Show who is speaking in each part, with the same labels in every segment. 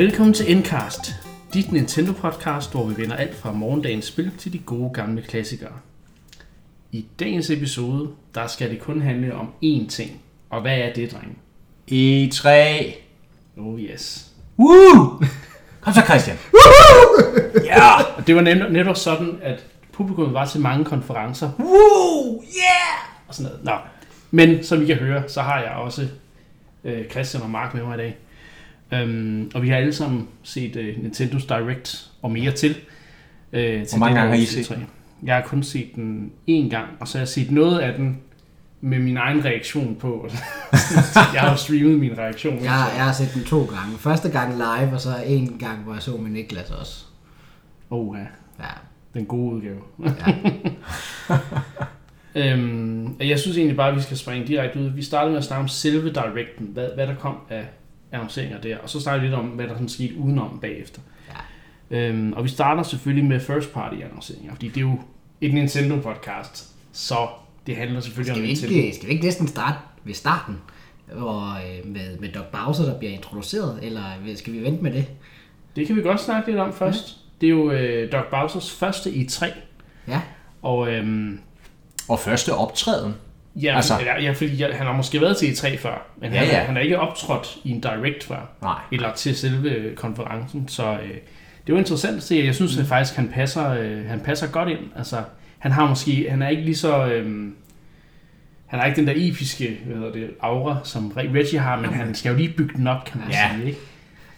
Speaker 1: Velkommen til Endcast, dit Nintendo-podcast, hvor vi vender alt fra morgendagens spil til de gode gamle klassikere. I dagens episode, der skal det kun handle om én ting. Og hvad er det, drenge?
Speaker 2: E3.
Speaker 1: Oh yes.
Speaker 2: Woo! Kom så, Christian. Ja!
Speaker 1: Og det var net- netop sådan, at publikum var til mange konferencer
Speaker 2: Woo! Yeah!
Speaker 1: og sådan noget. Nå. Men som I kan høre, så har jeg også øh, Christian og Mark med mig i dag. Um, og vi har alle sammen set øh, Nintendo's Direct og mere til. Øh, til
Speaker 2: Hvor mange gange har I set
Speaker 1: E3. Jeg har kun set den én gang, og så har jeg set noget af den med min egen reaktion på. jeg har jo streamet min reaktion.
Speaker 3: Jeg, jeg har set den to gange. Første gang live, og så en gang, hvor jeg så med Niklas også.
Speaker 1: Oh, ja.
Speaker 3: Ja,
Speaker 1: Den gode udgave.
Speaker 3: ja.
Speaker 1: Øhm, jeg synes egentlig bare, at vi skal springe direkte ud. Vi startede med at snakke om selve Directen, hvad, hvad der kom af annonceringer der, og så snakker vi lidt om, hvad der sådan skete udenom bagefter.
Speaker 3: Ja.
Speaker 1: Øhm, og vi starter selvfølgelig med first party annonceringer, fordi det er jo et Nintendo-podcast, så det handler selvfølgelig
Speaker 3: Skal,
Speaker 1: om
Speaker 3: vi
Speaker 1: Nintendo.
Speaker 3: ikke, skal vi ikke næsten starte ved starten? Hvor, øh, med, med Doc Bowser, der bliver introduceret, eller skal vi vente med det?
Speaker 1: Det kan vi godt snakke lidt om først. Det er jo øh, Doc Bowsers første i 3
Speaker 3: Ja,
Speaker 1: og øhm,
Speaker 2: Og første optræden.
Speaker 1: Ja,
Speaker 2: Altså-
Speaker 1: altså, ja, fordi jeg, han har måske været til E3 før, men
Speaker 2: Ja,
Speaker 1: han,
Speaker 2: ja.
Speaker 1: han er ikke optrådt i en direct før.
Speaker 2: Nej.
Speaker 1: eller til selve konferencen. Så øh, det var interessant at se. Jeg synes at faktisk, han passer, øh, han passer godt ind. Altså, han har måske, han er ikke lige så, øh, han har ikke den der episke, hvad hedder det, aura, som Reggie har, men han skal jo lige bygge den op, kan man
Speaker 2: Ja.
Speaker 1: sige, ikke?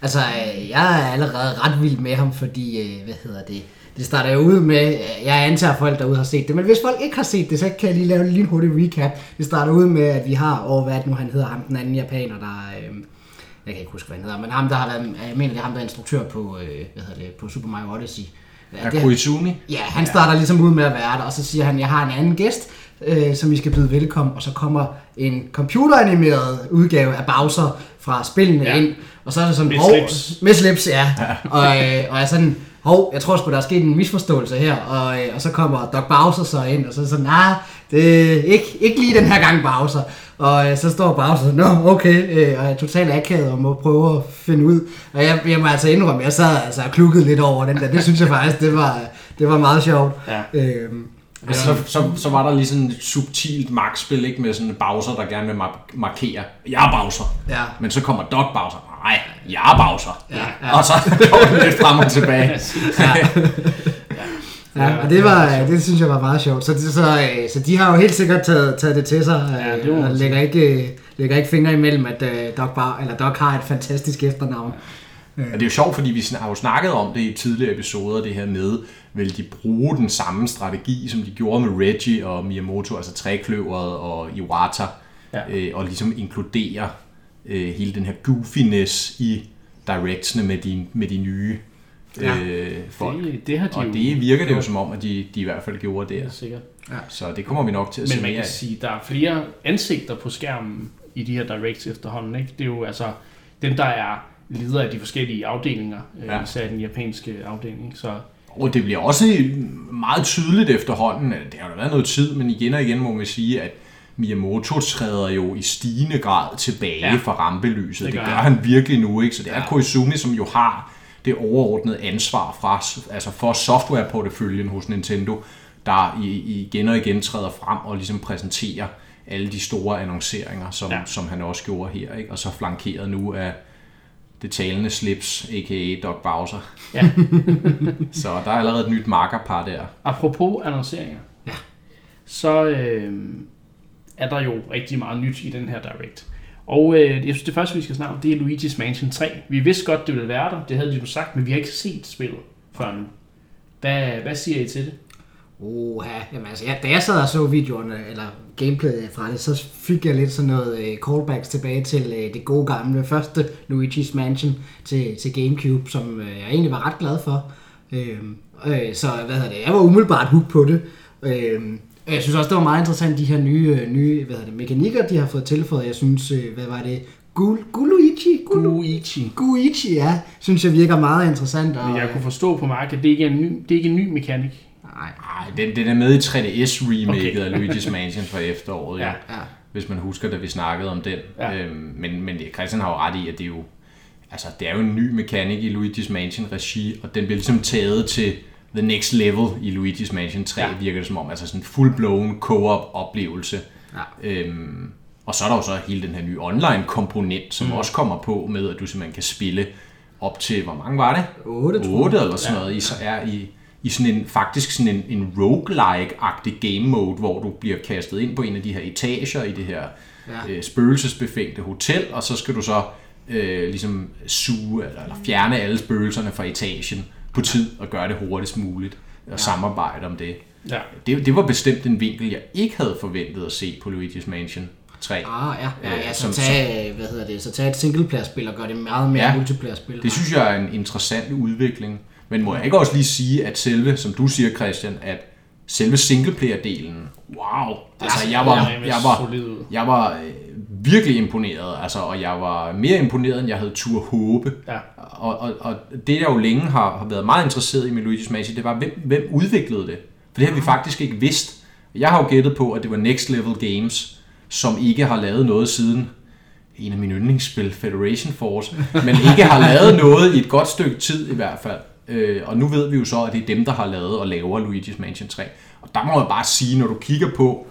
Speaker 3: altså øh, jeg er allerede ret vild med ham, fordi, øh, hvad hedder det, det starter jo ud med, øh, jeg antager folk derude har set det, men hvis folk ikke har set det, så kan jeg lige lave en lille hurtig recap. Det starter ud med, at vi har, og hvad nu han hedder, ham den anden japaner, der, øh, jeg kan ikke huske, hvad han hedder, men ham, der har været, jeg mener, det er ham, der er instruktør på, øh, hvad hedder det, på Super Mario Odyssey. Ja,
Speaker 2: Er
Speaker 3: det-
Speaker 2: Koizumi?
Speaker 3: Ja, han starter ligesom ud med at være der, og så siger han, jeg har en anden gæst, øh, som I skal byde velkommen, og så kommer en computeranimeret udgave af Bowser fra spillene
Speaker 1: Ja.
Speaker 3: ja. ind, og så er det sådan,
Speaker 1: Med
Speaker 3: hov,
Speaker 1: slips.
Speaker 3: med slips, ja, og, øh, og er sådan, hov, jeg tror sgu, der er sket en misforståelse her, og, øh, og så kommer Doc Bowser så ind, og så det sådan, nej, det er ikke, ikke lige den her gang Bowser, og øh, så står Bowser sådan, nå, okay, øh, og jeg er totalt akavet og må prøve at finde ud, og jeg, jeg må altså indrømme, jeg sad altså og klukkede lidt over den der, det synes jeg faktisk, det var, det var meget sjovt.
Speaker 1: Ja.
Speaker 3: Øhm,
Speaker 2: Altså, så, så, så var der lige sådan et subtilt magtspil, ikke? Med sådan en Bowser, der gerne vil mar- markere, jeg er Bowser.
Speaker 3: Ja.
Speaker 2: Men så kommer Doc Bowser, nej, jeg er Bowser.
Speaker 3: Ja, ja.
Speaker 2: Og så går den lidt frem og tilbage.
Speaker 3: Ja, og det, var, det synes jeg var meget sjovt. Så, det, så, øh, så de har jo helt sikkert taget, taget det til sig,
Speaker 1: Ja,
Speaker 3: øh,
Speaker 1: det må man
Speaker 3: og lægger ikke, øh, lægger ikke fingre imellem, at uh, Doc, Bar, eller Doc har et fantastisk efternavn.
Speaker 2: Og det er jo sjovt, fordi vi har jo snakket om det i tidligere episoder, det her med, vil de bruge den samme strategi, som de gjorde med Reggie og Miyamoto, altså trækløveret og Iwata,
Speaker 1: Ja.
Speaker 2: øh, og ligesom inkludere øh, hele den her goofiness i directsene med de, med de nye
Speaker 3: Ja.
Speaker 2: øh, folk.
Speaker 1: Det, det har de
Speaker 2: Og
Speaker 1: jo
Speaker 2: det virker det jo som om, at de, de i hvert fald gjorde der.
Speaker 1: sikkert.
Speaker 2: Så det kommer vi nok til at se
Speaker 1: Men man kan
Speaker 2: af.
Speaker 1: sige, der er flere ansigter på skærmen i de her directs efterhånden. Ikke? Det er jo altså dem, der er leder af de forskellige afdelinger, ja.
Speaker 2: Ja.
Speaker 1: især den japanske afdeling. Så
Speaker 2: Og det bliver også meget tydeligt efterhånden, det har jo været noget tid, men igen og igen må man sige, at Miyamoto træder jo i stigende grad tilbage
Speaker 1: Ja.
Speaker 2: fra rampelyset.
Speaker 1: Det gør
Speaker 2: det gør
Speaker 1: han.
Speaker 2: virkelig nu, ikke? Så det er
Speaker 1: Ja.
Speaker 2: Koizumi, som jo har det overordnede ansvar fra, altså for softwareporteføljen hos Nintendo, der igen og igen træder frem og ligesom præsenterer alle de store annonceringer, som,
Speaker 1: ja.
Speaker 2: som han også gjorde her, ikke? Og så flankeret nu af det talende slips, a.k.a. Doc Bowser.
Speaker 1: ja.
Speaker 2: Så der er allerede et nyt markerpar der.
Speaker 1: Apropos annonceringer, ja. så øh, er der jo rigtig meget nyt i den her Direct. Og øh, jeg synes, det første, vi skal snakke om, det er Luigi's Mansion 3. Vi vidste godt, det ville være der. Det havde de jo sagt, men vi har ikke set spillet før nu. Hvad, hvad siger I til det?
Speaker 3: Oha, jamen altså, ja, da jeg sad og så videoerne, eller gameplayet fra det, så fik jeg lidt sådan noget øh, callbacks tilbage til øh, det gode gamle første Luigi's Mansion til, til Gamecube, som øh, jeg egentlig var ret glad for. Øh, øh, så hvad hedder det, jeg var umiddelbart hooked på det. Øh, jeg synes også, det var meget interessant, de her nye, øh, nye hvad hedder det, mekanikker, de har fået tilføjet. Jeg synes, øh, hvad var det, Gul, Guluichi? Gulu,
Speaker 1: Luigi.
Speaker 3: Guichi, ja, synes jeg virker meget interessant. Og,
Speaker 1: Men jeg kunne forstå på Mark, at det ikke er en ny, det er ikke en ny mekanik.
Speaker 3: Nej,
Speaker 2: Ej, den, den er med i 3DS-remaket
Speaker 1: Okay.
Speaker 2: okay. af Luigi's Mansion fra efteråret, ja.
Speaker 1: Ja.
Speaker 2: Hvis man husker, da vi snakkede om den.
Speaker 1: Ja.
Speaker 2: Øhm, men, men Christian har jo ret i, at det er jo... altså det er jo en ny mekanik i Luigi's Mansion regi, og den bliver ligesom taget til the next level i Luigi's Mansion 3, ja.
Speaker 1: Ja.
Speaker 2: virker det som om, altså sådan en full-blown co-op oplevelse.
Speaker 3: Ja.
Speaker 2: Øhm, og så er der jo så hele den her nye online komponent, som mm. også kommer på med, at du simpelthen kan spille op til, hvor mange var det?
Speaker 3: 8, tror jeg.
Speaker 2: 8 eller sådan noget, i, så er i, i sådan en, faktisk sådan en, en roguelike-agtig game mode, hvor du bliver kastet ind på en af de her etager i det her
Speaker 3: Ja.
Speaker 2: ja. øh, spøgelsesbefængte hotel, og så skal du så øh, ligesom suge eller, eller fjerne alle spøgelserne fra etagen på tid og gøre det hurtigst muligt og ja. samarbejde om det.
Speaker 1: Ja.
Speaker 2: det. Det var bestemt en vinkel, jeg ikke havde forventet at se på Luigi's Mansion 3.
Speaker 3: Ah, ja, ja, ja
Speaker 2: Øh,
Speaker 3: så,
Speaker 2: som-
Speaker 3: tag, hvad hedder det, så tag et singleplayer-spil og gør det meget mere
Speaker 2: Ja.
Speaker 3: ja. multiplayer-spil.
Speaker 2: Det synes jeg er en interessant udvikling. Men må jeg ikke også lige sige, at selve, som du siger Christian, at selve singleplayer-delen, wow, altså jeg var, jeg var, jeg var øh, virkelig imponeret, altså, og jeg var mere imponeret, end jeg havde tur håbe.
Speaker 1: Ja.
Speaker 2: Og, og, og det, jeg jo længe har, har været meget interesseret i med Luigi's Mansion, det var, hvem, hvem udviklede det? For det har vi faktisk ikke vidst. Jeg har jo gættet på, at det var Next Level Games, som ikke har lavet noget siden en af mine yndlingsspil, Federation Force, men ikke har lavet noget i et godt stykke tid i hvert fald. Øh, og nu ved vi jo så, at det er dem, der har lavet og laver Luigi's Mansion 3. Og der må jeg bare sige, når du kigger på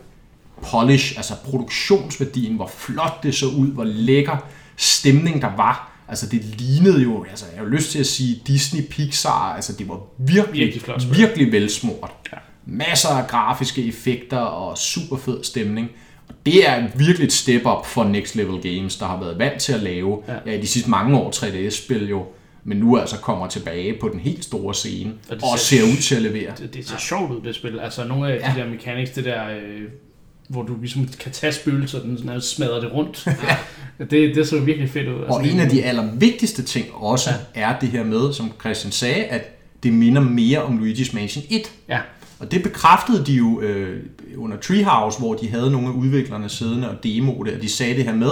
Speaker 2: polish, altså produktionsværdien, hvor flot det så ud, hvor lækker stemning der var. Altså det lignede jo, altså jeg har lyst til at sige Disney Pixar, altså det var virkelig,
Speaker 1: Virkelig flot spil.
Speaker 2: virkelig velsmurt.
Speaker 1: Ja.
Speaker 2: Masser af grafiske effekter og super fed stemning. Og det er virkelig et step up for Next Level Games, der har været vant til at lave
Speaker 1: Ja.
Speaker 2: ja. Ja, de sidste mange år 3DS-spil jo, men nu altså kommer tilbage på den helt store scene
Speaker 1: Og det
Speaker 2: og
Speaker 1: ser-
Speaker 2: ser ud til at levere.
Speaker 1: Det, det ser sjovt ud, det spil. Altså nogle af
Speaker 2: Ja.
Speaker 1: de der mechanics, det der, øh, hvor du ligesom kan tage spøgelser, og den sådan nærmest smadrer det rundt. det, det så virkelig fedt ud. Altså,
Speaker 2: Og en af de allervigtigste ting også
Speaker 1: Ja.
Speaker 2: ja. er det her med, som Christian sagde, at det minder mere om Luigi's Mansion 1.
Speaker 1: Ja,
Speaker 2: Og det bekræftede de jo øh, under Treehouse, hvor de havde nogle af udviklerne siddende og demo det, og de sagde det her med,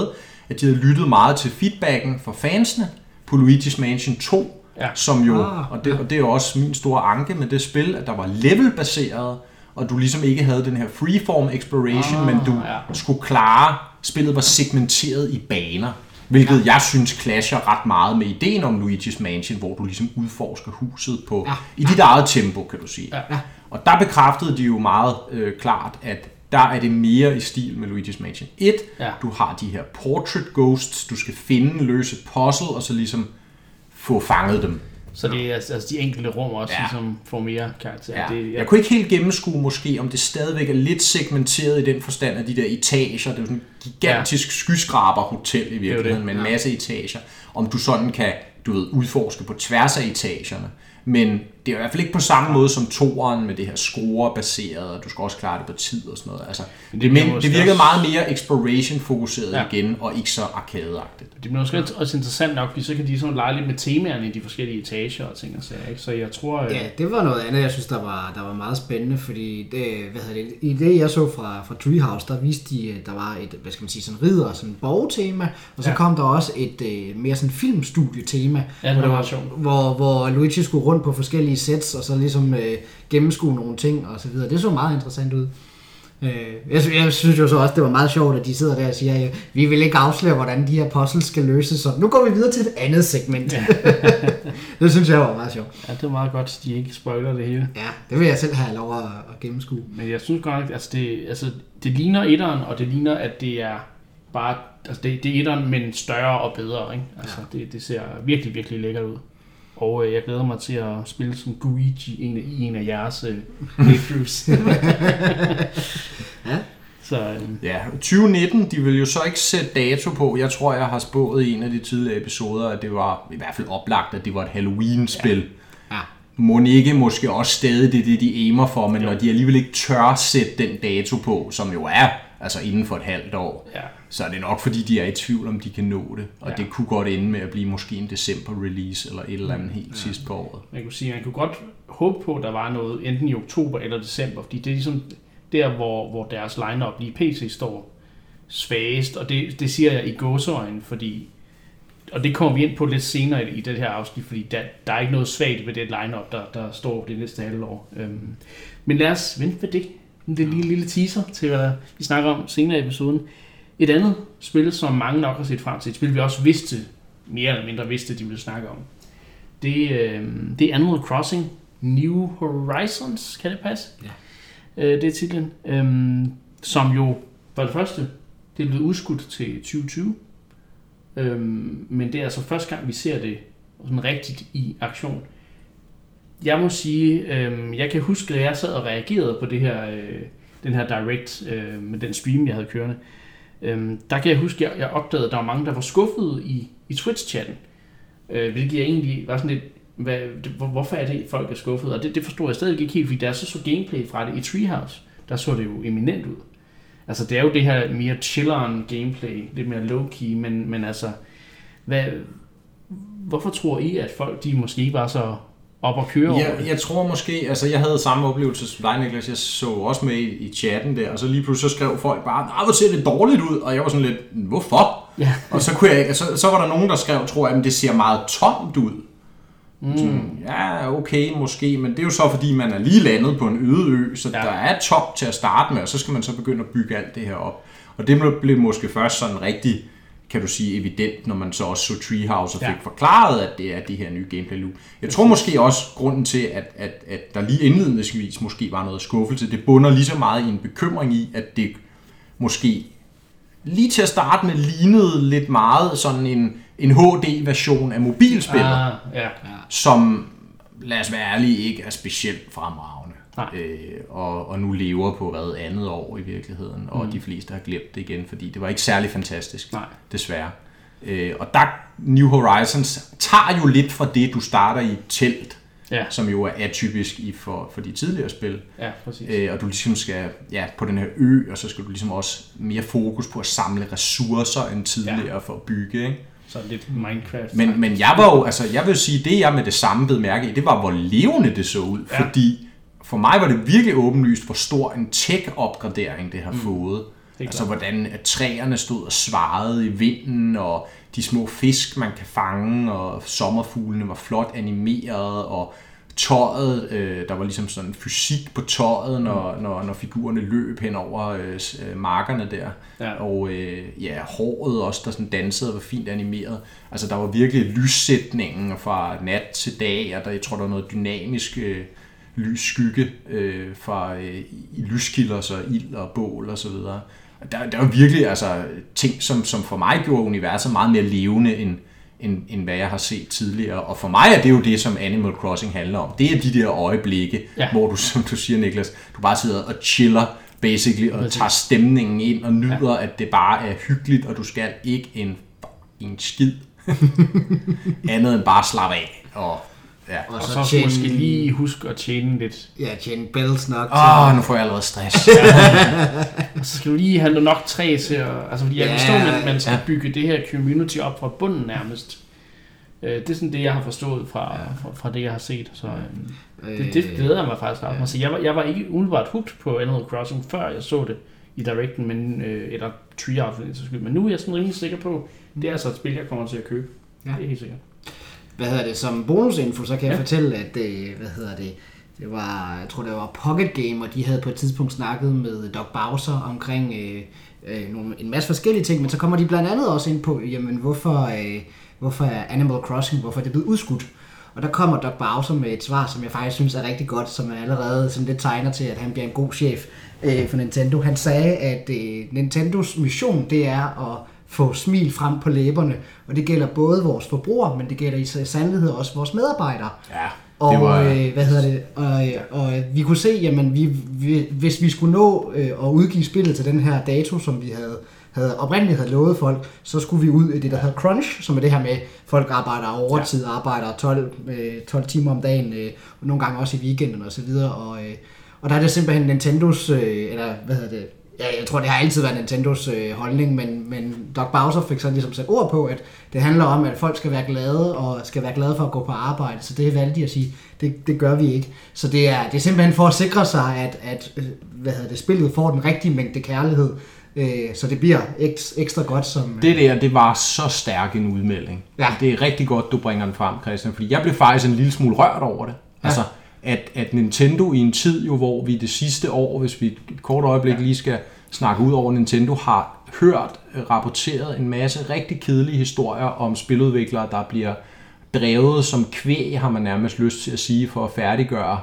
Speaker 2: at de havde lyttet meget til feedbacken fra fansene på Luigi's Mansion 2,
Speaker 1: Ja.
Speaker 2: som jo,
Speaker 3: Ah,
Speaker 2: og, det, og det er jo også min store anke med det spil, at der var levelbaseret, og du ligesom ikke havde den her freeform exploration,
Speaker 1: Ah,
Speaker 2: men du
Speaker 1: ja.
Speaker 2: skulle klare, spillet var segmenteret i baner, hvilket ja. jeg synes clasher ret meget med ideen om Luigi's Mansion, hvor du ligesom udforsker huset på,
Speaker 3: Ja.
Speaker 2: i dit eget tempo, kan du sige.
Speaker 1: Ja.
Speaker 3: Ja.
Speaker 2: Og der bekræftede de jo meget øh, klart, at der er det mere i stil med Luigi's Mansion 1.
Speaker 1: Ja.
Speaker 2: Du har de her portrait ghosts, du skal finde, løse puzzle, og så ligesom få fanget dem.
Speaker 1: Så det er altså de enkelte rum også, ja.
Speaker 2: Ja.
Speaker 1: som får mere karakter.
Speaker 2: Ja.
Speaker 1: Det,
Speaker 2: Jeg kunne ikke helt gennemskue måske, om det stadigvæk er lidt segmenteret i den forstand af de der etager. Det er jo sådan en gigantisk ja. skyskraberhotel i virkeligheden
Speaker 1: det.
Speaker 2: med en masse etager. Om du sådan kan, du ved, udforske på tværs af etagerne. Men det er i hvert fald ikke på samme måde som toeren med det her score-baseret, og du skal også klare det på tid og sådan noget. Altså,
Speaker 1: Men
Speaker 2: det, men, det virkede
Speaker 1: også-
Speaker 2: meget mere exploration-fokuseret
Speaker 1: Ja.
Speaker 2: ja. igen, og ikke så arkadeagtigt.
Speaker 1: det bliver måske også interessant nok, fordi så kan de sådan lege lidt med temaerne i de forskellige etager og ting og sager. Ikke? Så jeg tror, øh,
Speaker 3: Ja, det var noget andet, jeg synes, der var, der var meget spændende, fordi det, hvad hedder det, i det, jeg så fra, fra Treehouse, der viste de, at der var et, hvad skal man sige, sådan ridder, sådan borgtema, og så
Speaker 1: Ja.
Speaker 3: ja. kom der også et øh, mere sådan filmstudietema,
Speaker 1: Ja, det var
Speaker 3: hvor,
Speaker 1: sjovt.
Speaker 3: hvor, hvor Luigi skulle rundt på forskellige sets, og så ligesom øh, gennemskue nogle ting og så videre. Det så meget interessant ud. Øh, jeg, jeg synes jo så også, det var meget sjovt, at de sidder der og siger, at vi vil ikke afsløre, hvordan de her puzzles skal løses, så nu går vi videre til et andet segment. Ja. det synes jeg var meget sjovt.
Speaker 1: ja, det er meget godt, at de ikke spoiler det hele.
Speaker 3: Ja, det vil jeg selv have lov at, at gennemskue.
Speaker 1: Men jeg synes godt nok, altså det, altså det ligner etteren, og det ligner, at det er bare, altså det, det er etteren, men større og bedre, ikke? Altså ja. det, det ser virkelig, virkelig lækkert ud. Og øh, jeg glæder mig til at spille som Luigi en af, i en af jeres øh, playthroughs.
Speaker 3: Ja.
Speaker 1: Så øh,
Speaker 2: Ja, 2019, de vil jo så ikke sætte dato på. Jeg tror, jeg har spået i en af de tidligere episoder, at det var i hvert fald oplagt, at det var et Halloween-spil.
Speaker 3: Ja.
Speaker 2: Må ikke måske også stadig det, det de aimer for, men når de alligevel ikke tør sætte den dato på, som jo er altså inden for et halvt år,
Speaker 1: ja,
Speaker 2: så er det nok fordi, de er i tvivl, om de kan nå det. Og
Speaker 1: Ja.
Speaker 2: det kunne godt ende med at blive måske en december-release, eller et eller andet helt ja. sidst på året.
Speaker 1: man kunne sige, man kunne godt håbe på, at der var noget enten i oktober eller december, fordi det er ligesom der, hvor, hvor deres lineup lige PC står svagest, og det, det siger jeg i gåseøjne, fordi og det kommer vi ind på lidt senere i, i det her afsnit, fordi der, der er ikke noget svagt ved det lineup, der, der står det næste halvår. Øhm, men lad os vente med det. Det er lige en lille teaser til, hvad vi snakker om senere i episoden. Et andet spil, som mange nok har set frem til, et spil, vi også vidste mere eller mindre vidste, de ville snakke om. Det, øh, det er Animal Crossing New Horizons, kan det passe?
Speaker 3: Ja.
Speaker 1: Øh, det er titlen. Øh, som jo, for det første, det er blevet udskudt til 2020. Øh, men det er altså første gang, vi ser det sådan rigtigt i aktion. Jeg må sige, øh, jeg kan huske, at jeg sad og reagerede på det her, øh, den her direct øh, med den stream, jeg havde kørende. Øh, Øhm, der kan jeg huske, at jeg, jeg opdagede, at der var mange, der var skuffede i, i Twitch-chatten. Øh, hvilket jeg egentlig var sådan lidt, hvad, det, hvor- hvorfor er det, folk er skuffede? Og det, det forstod jeg stadig ikke helt, fordi da jeg så så gameplay fra det i Treehouse, der så det jo eminent ud. Altså, det er jo det her mere chilleren gameplay, lidt mere low-key, men, men altså, hvad, hvorfor tror I, at folk, de måske ikke var så op og køre over
Speaker 2: Jeg, jeg tror måske, altså jeg havde samme oplevelse som dig, Niklas. Jeg så også med i, i chatten der, og så lige pludselig så skrev folk bare, nej, hvor ser det dårligt ud, og jeg var sådan lidt, hvorfor?
Speaker 1: Ja.
Speaker 2: Og så, kunne jeg, ikke- så, så var der nogen, der skrev, tror jeg, at det ser meget tomt ud. Mm. Sådan, ja, okay, måske, men det er jo så, fordi man er lige landet på en øde ø, så
Speaker 1: Ja.
Speaker 2: der er tomt til at starte med, og så skal man så begynde at bygge alt det her op. Og det blev måske først sådan rigtig, kan du sige, evident, når man så også så Treehouse og fik
Speaker 1: Ja.
Speaker 2: ja. forklaret, at det er de her nye gameplay loop. Jeg tror måske også, grunden til, at, at, at der lige indledningsvis måske var noget skuffelse, det bunder lige så meget i en bekymring i, at det måske lige til at starte med lignede lidt meget sådan en, en HD-version af mobilspillet
Speaker 1: Ah, ja.
Speaker 2: som, lad os være ærlige, ikke er specielt fremragende.
Speaker 1: Nej.
Speaker 2: Øh, og, og nu lever på hvad andet år i virkeligheden, og mm. de fleste har glemt det igen, fordi det var ikke særlig fantastisk,
Speaker 1: Nej.
Speaker 2: desværre. Øh, og der, New Horizons tager jo lidt fra det, du starter i telt,
Speaker 1: Ja,
Speaker 2: som jo er atypisk i for, for de tidligere spil.
Speaker 1: ja, præcis.
Speaker 2: Øh, og du ligesom skal ja, på den her ø, og så skal du ligesom også mere fokus på at samle ressourcer end tidligere ja. for at bygge, ikke?
Speaker 1: Så lidt Minecraft.
Speaker 2: Men, men jeg var jo, altså jeg vil sige, det jeg med det samme blev mærke i, det var, hvor levende det så ud.
Speaker 1: Ja.
Speaker 2: Fordi for mig var det virkelig åbenlyst, hvor stor en tech-opgradering det har mm. fået. Altså hvordan træerne stod og svarede i vinden, og de små fisk, man kan fange, og sommerfuglene var flot animeret, og tøjet, øh, der var ligesom sådan fysik på tøjet, når,
Speaker 1: Mm.
Speaker 2: når, når figurerne løb hen over øh, øh, markerne der.
Speaker 1: Ja.
Speaker 2: Og øh, ja, håret også, der sådan dansede og var fint animeret. Altså der var virkelig lyssætningen fra nat til dag, og der, jeg tror, der var noget dynamisk øh, lys skygge øh, fra øh, i lyskilder, så ild og bål og så videre. Der, der var virkelig altså, ting, som, som for mig gjorde universet meget mere levende, end, end, end hvad jeg har set tidligere. Og for mig er det jo det, som Animal Crossing handler om. Det er de der øjeblikke,
Speaker 1: Ja.
Speaker 2: hvor du, som du siger, Niklas, du bare sidder og chiller, basically, og tager stemningen ind og nyder, ja. at det bare er hyggeligt, og du skal ikke en, en skid andet end bare slappe af. Og, ja.
Speaker 3: Og
Speaker 1: og
Speaker 3: så,
Speaker 1: så
Speaker 3: tjene,
Speaker 1: måske lige huske at tjene lidt.
Speaker 3: Ja, tjene bells nok
Speaker 2: Åh, oh, nu får jeg allerede stress.
Speaker 1: Og så skal du lige have nok træ til at... Altså, fordi jeg
Speaker 3: Ja,
Speaker 1: forstår, at man skal
Speaker 2: ja.
Speaker 1: bygge det her community op fra bunden nærmest. Øh, Det er sådan det, jeg har forstået fra, fra, fra det, jeg har set. Så øh, det, det glæder jeg mig faktisk ret. Altså, jeg, var, jeg var ikke umiddelbart hooked på Animal Crossing, før jeg så det i Directen, men, øh, eller Treehouse. Men nu er jeg sådan rimelig sikker på, det er altså et spil, jeg kommer til at købe.
Speaker 3: Ja.
Speaker 1: Ja. Det er helt sikkert.
Speaker 3: Hvad hedder det, som bonusinfo, så kan jeg
Speaker 1: Ja.
Speaker 3: fortælle, at øh, hvad hedder det, det var, jeg tror det var Pocket Game, og de havde på et tidspunkt snakket med Doc Bowser omkring øh, øh, nogle, en masse forskellige ting, men så kommer de blandt andet også ind på, jamen hvorfor, øh, hvorfor er Animal Crossing, hvorfor er det blevet udskudt? Og der kommer Doc Bowser med et svar, som jeg faktisk synes er rigtig godt, som er allerede som lidt tegner til, at han bliver en god chef øh, for Nintendo. Han sagde, at øh, Nintendos mission, det er at få smil frem på læberne, og det gælder både vores forbrugere, men det gælder i sandhed også vores medarbejdere.
Speaker 2: ja,
Speaker 3: Og
Speaker 2: det var...
Speaker 3: øh, hvad hedder det? Og, og øh, vi kunne se, jamen vi, vi, hvis vi skulle nå øh, at udgive spillet til den her dato, som vi havde, havde oprindeligt havde lovet folk, så skulle vi ud i det, der hedder crunch, som er det her med, folk arbejder overtid, ja. arbejder 12, øh, 12 timer om dagen, øh, og nogle gange også i weekenden og så videre. Og, øh, og der er det simpelthen Nintendos, øh, eller hvad hedder det, Ja, jeg tror, det har altid været Nintendos øh, holdning, men, men Doc Bowser fik så ligesom sat ord på, at det handler om, at folk skal være glade, og skal være glade for at gå på arbejde, så det valgte de at sige, det, det gør vi ikke. Så det er, det er simpelthen for at sikre sig, at, at øh, hvad hedder det, spillet får den rigtige mængde kærlighed, øh, så det bliver eks, ekstra godt som...
Speaker 2: Det der, det var så stærk en udmelding.
Speaker 3: Ja.
Speaker 2: Det er rigtig godt, du bringer den frem, Christian, fordi jeg blev faktisk en lille smule rørt over det.
Speaker 3: Ja.
Speaker 2: Altså, at, at Nintendo i en tid, jo, hvor vi det sidste år, hvis vi et kort øjeblik lige skal snakke ud over Nintendo, har hørt øh, rapporteret en masse rigtig kedelige historier om spiludviklere, der bliver drevet som kvæg, har man nærmest lyst til at sige, for at færdiggøre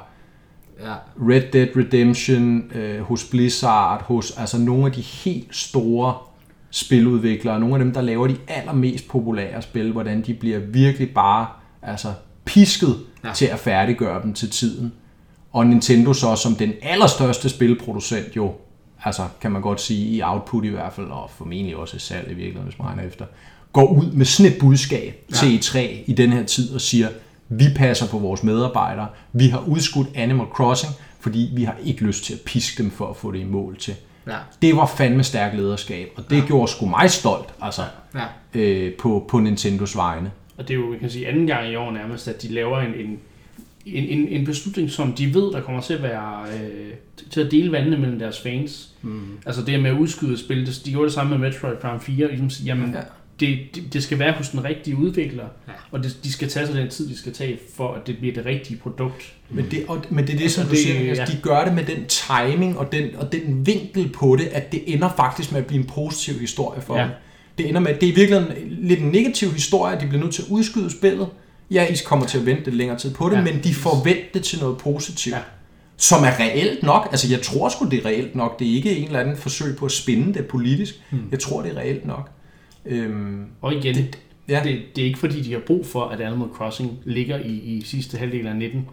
Speaker 3: Ja.
Speaker 2: Red Dead Redemption øh, hos Blizzard, hos altså nogle af de helt store spiludviklere, nogle af dem, der laver de allermest populære spil, hvordan de bliver virkelig bare altså, pisket ja. Til at færdiggøre dem til tiden. Og Nintendo så som den allerstørste spilproducent jo, altså kan man godt sige, i output i hvert fald, og formentlig også i salg i virkeligheden, hvis man regner efter, går ud med sådan et budskab ja. til E3 i den her tid og siger, vi passer på vores medarbejdere, vi har udskudt Animal Crossing, fordi vi har ikke lyst til at piske dem for at få det i mål til.
Speaker 3: Ja.
Speaker 2: Det var fandme stærk lederskab, og det ja. gjorde sgu mig stolt altså,
Speaker 3: Ja.
Speaker 2: øh, på, på Nintendos vegne.
Speaker 1: Og det er jo, man kan sige, anden gang i år nærmest, at de laver en, en, en, en, beslutning, som de ved, der kommer til at være øh, til at dele vandene mellem deres fans. Mm. Altså det med at udskyde spil, det, de gjorde det samme med Metroid Prime 4, ligesom sige, jamen,
Speaker 2: Ja.
Speaker 1: det, det, det skal være hos den rigtige udvikler,
Speaker 3: Ja.
Speaker 1: og det, de skal tage sig den tid, de skal tage, for at det bliver det rigtige produkt.
Speaker 2: Men det, og, men det er det, som
Speaker 1: Og
Speaker 2: du
Speaker 1: det-
Speaker 2: siger, altså,
Speaker 1: ja.
Speaker 2: de gør det med den timing og den, og den vinkel på det, at det ender faktisk med at blive en positiv historie for
Speaker 1: Ja.
Speaker 2: dem. Det ender med, det er i virkeligheden lidt en negativ historie, at de bliver nødt til at udskyde spillet. Ja, I kommer til at vente lidt længere tid på det, ja. Men de forventer det til noget positivt. Ja. Som er reelt nok. Altså, jeg tror sgu, det er reelt nok. Det er ikke en eller anden forsøg på at spinde det politisk. Hmm. Jeg tror, det er reelt nok. Øhm,
Speaker 1: Og igen, det,
Speaker 2: ja.
Speaker 1: det, det er ikke fordi, de har brug for, at Animal Crossing ligger i, i sidste halvdel af 19.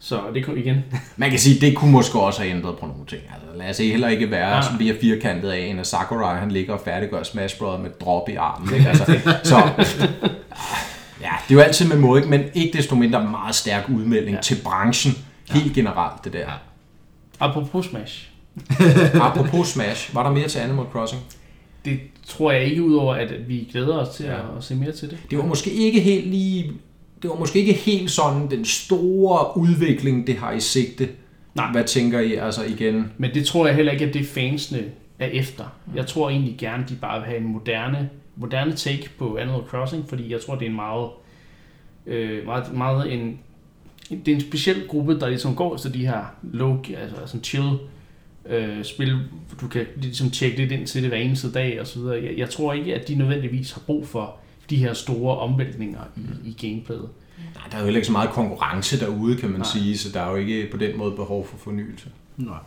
Speaker 1: Så det kom igen.
Speaker 2: Man kan sige, det kunne måske også have ændret på nogle ting. Altså, lad os heller ikke være ja.
Speaker 1: Ja.
Speaker 2: bliver firkantet af en af Sakurai, han ligger og færdiggør Smash Bros. med drop i armen. Ikke? Altså, så, ja, det er jo altid med måde, ikke? men ikke desto mindre meget stærk udmelding ja.
Speaker 1: Ja.
Speaker 2: til branchen. Helt generelt, det der. Ja.
Speaker 1: Apropos Smash.
Speaker 2: Apropos Smash, var der mere til Animal Crossing?
Speaker 1: Det tror jeg ikke, udover at vi glæder os til
Speaker 2: Ja.
Speaker 1: ja. at, at se mere til det.
Speaker 2: Det var måske ikke helt lige... Det var måske ikke helt sådan den store udvikling, det har i sigte.
Speaker 1: Nej.
Speaker 2: Hvad tænker I altså igen?
Speaker 1: Men det tror jeg heller ikke, at det fansene er efter. Jeg tror egentlig gerne, de bare vil have en moderne, moderne take på Animal Crossing, fordi jeg tror, det er en meget, øh, meget, meget en, det er en speciel gruppe, der ligesom går til de her low, altså sådan chill øh, spil, du kan ligesom tjekke lidt ind til det hver eneste dag og så videre. Jeg, jeg tror ikke, at de nødvendigvis har brug for de her store omvæltninger i, i gameplayet.
Speaker 2: Nej, der er jo heller ikke så meget konkurrence derude, kan man
Speaker 1: Nej.
Speaker 2: sige, så der er jo ikke på den måde behov for fornyelse.
Speaker 3: Nej.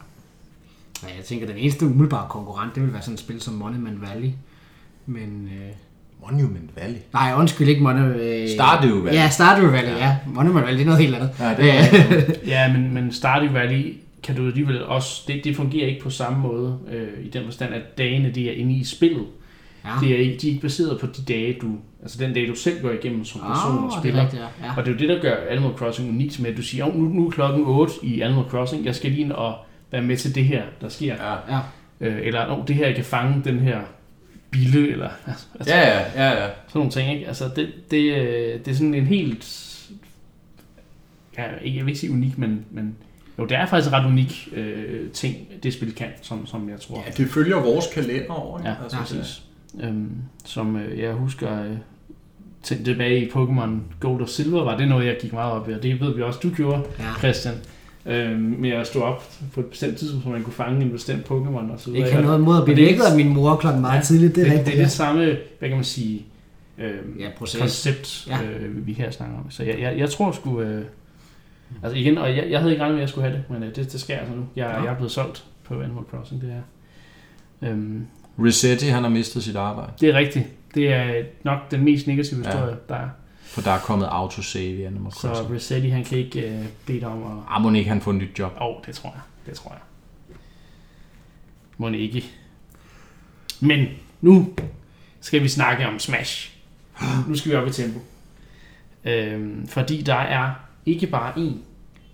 Speaker 3: Ja, jeg tænker, den eneste umiddelbare konkurrent, det vil være sådan et spil som Monument Valley. Men... Øh...
Speaker 2: Monument Valley.
Speaker 3: Nej, undskyld ikke Monument... Øh...
Speaker 2: Stardew Valley.
Speaker 3: Ja, Stardew Valley, ja. ja. Monument Valley, det er noget helt andet.
Speaker 2: Ja, det er
Speaker 1: Ja, men, men Stardew Valley kan du alligevel også, det, det fungerer ikke på samme måde, øh, i den forstand, at dagene de er inde i spillet.
Speaker 3: Ja.
Speaker 1: Det er ikke, de er ikke baseret på de dage, du, altså den dag, du selv går igennem som person og
Speaker 3: Åh, det
Speaker 1: spiller.
Speaker 3: er rigtigt, ja. ja.
Speaker 1: Og det er jo det, der gør Animal Crossing unikt med, at du siger, oh, nu, nu er klokken 8 i Animal Crossing, jeg skal lige ind og være med til det her, der sker.
Speaker 2: Ja.
Speaker 3: ja.
Speaker 1: Øh, eller, oh, det her, jeg kan fange den her bille, eller altså,
Speaker 2: Ja, ja, ja, ja.
Speaker 1: sådan nogle ting, ikke? Altså, det, det, øh, det er sådan en helt, ja, ikke- jeg vil ikke sige unik, men, men jo, det er faktisk en ret unik øh, ting, det spil kan, som, som jeg tror.
Speaker 2: Ja, det følger vores kalender over. ikke?
Speaker 1: Ja,
Speaker 2: altså,
Speaker 1: ja præcis. Øhm, som øh, jeg husker øh, til, tilbage i Pokémon Gold og Silver, var det noget, jeg gik meget op i, og det ved vi også, du gjorde,
Speaker 3: ja.
Speaker 1: Christian. Øhm, med at stå op på et bestemt tidspunkt, så man kunne fange en bestemt Pokémon og så videre.
Speaker 3: Ikke have noget mod at blive
Speaker 1: det
Speaker 3: vækket af min mor klokken meget
Speaker 1: Ja,
Speaker 3: tidligt, det er
Speaker 1: det,
Speaker 3: rigtigt.
Speaker 1: det er det samme, hvad kan man sige, øh,
Speaker 3: Ja, proces.
Speaker 1: koncept,
Speaker 3: Ja.
Speaker 1: øh, vi her snakker om. Så jeg, jeg, jeg tror sgu... Øh, altså igen, og jeg, jeg havde ikke regnet med, at jeg skulle have det, men øh, det, det sker altså nu. Jeg,
Speaker 3: Ja.
Speaker 1: jeg er blevet solgt på Animal Crossing, det er. Øhm,
Speaker 2: Resetti, han har mistet sit arbejde,
Speaker 1: det er rigtigt. Det er nok den mest negative
Speaker 2: Ja.
Speaker 1: historie, der er.
Speaker 2: for der er kommet autosave i Animal
Speaker 1: Så
Speaker 2: Crossing.
Speaker 1: Resetti, han kan ikke øh, bede om at...
Speaker 2: Ah, må ikke han få et nyt job?
Speaker 1: Åh, oh, det tror jeg. Det tror jeg. Må ikke. Men nu skal vi snakke om Smash. Nu skal vi op i tempo. Øhm, fordi der er ikke bare én,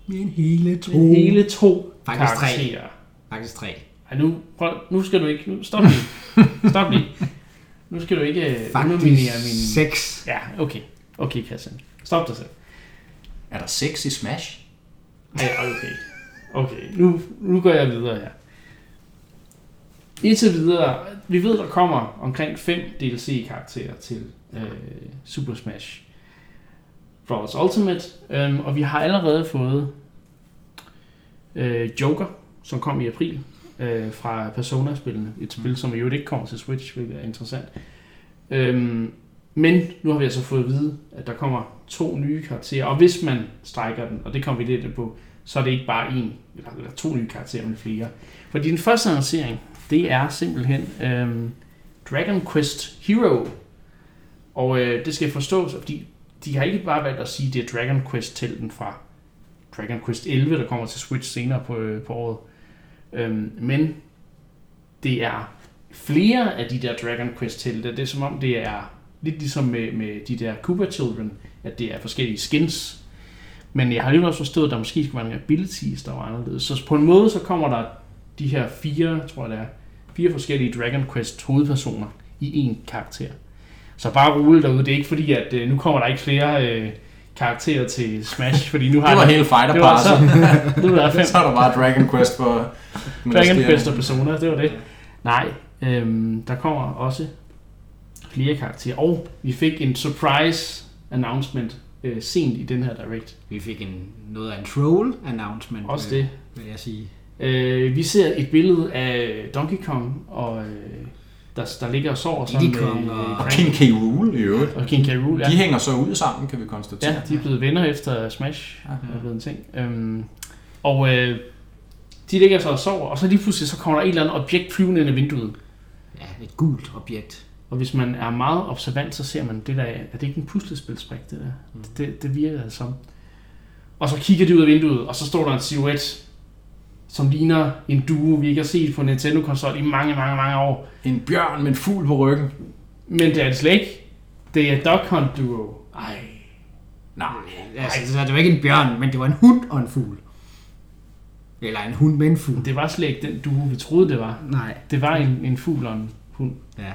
Speaker 3: Men hele to.
Speaker 1: men hele to
Speaker 3: Faktisk tre.
Speaker 1: karakterer.
Speaker 3: Faktisk tre.
Speaker 1: Ej, nu, prøv, nu skal du ikke... Nu, stop lige. Stop lige. Nu skal du ikke øh, underminere
Speaker 3: Faktisk
Speaker 1: min...
Speaker 3: seks.
Speaker 1: Ja, okay. Okay, Christian. Stop dig selv.
Speaker 2: Er der sex i Smash?
Speaker 1: Ja, okay. Okay, nu, nu går jeg videre her. Indtil videre, vi ved, der kommer omkring 5 DLC-karakterer til øh, Super Smash Bros. Ultimate, øhm, og vi har allerede fået øh, Joker, som kom i april, øh, fra Persona-spillene. Et spil, som jo ikke kommer til Switch, hvilket er interessant. Øhm, men nu har vi altså fået at vide, at der kommer to nye karakterer, og hvis man strækker den, og det kommer vi lidt på, så er det ikke bare en, eller, eller to nye karakterer, men flere. Fordi den første annoncering, det er simpelthen øhm, Dragon Quest Hero. Og øh, det skal forstås, fordi de har ikke bare valgt at sige, at det er Dragon Quest-telten fra Dragon Quest 11, der kommer til Switch senere på, øh, på året. Øhm, men det er flere af de der Dragon Quest helte. Det er som om, det er lidt ligesom med, med de der Koopa Children, at det er forskellige skins. Men jeg har lige også forstået, at der måske skulle være nogle abilities, der var anderledes. Så på en måde, så kommer der de her fire, tror jeg det er, fire forskellige Dragon Quest hovedpersoner i en karakter. Så bare rolig derude. Det er ikke fordi, at øh, nu kommer der ikke flere øh, karakterer til Smash, fordi nu har
Speaker 2: Det var
Speaker 1: jeg-
Speaker 2: hele fighter
Speaker 1: det var så, nu er der fem
Speaker 2: Så er der bare Dragon Quest for...
Speaker 1: Dragon Quest og Persona, det var det. Nej, øhm, der kommer også flere karakterer, og vi fik en surprise announcement øh, sent i den her Direct.
Speaker 3: Vi fik en, noget af en troll announcement,
Speaker 1: Også
Speaker 3: øh,
Speaker 1: det.
Speaker 3: vil jeg sige.
Speaker 1: Øh, vi ser et billede af Donkey Kong, og øh, der, der ligger og sover sammen med
Speaker 3: og-
Speaker 2: King K. Rool i øvrigt.
Speaker 1: og King K. Rool. Ja.
Speaker 2: De hænger så ud sammen, kan vi konstatere.
Speaker 1: ja, de er blevet venner efter Smash.
Speaker 2: Ja.
Speaker 1: er blevet en ting. Øhm, og øh, de ligger så og sover, og så lige pludselig så kommer der et eller andet objekt flyvende ind i vinduet.
Speaker 3: Ja, et gult objekt.
Speaker 1: Og hvis man er meget observant, så ser man det der, er det ikke en puslespilsbrik, det der?
Speaker 3: Mm.
Speaker 1: Det, det virker det som. Og så kigger de ud af vinduet, og så står der en silhuet, som ligner en duo, vi ikke har set på Nintendo-konsol i mange, mange, mange år.
Speaker 2: En bjørn med en fugl på ryggen.
Speaker 1: Men det er det slet ikke. Det er Duck Hunt Duo. Ej.
Speaker 2: Nej.
Speaker 3: Altså, så det var ikke en bjørn, men det var en hund og en fugl. Eller en hund med en fugl.
Speaker 1: Det var slet ikke den duo, vi troede, det var.
Speaker 3: Nej.
Speaker 1: Det var en, en fugl og en hund.
Speaker 3: Ja.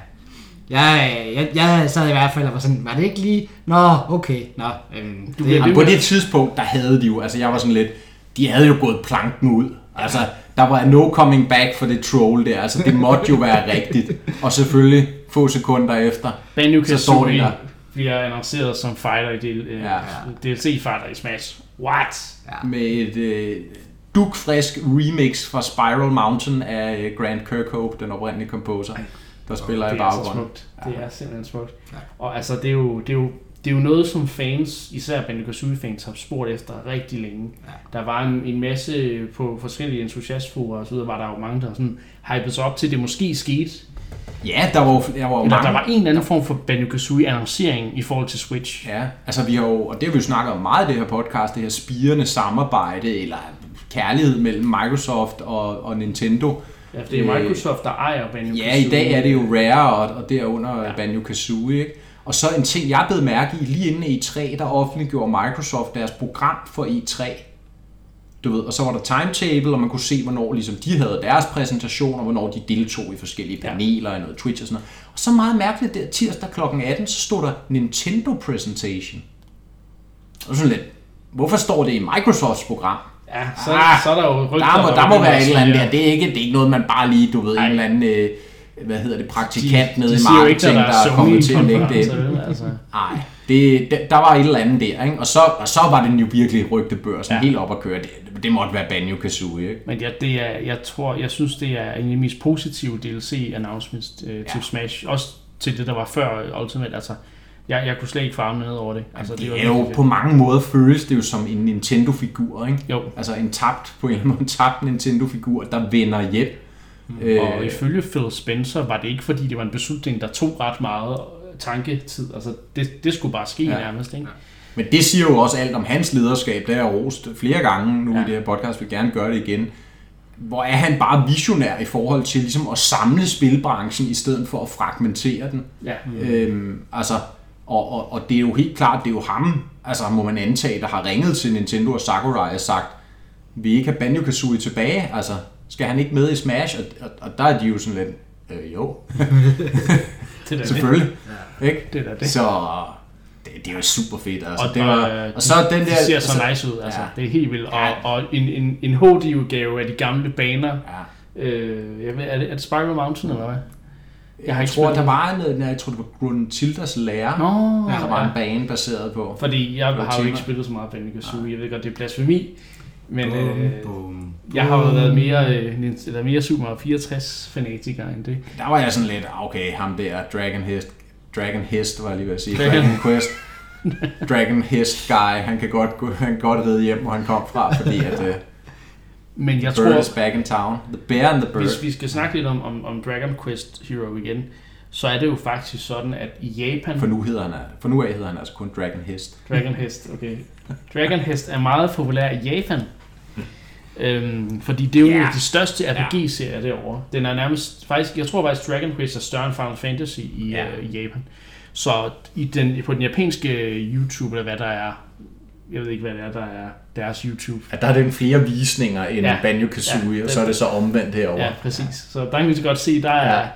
Speaker 3: Jeg, jeg, jeg sad i hvert fald og var sådan, var det ikke lige... Nå, okay. Nå, øhm,
Speaker 1: Du
Speaker 3: det,
Speaker 2: på det tidspunkt, der havde de jo, altså jeg var sådan lidt, de havde jo gået planken ud. Altså, der var no coming back for det troll der. Altså, det måtte jo være rigtigt. Og selvfølgelig, få sekunder efter,
Speaker 1: Banjo
Speaker 2: Så står de
Speaker 1: Kazooie
Speaker 2: der.
Speaker 1: bliver annonceret som fighter i del, øh,
Speaker 2: Ja.
Speaker 1: DLC-fighter i Smash. What?
Speaker 3: Ja.
Speaker 2: med et øh, dukfrisk remix fra Spiral Mountain af øh, Grant Kirkhope, den oprindelige composer, der spiller i
Speaker 1: det er
Speaker 2: baggrunden.
Speaker 1: smukt. Det er simpelthen smukt.
Speaker 3: Ja.
Speaker 1: Og altså, det er jo, det er jo, det er jo noget, som fans, især Banjo Kazooie fans, har spurgt efter rigtig længe.
Speaker 3: Ja.
Speaker 1: Der var en, en masse på forskellige entusiastforer og så videre, var der jo mange, der sådan hypede sig op til, at det måske skete.
Speaker 2: Ja, der var, jo- der var jo
Speaker 1: Eller
Speaker 2: mange.
Speaker 1: der var en eller anden form for Banjo annoncering i forhold til Switch.
Speaker 2: Ja, altså vi har jo, og det har vi jo snakket om meget i det her podcast, det her spirende samarbejde, eller kærlighed mellem Microsoft og, og Nintendo.
Speaker 1: Ja, for det er Microsoft, der ejer Banjo
Speaker 2: Ja, i dag er det jo Rare og, og derunder. Ja. Banjo-Kazooie, ikke? Og så en ting, jeg blev mærke i, lige inden E3, der offentliggjorde Microsoft deres program for E3. Du ved, og så var der timetable, og man kunne se, hvornår ligesom, de havde deres præsentation, og hvornår de deltog i forskellige
Speaker 1: Ja.
Speaker 2: paneler og noget Twitch og sådan noget. Og så meget mærkeligt der tirsdag kl. 18, så stod der Nintendo Presentation. Og sådan lidt, hvorfor står det i Microsofts program?
Speaker 1: Ja, så,
Speaker 2: Ah,
Speaker 1: så er der jo rygter,
Speaker 2: Der må, der må være et eller andet der. Det er, ikke, det er ikke noget, man bare lige, du ved,
Speaker 1: Ej.
Speaker 2: en eller anden, øh, hvad hedder det, praktikant nede i
Speaker 1: siger jo ikke,
Speaker 2: marketing,
Speaker 1: at
Speaker 2: der er kommet til at lægge det
Speaker 1: Altså.
Speaker 2: Nej, det, det, der var et eller andet der, ikke? Og, så, og så var den jo virkelig rygtebørsen ja. Helt op at køre. Det, det måtte være Banjo-Kazooie, ikke?
Speaker 1: Men ja, det er, jeg tror, jeg synes, det er en af de mest positive DLC-announcements øh, til
Speaker 2: Ja.
Speaker 1: Smash. Også til det, der var før Ultimate. Altså, jeg, jeg kunne slet ikke farve ned over det. Altså,
Speaker 2: Det
Speaker 1: var
Speaker 2: er jo på mange måder føles det jo som en Nintendo-figur, ikke?
Speaker 1: Jo.
Speaker 2: Altså en tabt, på en eller anden måde, en tabt Nintendo-figur, der vender hjem.
Speaker 1: Fedt. Og ifølge Phil Spencer var det ikke, fordi det var en beslutning, der tog ret meget øh, tanketid. Altså, det, det skulle bare ske
Speaker 2: Ja.
Speaker 1: ja. nærmest, ikke?
Speaker 2: Men det siger jo også alt om hans lederskab, har jeg rost flere gange nu ja.
Speaker 1: Ja.
Speaker 2: i det her podcast, vil gerne gøre det igen. Hvor er han bare visionær i forhold til ligesom at samle spilbranchen, i stedet for at fragmentere den.
Speaker 1: Ja.
Speaker 2: Mm. Øhm, altså, og, og, og det er jo helt klart, det er jo ham, altså må man antage, der har ringet til Nintendo og Sakurai og sagt, vi ikke have Banjo-Kazooie tilbage, altså skal han ikke med i Smash? Og, og, og der er de jo sådan lidt, øh, jo,
Speaker 1: Det er
Speaker 2: selvfølgelig. Ikke?
Speaker 1: Det er det.
Speaker 2: Så det, det er jo super fedt. Altså.
Speaker 1: Og,
Speaker 2: det var,
Speaker 1: øh,
Speaker 2: og så den der...
Speaker 1: Det ser så
Speaker 2: altså,
Speaker 1: nice ud, altså.
Speaker 2: ja.
Speaker 1: Ja. Det er helt vildt. Og,
Speaker 2: Ja.
Speaker 1: og en, en, en HD-udgave af de gamle baner.
Speaker 2: Ja.
Speaker 1: Øh, jeg ved, er, det, er det Spiral Mountain, eller hvad?
Speaker 2: Jeg,
Speaker 1: har
Speaker 2: jeg
Speaker 1: ikke
Speaker 2: tror,
Speaker 1: spillet
Speaker 2: der var noget, jeg tror, det var Gruntildas lærer,
Speaker 1: Nå,
Speaker 2: der var
Speaker 1: ja.
Speaker 2: en bane baseret på.
Speaker 1: Fordi jeg har jo ikke spillet så meget Banjo Kazooie. Jeg ved godt, det er blasfemi. Men
Speaker 3: Bum,
Speaker 1: øh,
Speaker 3: bum,
Speaker 1: Jeg har jo været mere, øh, eller mere Super Mario 64 fanatiker end det.
Speaker 2: Der var jeg sådan lidt, okay, ham der, Dragon Hest, Dragon Hest var jeg lige ved at sige,
Speaker 1: Dragon-
Speaker 2: Dragon Quest, Dragon Hest guy, han kan godt, han kan godt ride hjem, hvor han kom fra, fordi at uh,
Speaker 1: Men jeg
Speaker 2: Bird
Speaker 1: tror,
Speaker 2: is back in town. The bear and the bird.
Speaker 1: hvis vi skal snakke lidt om, om, om Dragon Quest Hero igen, så er det jo faktisk sådan, at i Japan...
Speaker 2: For nu, hedder han, for nu af hedder han altså kun Dragon Hest.
Speaker 1: Dragon Hest, okay. Dragon Hest er meget populær i Japan. Øhm, fordi det er jo en af de største RPG-serier derovre. Den er nærmest, faktisk, jeg tror faktisk Dragon Quest er større end Final Fantasy i,
Speaker 2: ja.
Speaker 1: øh, i Japan. Så i den, på den japanske YouTube, eller hvad der er, jeg ved ikke hvad det er, der er deres YouTube.
Speaker 2: Ja, der er den flere visninger end
Speaker 1: Ja.
Speaker 2: Banjo-Kazooie,
Speaker 1: Ja,
Speaker 2: og så er det så omvendt herover.
Speaker 1: Ja, præcis. Så der kan vi så godt se, der er,
Speaker 2: Ja.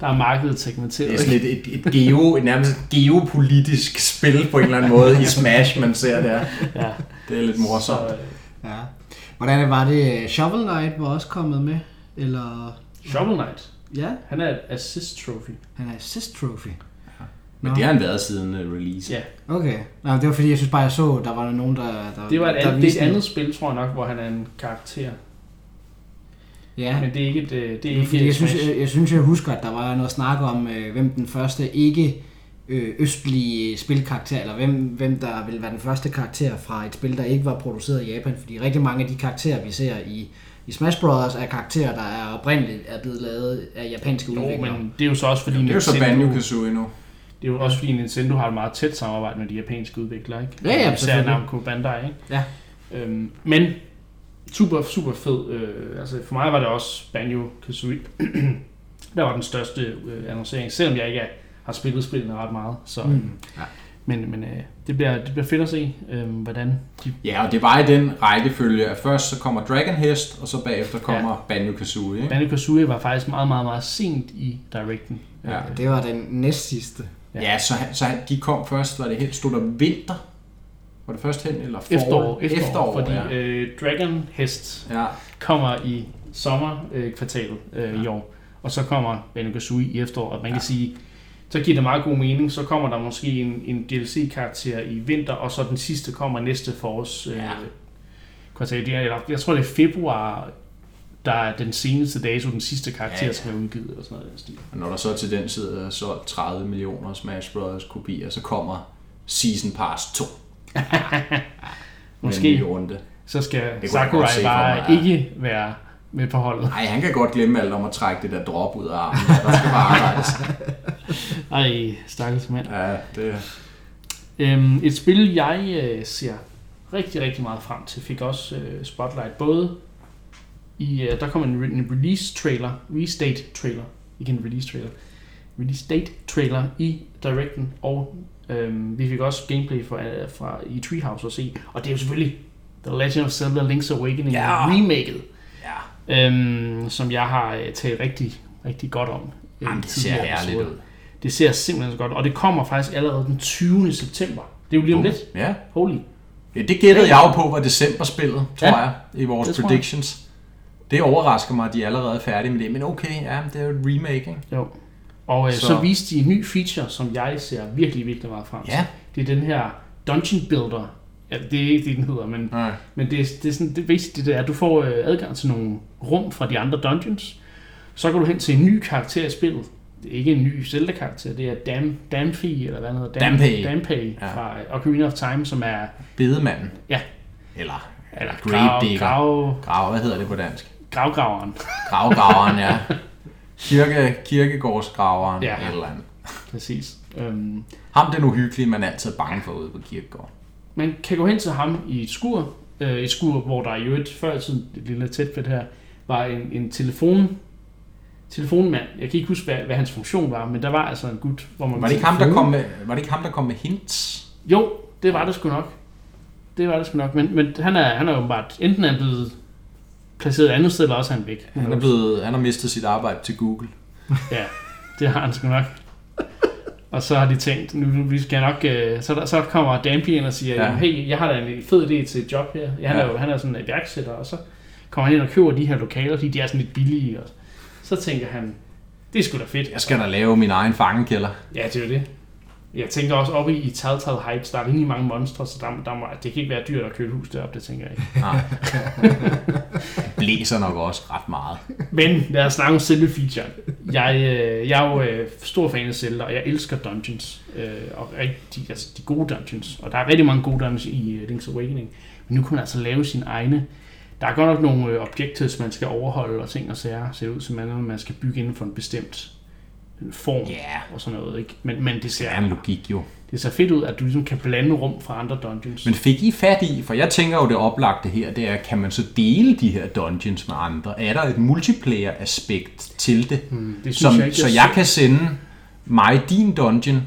Speaker 1: Der er markedet segmenteret.
Speaker 2: Det er sådan et, et, et, geo, et nærmest geopolitisk spil på en eller anden måde i Smash, man ser der.
Speaker 1: Ja.
Speaker 2: Det er lidt morsomt.
Speaker 1: Så, øh,
Speaker 3: Ja. Hvordan var det? Shovel Knight var også kommet med? Eller...
Speaker 1: Shovel Knight,
Speaker 3: Ja,
Speaker 1: han er et assist trophy.
Speaker 3: han er assist trophy.
Speaker 2: Men det har han været siden uh, release.
Speaker 1: Ja,
Speaker 3: Okay. Nej, det var fordi, jeg synes bare, jeg så, der var nogen, der... der
Speaker 1: det var et
Speaker 3: der
Speaker 1: andet, det et andet spil, tror jeg nok, hvor han er en karakter.
Speaker 3: Ja,
Speaker 1: Men det er ikke et, øh, det er ikke
Speaker 3: fordi, jeg,
Speaker 1: et
Speaker 3: synes,
Speaker 1: Smash.
Speaker 3: jeg, jeg synes, jeg husker, at der var noget snak om, øh, hvem den første ikke øh, østlige spilkarakter, eller hvem, hvem der ville være den første karakter fra et spil, der ikke var produceret i Japan. Fordi rigtig mange af de karakterer, vi ser i, i Smash Bros. er karakterer, der er oprindeligt er blevet lavet af japanske
Speaker 1: Jo,
Speaker 3: udviklere.
Speaker 1: men det er jo så også fordi
Speaker 2: Det er jo så
Speaker 1: Nintendo,
Speaker 2: Banjo-Kazooie nu.
Speaker 1: det er jo også fordi Nintendo har et meget tæt samarbejde med de japanske udviklere, ikke?
Speaker 3: Ja, ja,
Speaker 1: Især. Namco Bandai, ikke?
Speaker 3: Ja.
Speaker 1: Øhm, men super, super fed. Øh, altså for mig var det også Banjo Kazooie. der var den største øh, annoncering, selvom jeg ikke er, har spillet spillene ret meget. Så,
Speaker 3: Mm.
Speaker 1: mm.
Speaker 3: Ja.
Speaker 1: Men, men øh, det, bliver, det bliver fedt at se, øh, hvordan de...
Speaker 2: Ja, og det var i den rækkefølge, at først så kommer Dragon Hest, og så bagefter kommer ja. Banjo-Kazooie. ikke?
Speaker 1: Banjo Kazooie var faktisk meget, meget, meget sent i Directen.
Speaker 2: Ja.
Speaker 1: Øh,
Speaker 3: Det var den næst sidste.
Speaker 1: Ja.
Speaker 2: Ja, så, han- så de kom først, var det helt, stod der vinter? Var det først hen, eller forår?
Speaker 1: Efterår, efterår,
Speaker 2: efterår
Speaker 1: fordi
Speaker 2: ja.
Speaker 1: øh, Dragon Hest
Speaker 2: ja.
Speaker 1: kommer i sommerkvartalet øh, øh,
Speaker 2: Ja.
Speaker 1: i år, og så kommer Banjo Kazooie i efteråret. Man kan
Speaker 2: Ja.
Speaker 1: sige, så giver det meget god mening, så kommer der måske en, en DLC-karakter i vinter, og så den sidste kommer næste forårs øh,
Speaker 2: Ja.
Speaker 1: kvartal. Er, eller, jeg tror, det er februar, der er den seneste dato, den sidste karakter
Speaker 2: Ja,
Speaker 1: ja, skal være udgivet. Og sådan noget. stil.
Speaker 2: Og når der så til den side er solgt 30 millioner Smash Bros. kopier, så kommer Season Pass 2 med en
Speaker 1: Måske
Speaker 2: runde.
Speaker 1: så skal Sakurai
Speaker 2: se
Speaker 1: bare
Speaker 2: mig,
Speaker 1: ikke være med på holdet.
Speaker 2: Nej, han kan godt glemme alt om at trække det der drop ud af armen. Der skal bare arbejdes.
Speaker 1: Ej, stakkels mand.
Speaker 2: Ja, det,
Speaker 1: Øhm, et spil, jeg øh, ser rigtig, rigtig meget frem til, fik også øh, Spotlight. Både i, øh, der kom en, en release trailer, release date trailer, ikke en release trailer, release date trailer i Directen, og øhm, vi fik også gameplay fra, øh, fra i Treehouse at se. Og det er jo selvfølgelig The Legend of Zelda Link's Awakening
Speaker 2: Ja.
Speaker 1: remaket,
Speaker 2: ja.
Speaker 1: øhm, som jeg har øh, talt rigtig, rigtig godt om. øh,
Speaker 2: Jamen, det ser herligt ud.
Speaker 1: Det ser simpelthen så godt, og det kommer faktisk allerede den 20. september. Det er jo lige om lidt.
Speaker 2: Ja.
Speaker 1: Holy.
Speaker 2: ja, det gættede jeg jo på var decemberspillet, tror
Speaker 1: Ja,
Speaker 2: jeg, i vores
Speaker 1: det tror jeg.
Speaker 2: predictions. Det overrasker mig, at de er allerede færdige med det, men okay, ja, det er jo et remake, ikke?
Speaker 1: Jo. Og øh, så.
Speaker 2: Så-
Speaker 1: viste de en ny feature, som jeg ser virkelig, virkelig meget frem til.
Speaker 2: Ja.
Speaker 1: Det er den her Dungeon Builder. Ja, det er ikke det, den hedder, men,
Speaker 2: Nej.
Speaker 1: men det, er, det er sådan, det, basically det er, at du får øh, adgang til nogle rum fra de andre dungeons. Så går du hen til en ny karakter i spillet. Det er ikke en ny Zelda-karakter, det er Dam, Damphy, eller hvad den hedder. Dam,
Speaker 2: Dampé.
Speaker 1: Dampé
Speaker 2: Ja.
Speaker 1: fra Ocarina of Time, som er
Speaker 2: Bedemanden.
Speaker 1: Ja.
Speaker 2: Eller,
Speaker 1: eller
Speaker 2: Grave
Speaker 1: grav,
Speaker 2: Digger.
Speaker 1: grav,
Speaker 2: Grav, hvad hedder det på dansk?
Speaker 1: gravgraveren.
Speaker 2: Gravgraveren, ja. Kirke, kirkegårdsgraveren,
Speaker 1: Ja.
Speaker 2: eller andet.
Speaker 1: Præcis. Øhm,
Speaker 2: Ham den uhyggelige, man altid er bange for ude på kirkegården.
Speaker 1: Man kan gå hen til ham i et skur, øh, et skur, hvor der i øvrigt før i tiden, et lille tætfedt her, var en, en telefon, telefonmand. Jeg kan ikke huske, hvad, hvad hans funktion var, men der var altså en gut, hvor man...
Speaker 2: Var det ikke ham, der kom med, var det ikke ham, der kom med hints?
Speaker 1: Jo, det var det sgu nok. Det var det sgu nok, men, men han er, han er åbenbart, enten er han blevet placeret et andet sted, eller også han væk.
Speaker 2: Han er blevet, han har mistet sit arbejde til Google.
Speaker 1: Ja, det har han sgu nok. Og så har de tænkt, nu vi skal nok, øh, så, der, så kommer Dampy ind og siger,
Speaker 2: Ja.
Speaker 1: hey, jeg har da en fed idé til et job her. Ja, han,
Speaker 2: Ja.
Speaker 1: er jo, han er sådan en iværksætter, og så kommer han ind og køber de her lokaler, fordi de er sådan lidt billige. Og så tænker han, det er sgu da fedt.
Speaker 2: Jeg skal da lave min egen fangekælder.
Speaker 1: Ja, det er jo det. Jeg tænker også oppe i Telltale Heights, der er rimelig mange monstre, så der, der må, det kan ikke være dyrt at købe hus deroppe, det tænker jeg ikke.
Speaker 2: Nej. blæser nok også ret meget.
Speaker 1: Men lad os snakke om selve featuren. Jeg, øh, jeg er jo øh, stor fan af Zelda, og jeg elsker dungeons. Øh, og rigtig, altså de gode dungeons. Og der er rigtig mange gode dungeons i Link's Awakening. Men nu kan man altså lave sine egne. Der er godt nok nogle øh, objectives, man skal overholde, og ting og sager ser ud som andet, man skal bygge inden for en bestemt form
Speaker 2: Ja.
Speaker 1: og sådan noget. Ikke? Men, men det,
Speaker 2: Det
Speaker 1: ser,
Speaker 2: er en logik jo.
Speaker 1: det ser fedt ud, at du ligesom kan blande rum fra andre dungeons.
Speaker 2: Men fik I fat i, for jeg tænker jo det oplagte her, det er, kan man så dele de her dungeons med andre? Er der et multiplayer-aspekt til det?
Speaker 1: Hmm, det synes
Speaker 2: Som,
Speaker 1: jeg ikke,
Speaker 2: så
Speaker 1: jeg
Speaker 2: kan sende mig din dungeon,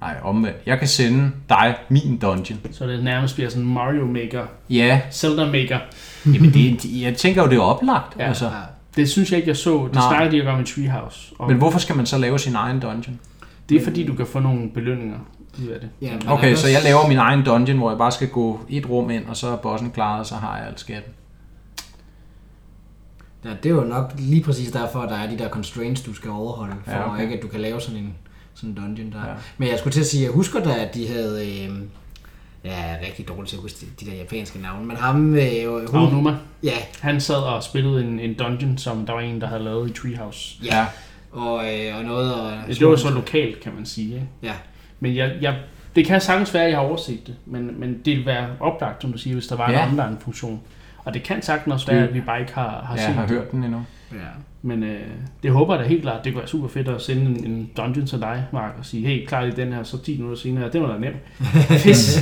Speaker 2: nej omvendt, jeg kan sende dig min dungeon.
Speaker 1: Så det nærmest bliver sådan Mario Maker,
Speaker 2: Ja,
Speaker 1: Zelda Maker.
Speaker 2: jamen det, jeg tænker jo det er oplagt.
Speaker 1: Ja.
Speaker 2: Altså.
Speaker 1: Det synes jeg ikke, jeg så. Det
Speaker 2: Nej.
Speaker 1: snakkede de jo om i Treehouse. Og
Speaker 2: Men hvorfor skal man så lave sin egen dungeon?
Speaker 1: det er fordi, du kan få nogle belønninger ud af det.
Speaker 3: Ja,
Speaker 2: Okay,
Speaker 3: der
Speaker 2: så jeg laver min egen dungeon, hvor jeg bare skal gå et rum ind, og så er bossen klaret, og så har jeg alt skatten.
Speaker 3: Ja, det er jo nok lige præcis derfor, at der er de der constraints, du skal overholde, for
Speaker 2: Ja, okay.
Speaker 3: ikke at du kan lave sådan en, sådan en dungeon der.
Speaker 2: Ja.
Speaker 3: Men jeg skulle til at sige, jeg husker da, at de havde... Øh, jeg er rigtig dårlig til at huske de, de der japanske navne, men ham... Øh, hoved,
Speaker 1: Aonuma,
Speaker 3: ja,
Speaker 1: han sad og spillede en, en dungeon, som der var en, der havde lavet i Treehouse.
Speaker 3: ja, og, øh, og noget... Og,
Speaker 1: Det var så lokalt, kan man sige. Ikke?
Speaker 3: Ja,
Speaker 1: Men jeg, jeg, det kan sagtens være, at jeg har overset det. Men, men det vil være oplagt, som du siger, hvis der var
Speaker 2: Ja.
Speaker 1: en online-funktion. Og det kan sagtens også være, at vi bare ikke har, har
Speaker 2: Ja,
Speaker 1: set
Speaker 2: har
Speaker 1: det.
Speaker 2: hørt den endnu.
Speaker 3: ja.
Speaker 1: Men øh, det håber jeg da helt klart. Det kunne være super fedt at sende en, en dungeon til dig, Mark, og sige, hey, klar lige den her, så 10 minutter senere. Det var da nemt.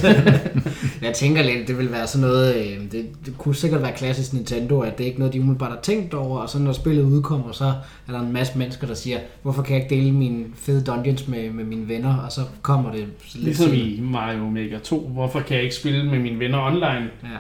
Speaker 3: Jeg tænker lidt, det vil være sådan noget, øh, det, det kunne sikkert være klassisk Nintendo, at det er ikke noget, de umiddelbart har tænkt over, og så når spillet udkommer, så er der en masse mennesker, der siger, hvorfor kan jeg ikke dele mine fede dungeons med, med mine venner, og så kommer det lidt
Speaker 1: ligesom i Mario Maker 2. Hvorfor kan jeg ikke spille med mine venner online?
Speaker 3: Ja.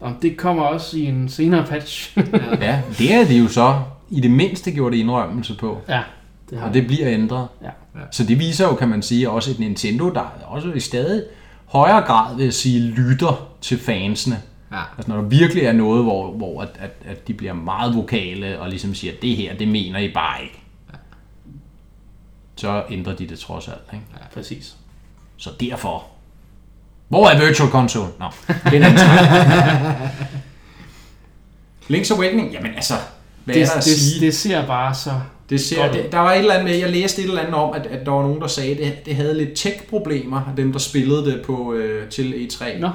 Speaker 1: Om det kommer også i en senere patch.
Speaker 2: Ja, det er det jo så i det mindste gjort indrømmelse på.
Speaker 1: ja, det har
Speaker 2: Og det bliver ændret.
Speaker 1: Ja.
Speaker 2: Så det viser jo, kan man sige, også et Nintendo, der også i stadig højere grad, vil jeg sige, lytter til fansene.
Speaker 3: Ja.
Speaker 2: Altså når der virkelig er noget, hvor, hvor at, at, at de bliver meget vokale og ligesom siger, det her, det mener I bare ikke. Så ændrer de det trods alt. Ikke?
Speaker 1: Ja, præcis.
Speaker 2: Så derfor. Hvor er Virtual Console? Nå, det er en. Link's Awakening, jamen altså, hvad
Speaker 1: Det,
Speaker 2: er der at
Speaker 1: det,
Speaker 2: sige?
Speaker 1: det ser bare så...
Speaker 2: Det ser,
Speaker 1: Godt.
Speaker 2: det, der var et eller andet med, jeg læste et eller andet om, at, at der var nogen, der sagde, at det, det havde lidt tech-problemer, dem der spillede det på, øh, til E3.
Speaker 1: Nå,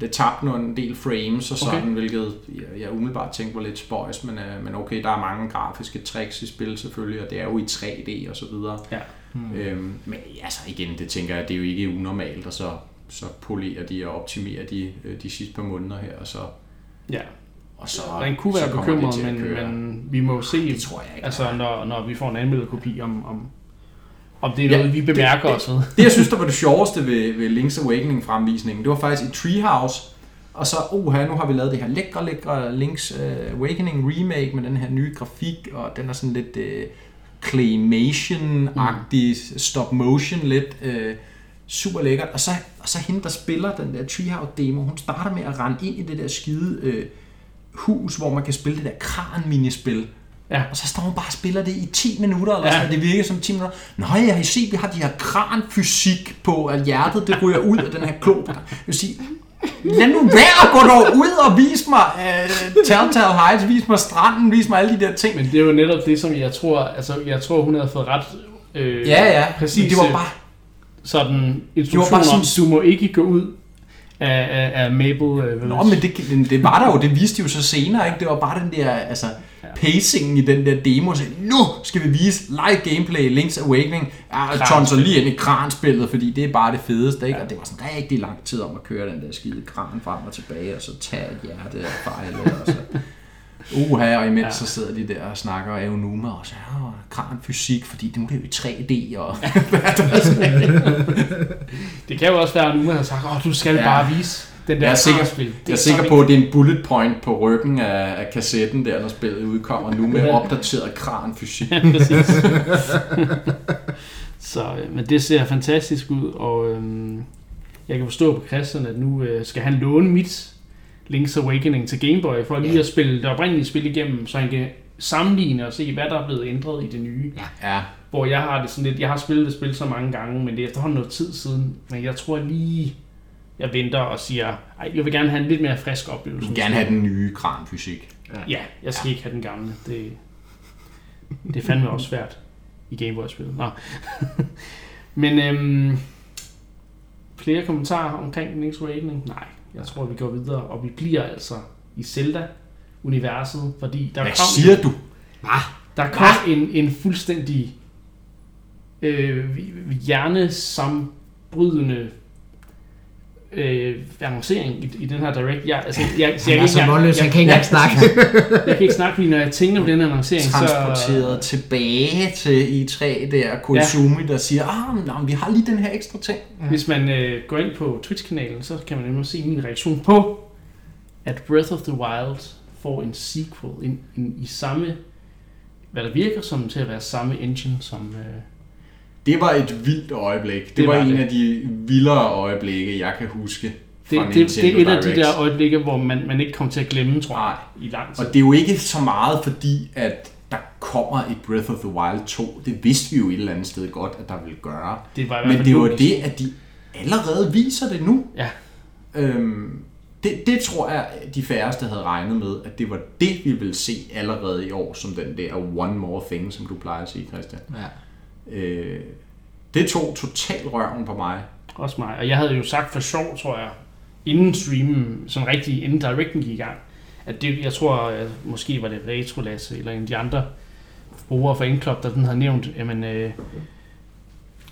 Speaker 2: Det tabte nogle en del frames og sådan,
Speaker 1: okay.
Speaker 2: hvilket jeg, jeg umiddelbart tænkte var lidt spøjs, men, øh, men okay, der er mange grafiske tricks i spil selvfølgelig, og det er jo i 3D og så videre.
Speaker 1: ja.
Speaker 2: Hmm. Øhm, men altså igen, det tænker jeg, det er jo ikke unormalt, og så, så polerer de og optimerer de øh, de sidste par måneder her, og så,
Speaker 1: Ja,
Speaker 2: og så
Speaker 1: man kunne være bekymret, men, men vi må se,
Speaker 2: Det tror jeg ikke.
Speaker 1: altså, når, når vi får en anmeldet kopi, om, om, om det er
Speaker 2: Ja,
Speaker 1: noget, vi bemærker
Speaker 2: det-
Speaker 1: os ved.
Speaker 2: Det, jeg synes, der var det sjoveste ved, ved Link's Awakening-fremvisningen, det var faktisk i Treehouse, og så, oh her, nu har vi lavet det her lækre, lækre Link's uh, Awakening remake med den her nye grafik, og den er sådan lidt uh, claymation-agtig, mm. stop motion lidt, uh, super lækkert. Og så, og så hende, der spiller den der Treehouse-demo, hun starter med at rende ind i det der skide uh, hus, hvor man kan spille det der kran-minispil.
Speaker 1: Ja.
Speaker 2: Og så står hun bare og spiller det i 10 minutter, eller
Speaker 1: Ja.
Speaker 2: sådan, det virker som 10 minutter. Nå, jeg har I set, vi har de her kranfysik på, at hjertet det ryger ud af den her klo. Jeg vil sige, lad nu være, gå dog ud og vis mig uh, Telltale Heights, vis mig stranden, vis mig alle de der ting.
Speaker 1: Men det er jo netop det, som jeg tror, altså jeg tror, hun havde fået ret øh,
Speaker 2: Ja, ja,
Speaker 1: præcis
Speaker 2: Men det var bare,
Speaker 1: sådan instruktioner
Speaker 2: bare
Speaker 1: om,
Speaker 2: sådan-
Speaker 1: du må ikke gå ud af, af, af Mabel øh.
Speaker 2: Nå, men det, det var der jo, det viste de jo så senere, ikke? Det var bare den der, altså, pacingen i den der demo, så nu skal vi vise live gameplay, Link's Awakening, ja, og tonser lige ind i kranspillet, fordi det er bare det fedeste, ikke? Og det var sådan rigtig lang tid om at køre den der skide kran frem og tilbage, og så tage et hjerte og fejle, og så... Uha, og imens
Speaker 1: Ja.
Speaker 2: så sidder de der og snakker af Numa og så ja, kran fysik, fordi det er det jo i 3D, og
Speaker 1: Det kan jo også være, at nogen har sagt, åh, du skal ja. Bare vise den der
Speaker 2: Jeg er sikker-.
Speaker 1: Det
Speaker 2: Jeg er sikker på, at det er en bullet point på ryggen af, af kassetten der, når spillet udkommer nu med opdateret kranfysik.
Speaker 1: Ja, præcis. så, øh, men det ser fantastisk ud, og øhm, jeg kan forstå på Christian, at nu øh, skal han låne mit Link's Awakening til Game Boy, for lige
Speaker 3: Ja.
Speaker 1: at spille det oprindelige spil igennem, så han kan sammenligne og se, hvad der er blevet ændret i det nye.
Speaker 2: Ja,
Speaker 1: Hvor jeg har det sådan lidt, jeg har spillet det spil så mange gange, men det er efterhånden noget tid siden, men jeg tror lige, jeg venter og siger, ej, jeg vil gerne have en lidt mere frisk
Speaker 2: du
Speaker 1: oplevelse.
Speaker 2: vil gerne have den nye kranfysik.
Speaker 1: Ja, jeg skal ja. ikke have den gamle. Det, det er fandme også svært i Game Boy-spillet. Nå. Men øhm, flere kommentarer omkring Link's Awakening? Nej, jeg tror, vi går videre, og vi bliver altså i Zelda-universet, fordi der
Speaker 2: Hvad
Speaker 1: kom,
Speaker 2: siger du?
Speaker 3: Hva?
Speaker 1: der kom en, en fuldstændig øh, hjernesambrydende øh, annoncering i, i den her direct. Jeg, altså, jeg, så
Speaker 3: Han
Speaker 1: jeg,
Speaker 3: er så
Speaker 1: jeg,
Speaker 3: målløs, han kan ikke
Speaker 1: jeg,
Speaker 3: engang snakke.
Speaker 1: jeg kan ikke snakke, fordi når jeg tænker på den her annoncering,
Speaker 2: Transporteret
Speaker 1: så...
Speaker 2: tilbage til E3 der, Koizumi, ja. der siger, ah, men, vi har lige den her ekstra ting.
Speaker 1: Hvis man øh, går ind på Twitch-kanalen, så kan man nemlig se min reaktion på, at Breath of the Wild får en sequel en, en, i samme, hvad der virker som til at være samme engine som... Øh,
Speaker 2: Det var et vildt øjeblik. Det,
Speaker 1: Det
Speaker 2: var,
Speaker 1: var
Speaker 2: en
Speaker 1: det.
Speaker 2: af de vildere øjeblikke, jeg kan huske
Speaker 1: det,
Speaker 2: fra
Speaker 1: det,
Speaker 2: Nintendo
Speaker 1: det er et af de der øjeblikke, hvor man, man ikke kommer til at glemme, tror jeg,
Speaker 2: Nej.
Speaker 1: i lang tid.
Speaker 2: Og det er jo ikke så meget fordi, at der kommer et Breath of the Wild 2. Det vidste vi jo et eller andet sted godt, at der ville gøre.
Speaker 1: det var
Speaker 2: Men det
Speaker 1: logisk.
Speaker 2: det, at de allerede viser det nu.
Speaker 1: Ja,
Speaker 2: Øhm, det, det tror jeg, de færreste havde regnet med, at det var det, vi ville se allerede i år, som den der one more thing, som du plejer at sige, Christian.
Speaker 3: Ja.
Speaker 2: Øh, det tog totalt røven på mig.
Speaker 1: også mig. Og jeg havde jo sagt for sjov, tror jeg, inden streamen, sådan rigtig, inden Directen gik i gang, at det, jeg tror, at måske var det Retro Lasse, eller en af de andre brugere fra Inclub, der den havde nævnt, jamen, øh,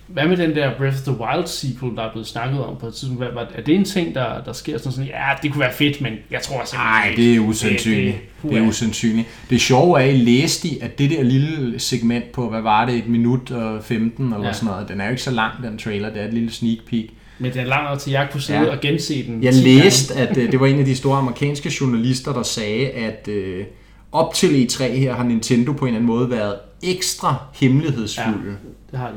Speaker 1: hvad med den der Breath of the Wild sequel, der er blevet snakket om på et tidspunkt? Hvad, er det en ting, der, der sker sådan sådan, ja, det kunne være fedt, men jeg tror simpelthen
Speaker 2: Nej, det er usandsynligt.
Speaker 1: det-
Speaker 2: Det, det er usandsynligt. Det sjove er, at I læste at det der lille segment på, hvad var det, et minut og 15 eller
Speaker 1: Ja.
Speaker 2: ja. sådan noget, den er jo ikke så lang, den trailer, det er et lille sneak peek.
Speaker 1: Men det er langt til, jeg kunne sidde
Speaker 2: Ja.
Speaker 1: og gense den.
Speaker 2: Jeg
Speaker 1: 10 gange.
Speaker 2: læste, at øh, det var en af de store amerikanske journalister, der sagde, at øh, op til E3 her har Nintendo på en eller anden måde været ekstra hemmelighedsfulde.
Speaker 1: Det har de.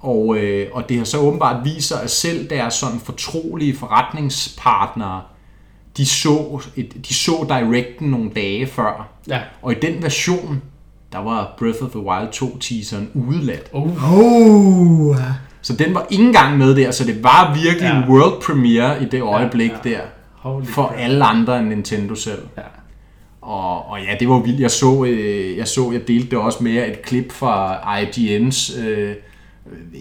Speaker 2: Og, øh, og det har så åbenbart vist sig, at selv deres sådan fortrolige forretningspartnere, de så, et, de så Directen nogle dage før.
Speaker 1: Ja.
Speaker 2: Og i den version, der var Breath of the Wild 2 teaseren udeladt.
Speaker 1: Oh,
Speaker 3: Oh,
Speaker 2: Så den var ikke engang med der, så det var virkelig
Speaker 1: Ja.
Speaker 2: en world premiere i det øjeblik
Speaker 1: ja.
Speaker 2: ja, der.
Speaker 1: holy
Speaker 2: For
Speaker 1: crap.
Speaker 2: alle andre end Nintendo selv.
Speaker 1: Ja.
Speaker 2: Og, og ja, det var vildt. Jeg så, øh, jeg så, jeg delte det også med et klip fra IGN's, øh,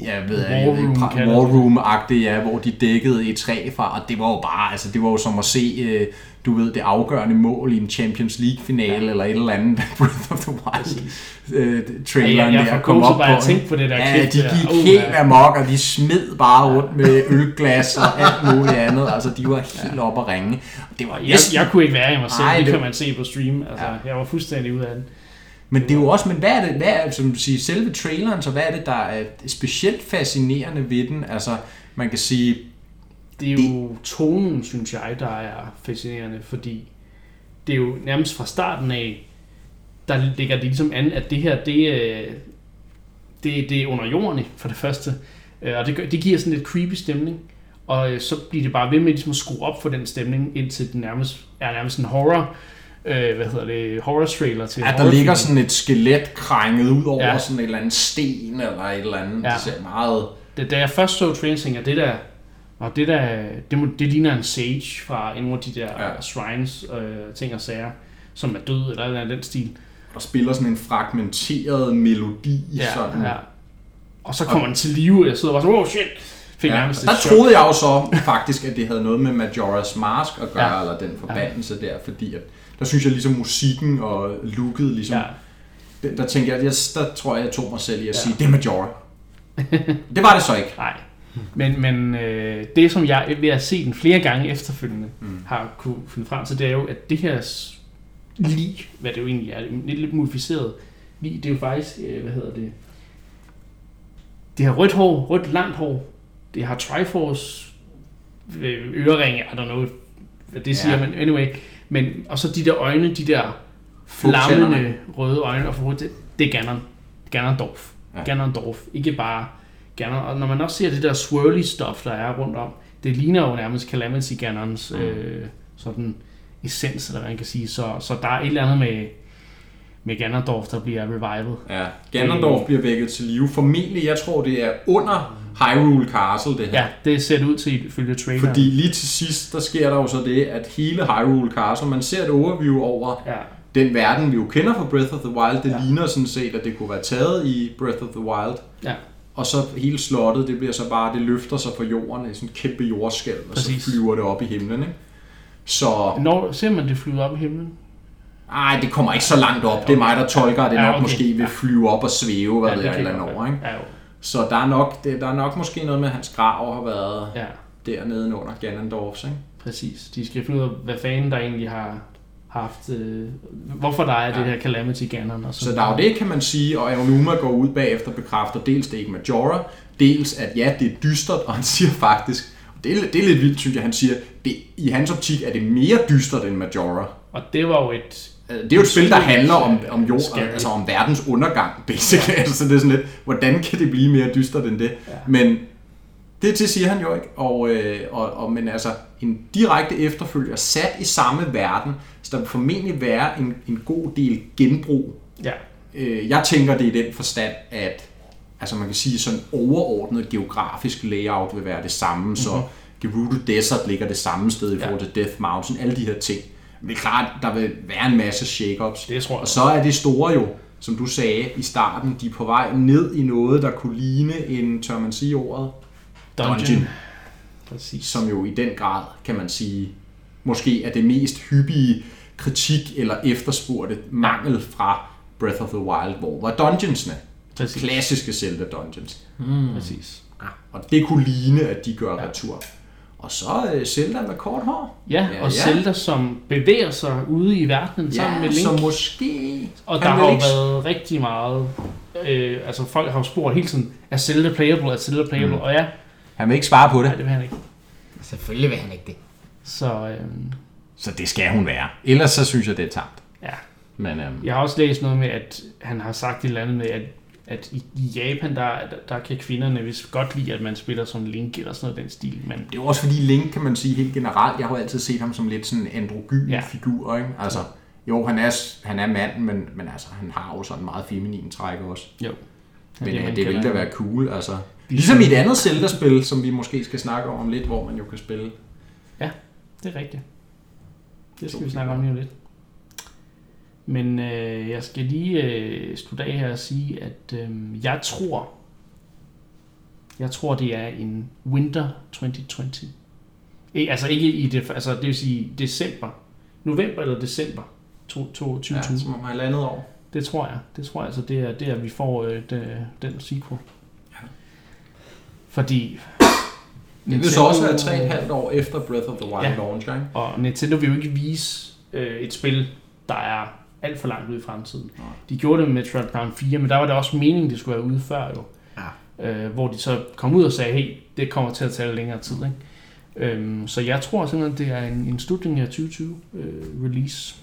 Speaker 2: jeg ved
Speaker 1: War
Speaker 2: jeg ikke,
Speaker 1: Room,
Speaker 2: pra- War
Speaker 1: det.
Speaker 2: Room-agtigt, ja, hvor de dækkede et træ fra, og det var jo bare, altså det var jo som at se, øh, du ved, det afgørende mål i en Champions League-finale, ja. eller et eller andet, Breath of the Wild øh, traileren
Speaker 1: Ja, jeg- jeg
Speaker 2: der kom op
Speaker 1: bare
Speaker 2: på.
Speaker 1: tænke på det der
Speaker 2: ja,
Speaker 1: klip
Speaker 2: de
Speaker 1: der.
Speaker 2: gik
Speaker 1: Uh,
Speaker 2: helt
Speaker 1: ja.
Speaker 2: amok, og de smed bare rundt med ølglas og alt muligt andet, altså de var helt oppe at ringe. Det var
Speaker 1: Jeg, jeg kunne ikke være i mig selv,
Speaker 2: Nej,
Speaker 1: det,
Speaker 2: det-
Speaker 1: kan man se på stream. Altså, ja. Jeg var fuldstændig ude af den.
Speaker 2: Men det er jo også, men hvad er det, hvad er, som du siger, selve traileren, så hvad er det, der er specielt fascinerende ved den? Altså, man kan sige,
Speaker 1: Det er jo tonen, synes jeg, der er fascinerende, fordi det er jo nærmest fra starten af, der ligger det ligesom an, at det her, det, øh, det, det er under jorden for det første, Øh, og det, det giver sådan lidt creepy stemning, og øh, så bliver det bare ved med ligesom at skrue op for den stemning, indtil den nærmest er nærmest en horror, øh, hvad hedder det, horror trailer til
Speaker 2: at der ligger sådan et skelet krænget ud over
Speaker 1: Ja.
Speaker 2: ja. sådan et eller andet sten eller et eller andet.
Speaker 1: Ja.
Speaker 2: Ja. Det ser meget...
Speaker 1: Da, da jeg først så traileren, tænkte jeg, det der, og det der, det, må, det ligner en sage fra en af de der ja.
Speaker 2: Ja.
Speaker 1: shrines, øh, ting og sager, som er død, eller af den stil.
Speaker 2: Der spiller sådan en fragmenteret melodi. sådan.
Speaker 1: ja. Og så kommer den til live, og jeg sidder bare sådan, oh shit, fik
Speaker 2: Ja,
Speaker 1: nærmest
Speaker 2: der
Speaker 1: chok.
Speaker 2: troede jeg jo så faktisk, at det havde noget med Majora's Mask at gøre,
Speaker 1: Ja.
Speaker 2: ja. eller den forbandelse ja. der, fordi at, der synes jeg ligesom musikken og looket ligesom,
Speaker 1: Ja.
Speaker 2: der, der tænkte jeg, jeg, der tror jeg, jeg tog mig selv i at
Speaker 1: Ja.
Speaker 2: sige, det er Majora. det var det så ikke.
Speaker 1: Nej. Men, men øh, det, som jeg ved at se den flere gange efterfølgende, mm. har kunne finde frem til, det er jo, at det her s- lig, hvad det jo egentlig er, lidt, lidt modificeret lig, det er jo faktisk, øh, hvad hedder det, det har rødt hår, rødt langt hår, det har Triforce øh, øreringe, I don't know, hvad det siger,
Speaker 2: Ja.
Speaker 1: men anyway, men, og så de der øjne, de der flammende røde øjne, og for det, det er Ganon, Ganondorf, ja.
Speaker 2: Ja.
Speaker 1: Ganondorf, ikke bare Ganon, og når man også ser det der swirly stuff, der er rundt om, det ligner jo nærmest Calamity Ganons
Speaker 2: Mm.
Speaker 1: øh, sådan essens, eller hvad man kan sige, så, så der er et eller andet med, med Ganondorf, der bliver revivet.
Speaker 2: Ja, Ganondorf bliver vækket til live. Formentlig, jeg tror, det er under Hyrule Castle, det her.
Speaker 1: Ja, det ser det ud til ifølge traileren.
Speaker 2: Fordi lige til sidst, der sker der jo så det, at hele Hyrule Castle, man ser et overview over
Speaker 1: Ja,
Speaker 2: den verden, vi jo kender fra Breath of the Wild, det ja. ligner sådan set, at det kunne være taget i Breath of the Wild.
Speaker 1: Ja.
Speaker 2: Og så hele slottet, det bliver så bare, det løfter sig fra jorden i sådan en kæmpe jordskæld, og
Speaker 1: Præcis.
Speaker 2: så flyver det op i himlen, ikke? Så,
Speaker 1: Når ser man det flyve op i himlen?
Speaker 2: ej, det kommer ikke så langt op. Det er mig, der tolker, at det
Speaker 1: Ja,
Speaker 2: nok
Speaker 1: okay.
Speaker 2: måske vil flyve op og svæve, hvad
Speaker 1: Ja,
Speaker 2: ved jeg, eller
Speaker 1: godt
Speaker 2: andet over,
Speaker 1: være.
Speaker 2: ikke?
Speaker 1: Ja, jo.
Speaker 2: Så der er, nok, det, der er nok måske noget med, at hans grav har været
Speaker 1: Ja,
Speaker 2: dernede under Ganondorfs, ikke?
Speaker 1: præcis. De skal finde ud af, hvad fanden der egentlig har haft... Øh, hvorfor der er ja. det her Calamity Ganon og
Speaker 2: Så
Speaker 1: sådan
Speaker 2: der er jo det, kan man sige, og Aonuma går ud bagefter og bekræfter dels det ikke Majora, dels at ja, det er dystert, og han siger faktisk, det er, det er lidt vildt, synes jeg, han siger, det, i hans optik er det mere dystert end Majora.
Speaker 1: Og det var jo et...
Speaker 2: Altså, Det er jo et spil, der handler om, om, jord,
Speaker 1: Scary.
Speaker 2: altså om verdens undergang, basically. Ja. Altså, det er sådan lidt, hvordan kan det blive mere dystert end det?
Speaker 1: Ja.
Speaker 2: Men det til siger han jo ikke. Og, øh, og, og, men altså, en direkte efterfølger sat i samme verden, så der vil formentlig være en, en god del genbrug
Speaker 1: Ja,
Speaker 2: Øh, jeg tænker det i den forstand, at altså man kan sige sådan overordnet geografisk layout vil være det samme, mm-hmm. så Gerudo Desert ligger det samme sted i
Speaker 1: Ja.
Speaker 2: forhold til Death Mountain, alle de her ting. Men det er klart, der vil være en masse shake-ups.
Speaker 1: det tror jeg.
Speaker 2: Og så er det store jo, som du sagde i starten, de er på vej ned i noget, der kunne ligne en, tør man sige ordet,
Speaker 1: Dungeon.
Speaker 2: dungeon.
Speaker 1: Præcis.
Speaker 2: som jo i den grad, kan man sige, måske er det mest hyppige kritik eller efterspurgte mangel fra Breath of the Wild, hvor var dungeonsne.
Speaker 1: Præcis.
Speaker 2: Klassiske Zelda dungeons.
Speaker 1: Præcis.
Speaker 2: Og det kunne ligne, at de gør
Speaker 1: Ja.
Speaker 2: retur. Og så uh, Zelda med kort hår.
Speaker 1: Ja,
Speaker 2: Ja,
Speaker 1: og
Speaker 2: ja.
Speaker 1: Zelda, som bevæger sig ude i verdenen sammen med Link.
Speaker 2: så måske...
Speaker 1: Og der har jo
Speaker 2: ikke-
Speaker 1: været rigtig meget... Øh, altså folk har jo spurgt hele tiden, er Zelda playable, er Zelda playable? Mm. Og ja,
Speaker 2: Han vil ikke svare på det.
Speaker 1: nej, det vil han ikke.
Speaker 3: Selvfølgelig vil han ikke det.
Speaker 1: Så øh,
Speaker 2: Så det skal hun være. Ellers så synes jeg, det er tamt.
Speaker 1: ja,
Speaker 2: Men øhm,
Speaker 1: jeg har også læst noget med, at han har sagt et eller andet med, at, at i Japan, der, der, kan kvinderne vist godt lide, at man spiller som Link eller sådan noget den stil. Men
Speaker 2: det er også fordi Link, kan man sige helt generelt, jeg har jo altid set ham som lidt sådan en androgyn
Speaker 1: Ja.
Speaker 2: ja. figur, ikke? Altså, jo, han er, han er mand, men, men altså, han har jo sådan meget feminin træk også.
Speaker 1: jo.
Speaker 2: Men
Speaker 1: det,
Speaker 2: det,
Speaker 1: man
Speaker 2: det ville da være cool, altså. Ligesom i et andet Zelda-spil, som vi måske skal snakke om lidt, hvor man jo kan spille.
Speaker 1: Det er rigtigt. Det skal vi snakke om lige lidt. Men øh, jeg skal lige øh, slutte af her og sige, at øh, jeg tror, jeg tror, det er en winter 2020. Ik- altså ikke i det, altså det vil sige december, november eller december 2020.
Speaker 2: Ja, som om halvandet år.
Speaker 1: det tror jeg. Det tror jeg, altså det er der, vi får øh, den, den sequel.
Speaker 2: Ja.
Speaker 1: Fordi...
Speaker 2: Det vil så også være 3,5 år efter Breath of the Wild
Speaker 1: ja.
Speaker 2: launch, ikke?
Speaker 1: Og Nintendo vil jo ikke vise øh, et spil, der er alt for langt ude i fremtiden.
Speaker 2: Nej.
Speaker 1: De gjorde det med Metroid Prime 4, men der var det også meningen, det skulle være ude før jo.
Speaker 3: Ja.
Speaker 1: Øh, hvor de så kom ud og sagde, hey, det kommer til at tage længere tid. Ikke? Øhm, så jeg tror simpelthen, det er en, en slutning af 2020 øh, release.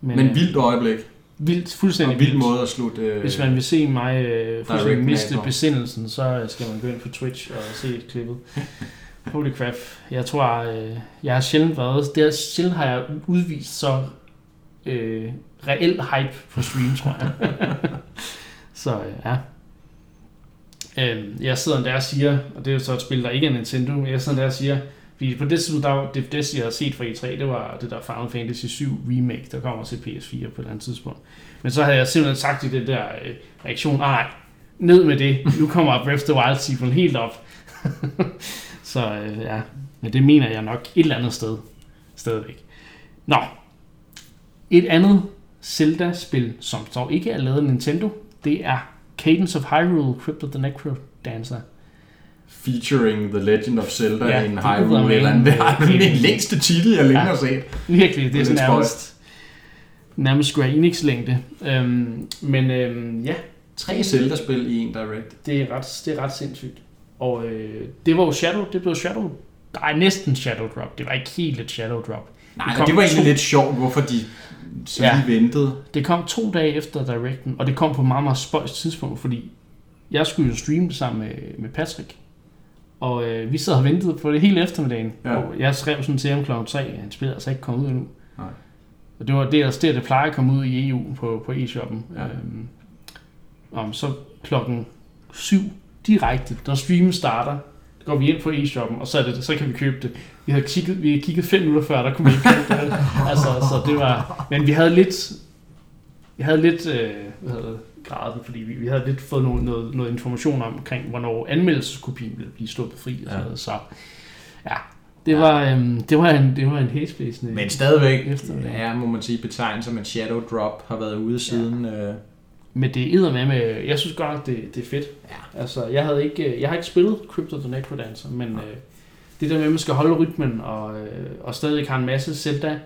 Speaker 2: Men, Men
Speaker 1: øh,
Speaker 2: vildt øjeblik.
Speaker 1: vildt, fuldstændig
Speaker 2: vild
Speaker 1: vildt.
Speaker 2: måde at slutte... Øh,
Speaker 1: Hvis man vil se mig øh, fuldstændig miste besindelsen, så skal man gå ind på Twitch og se klippet. Holy crap. Jeg tror, øh, jeg har sjældent været... Det er, sjældent har jeg udvist så øh, reel hype på stream, tror jeg. så øh, ja. Øh, jeg sidder der og siger, og det er jo så et spil, der ikke er Nintendo, men jeg sidder der og siger, fordi på det tidspunkt, der det bedste, jeg har set fra E3, det var det der Final Fantasy 7 Remake, der kommer til PS4 på et andet tidspunkt. Men så havde jeg simpelthen sagt i det der øh, reaktion, "Ah, nej, ned med det, nu kommer Breath of the Wild sequel helt op. så øh, ja, men det mener jeg nok et eller andet sted stadigvæk. Nå, et andet Zelda-spil, som så ikke er lavet af Nintendo, det er Cadence of Hyrule Crypt of the Necro Dancer.
Speaker 2: Featuring The Legend of Zelda
Speaker 1: Ja,
Speaker 2: in Hyrule. Eller
Speaker 1: en,
Speaker 2: det er den længste titel, jeg længe
Speaker 1: Ja.
Speaker 2: har set.
Speaker 1: Virkelig, det er sådan nærmest, nærmest Square Enix længde. Øhm, men øhm, ja,
Speaker 2: Tre Zelda-spil i en Direct.
Speaker 1: det er ret, det er ret sindssygt. Og øh, det var jo Shadow, det blev Shadow, nej næsten Shadow Drop, det var ikke helt et Shadow Drop.
Speaker 2: Nej,
Speaker 1: Det
Speaker 2: det, var egentlig
Speaker 1: to-
Speaker 2: lidt sjovt, hvorfor de så
Speaker 1: Ja.
Speaker 2: lige ventede.
Speaker 1: Det kom to dage efter Directen, og det kom på meget, meget spøjs tidspunkt, fordi jeg skulle jo streame det sammen med, med Patrick. Og øh, vi sad og ventede på det hele eftermiddagen.
Speaker 2: Ja.
Speaker 1: Og jeg skrev sådan til ham klokken 3, han spiller altså ikke kommet ud endnu.
Speaker 2: Nej.
Speaker 1: Og det var det, altså det, det plejer at komme ud i EU på, på e-shoppen.
Speaker 2: Ja.
Speaker 1: Øhm, om så klokken 7 direkte, når streamen starter, går vi ind på e-shoppen, og så, er det, så kan vi købe det. Vi havde kigget, vi havde kigget fem minutter før, der kunne vi ikke købe det. altså, så det var, men vi havde lidt, vi havde lidt, øh, hvad hedder det, gradet den, fordi vi, vi havde lidt fået noget, noget, noget information om, omkring, hvornår anmeldelseskopien ville blive sluppet fri. Og sådan
Speaker 2: Ja.
Speaker 1: noget. Så ja, det var, øhm, det var en, det var en hæsblæsende.
Speaker 2: Men stadigvæk
Speaker 1: Eftermiddag.
Speaker 2: er, må man sige, betegnet som en shadow drop, har været ude siden... Øh,
Speaker 1: Men det er med med, jeg synes godt nok, det, det er fedt.
Speaker 2: Ja.
Speaker 1: Altså, jeg, havde ikke, jeg har ikke spillet Crypto the Necrodancer, men øh, det der med, at man skal holde rytmen, og, øh, og stadig har en masse Zelda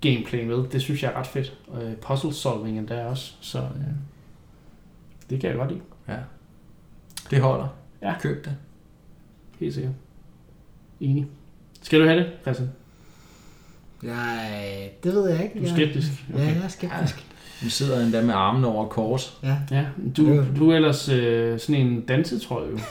Speaker 1: gameplay med, det synes jeg er ret fedt. Og øh, puzzle solving endda også, så øh, det kan jeg godt lide,
Speaker 2: ja. Det holder.
Speaker 1: Ja.
Speaker 2: Køb det.
Speaker 1: helt sikkert. Enig. Skal du have det, Christian?
Speaker 3: Jeg, det ved jeg ikke.
Speaker 1: Du er skeptisk.
Speaker 3: Ja, jeg er skeptisk.
Speaker 2: Vi sidder endda med armene over kors.
Speaker 3: Ja.
Speaker 1: Ja, du, du er ellers øh, sådan en dansetrøje jo.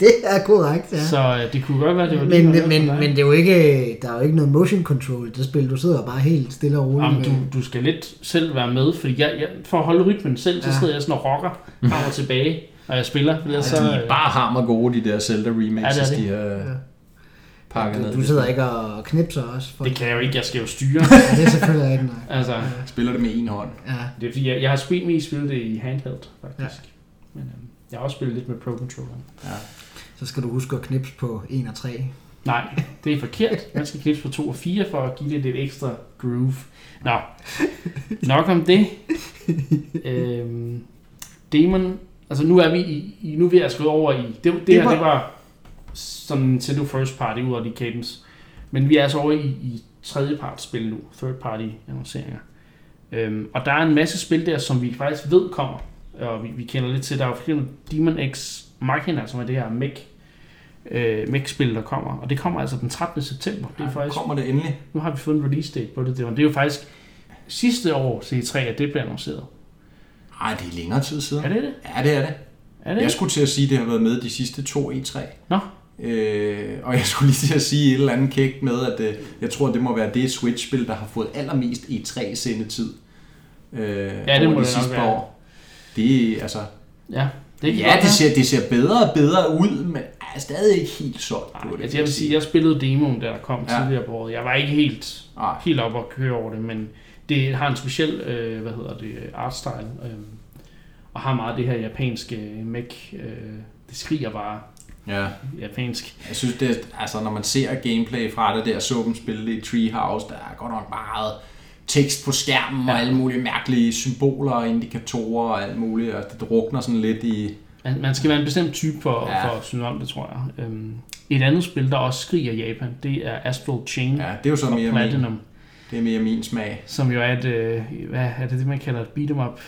Speaker 3: Det er korrekt, ja.
Speaker 1: Så øh, det kunne godt være, det var
Speaker 3: Men,
Speaker 1: lige
Speaker 3: men, men det er jo ikke, der er jo ikke noget motion control i det spil. Du sidder bare helt stille og roligt.
Speaker 1: Jamen, du, du skal lidt selv være med, fordi jeg, jeg, for at holde rytmen selv, så
Speaker 3: Ja.
Speaker 1: sidder jeg sådan og rocker frem og tilbage, når jeg spiller. For ellers
Speaker 2: Så,
Speaker 1: så,
Speaker 2: de er
Speaker 1: øh,
Speaker 2: bare hammer gode, de der Zelda remakes,
Speaker 1: Ja, det er
Speaker 2: de har
Speaker 3: Ja.
Speaker 2: Pakket ned.
Speaker 3: du, sidder ikke og knipser også. For,
Speaker 1: det kan jeg jo ikke, jeg skal jo styre.
Speaker 3: Ja, det er selvfølgelig ikke nej.
Speaker 1: altså,
Speaker 2: Spiller det med en hånd.
Speaker 3: Ja.
Speaker 1: det er fordi, jeg, jeg har spillet mest spillet det i handheld, faktisk. Men øhm, jeg har også spillet lidt med Pro Controller.
Speaker 2: Ja.
Speaker 3: Så skal du huske at knipse på 1 og 3.
Speaker 1: Nej, det er forkert. Man skal klippe på 2 og 4 for at give det lidt ekstra groove. Nå, nok om det. øhm, Demon, altså nu er vi i, i nu er vi altså gået over i, det, det, det her
Speaker 3: var-
Speaker 1: det var sådan Nintendo First Party ud af de cadence. Men vi er altså over i, i tredje part spil nu, third party annonceringer. Øhm, og der er en masse spil der, som vi faktisk ved kommer, og vi, vi kender lidt til. Der er jo for eksempel Demon X Machina, som er det her mech, øh, mech-spil, der kommer. Og det kommer altså den 13. september. Det er faktisk,
Speaker 2: Kommer det endelig?
Speaker 1: nu har vi fået en release date på det. Det, var, det er jo faktisk sidste år C3, at det blev annonceret.
Speaker 2: Nej, det er længere tid siden.
Speaker 1: Er det det?
Speaker 2: Ja, det er det.
Speaker 1: Er det
Speaker 2: Jeg skulle til at sige, at det har været med de sidste to E3.
Speaker 1: Nå.
Speaker 2: Øh, og jeg skulle lige til at sige et eller andet kægt med, at øh, jeg tror, det må være det Switch-spil, der har fået allermest E3-sendetid. Øh,
Speaker 1: Ja, det
Speaker 2: over
Speaker 1: må
Speaker 2: de
Speaker 1: det
Speaker 2: sidste par år. Det altså...
Speaker 1: Ja, det
Speaker 2: ja, det ser, det ser bedre og bedre ud, men er stadig ikke helt solgt på
Speaker 1: Nej,
Speaker 2: det.
Speaker 1: altså jeg vil sige, jeg spillede demoen, der kom
Speaker 2: Ja.
Speaker 1: tidligere på året. Jeg var ikke helt,
Speaker 2: Nej.
Speaker 1: helt op og køre over det, men det har en speciel, øh, hvad hedder det, artstyle, øh, og har meget det her japanske mech, øh, det skriger bare
Speaker 2: Ja,
Speaker 1: japansk.
Speaker 2: jeg synes, det, er- altså, når man ser gameplay fra det der, så dem spille det i Treehouse, der er godt nok meget tekst på skærmen og
Speaker 1: Ja.
Speaker 2: alle mulige mærkelige symboler og indikatorer og alt muligt, og det drukner sådan lidt i...
Speaker 1: Man, man skal være en bestemt type for,
Speaker 2: Ja.
Speaker 1: for at synes om det, tror jeg. Øhm, et andet spil, der også skriger Japan, det er Astral Chain
Speaker 2: Ja, det er jo så mere min,
Speaker 1: Platinum,
Speaker 2: det er mere min smag.
Speaker 1: som jo er et, øh, hvad er det, det man kalder et beat'em up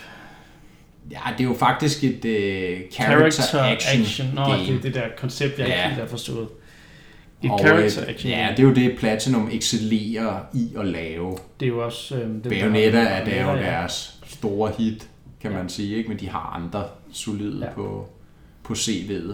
Speaker 2: Ja, det er jo faktisk et uh, character,
Speaker 1: character
Speaker 2: action,
Speaker 1: action. Nå,
Speaker 2: game.
Speaker 1: det er det der koncept, jeg
Speaker 2: Ja.
Speaker 1: ikke helt har forstået. Et
Speaker 2: og,
Speaker 1: character
Speaker 2: øh,
Speaker 1: action.
Speaker 2: Ja, det er jo det, Platinum excellerer i at lave.
Speaker 1: det er jo også... Øh, den
Speaker 2: Bayonetta
Speaker 1: der-
Speaker 2: er det er jo
Speaker 1: ja.
Speaker 2: deres store hit, kan
Speaker 1: Ja.
Speaker 2: man sige, ikke? men de har andre solide
Speaker 1: ja.
Speaker 2: på, på CV'et.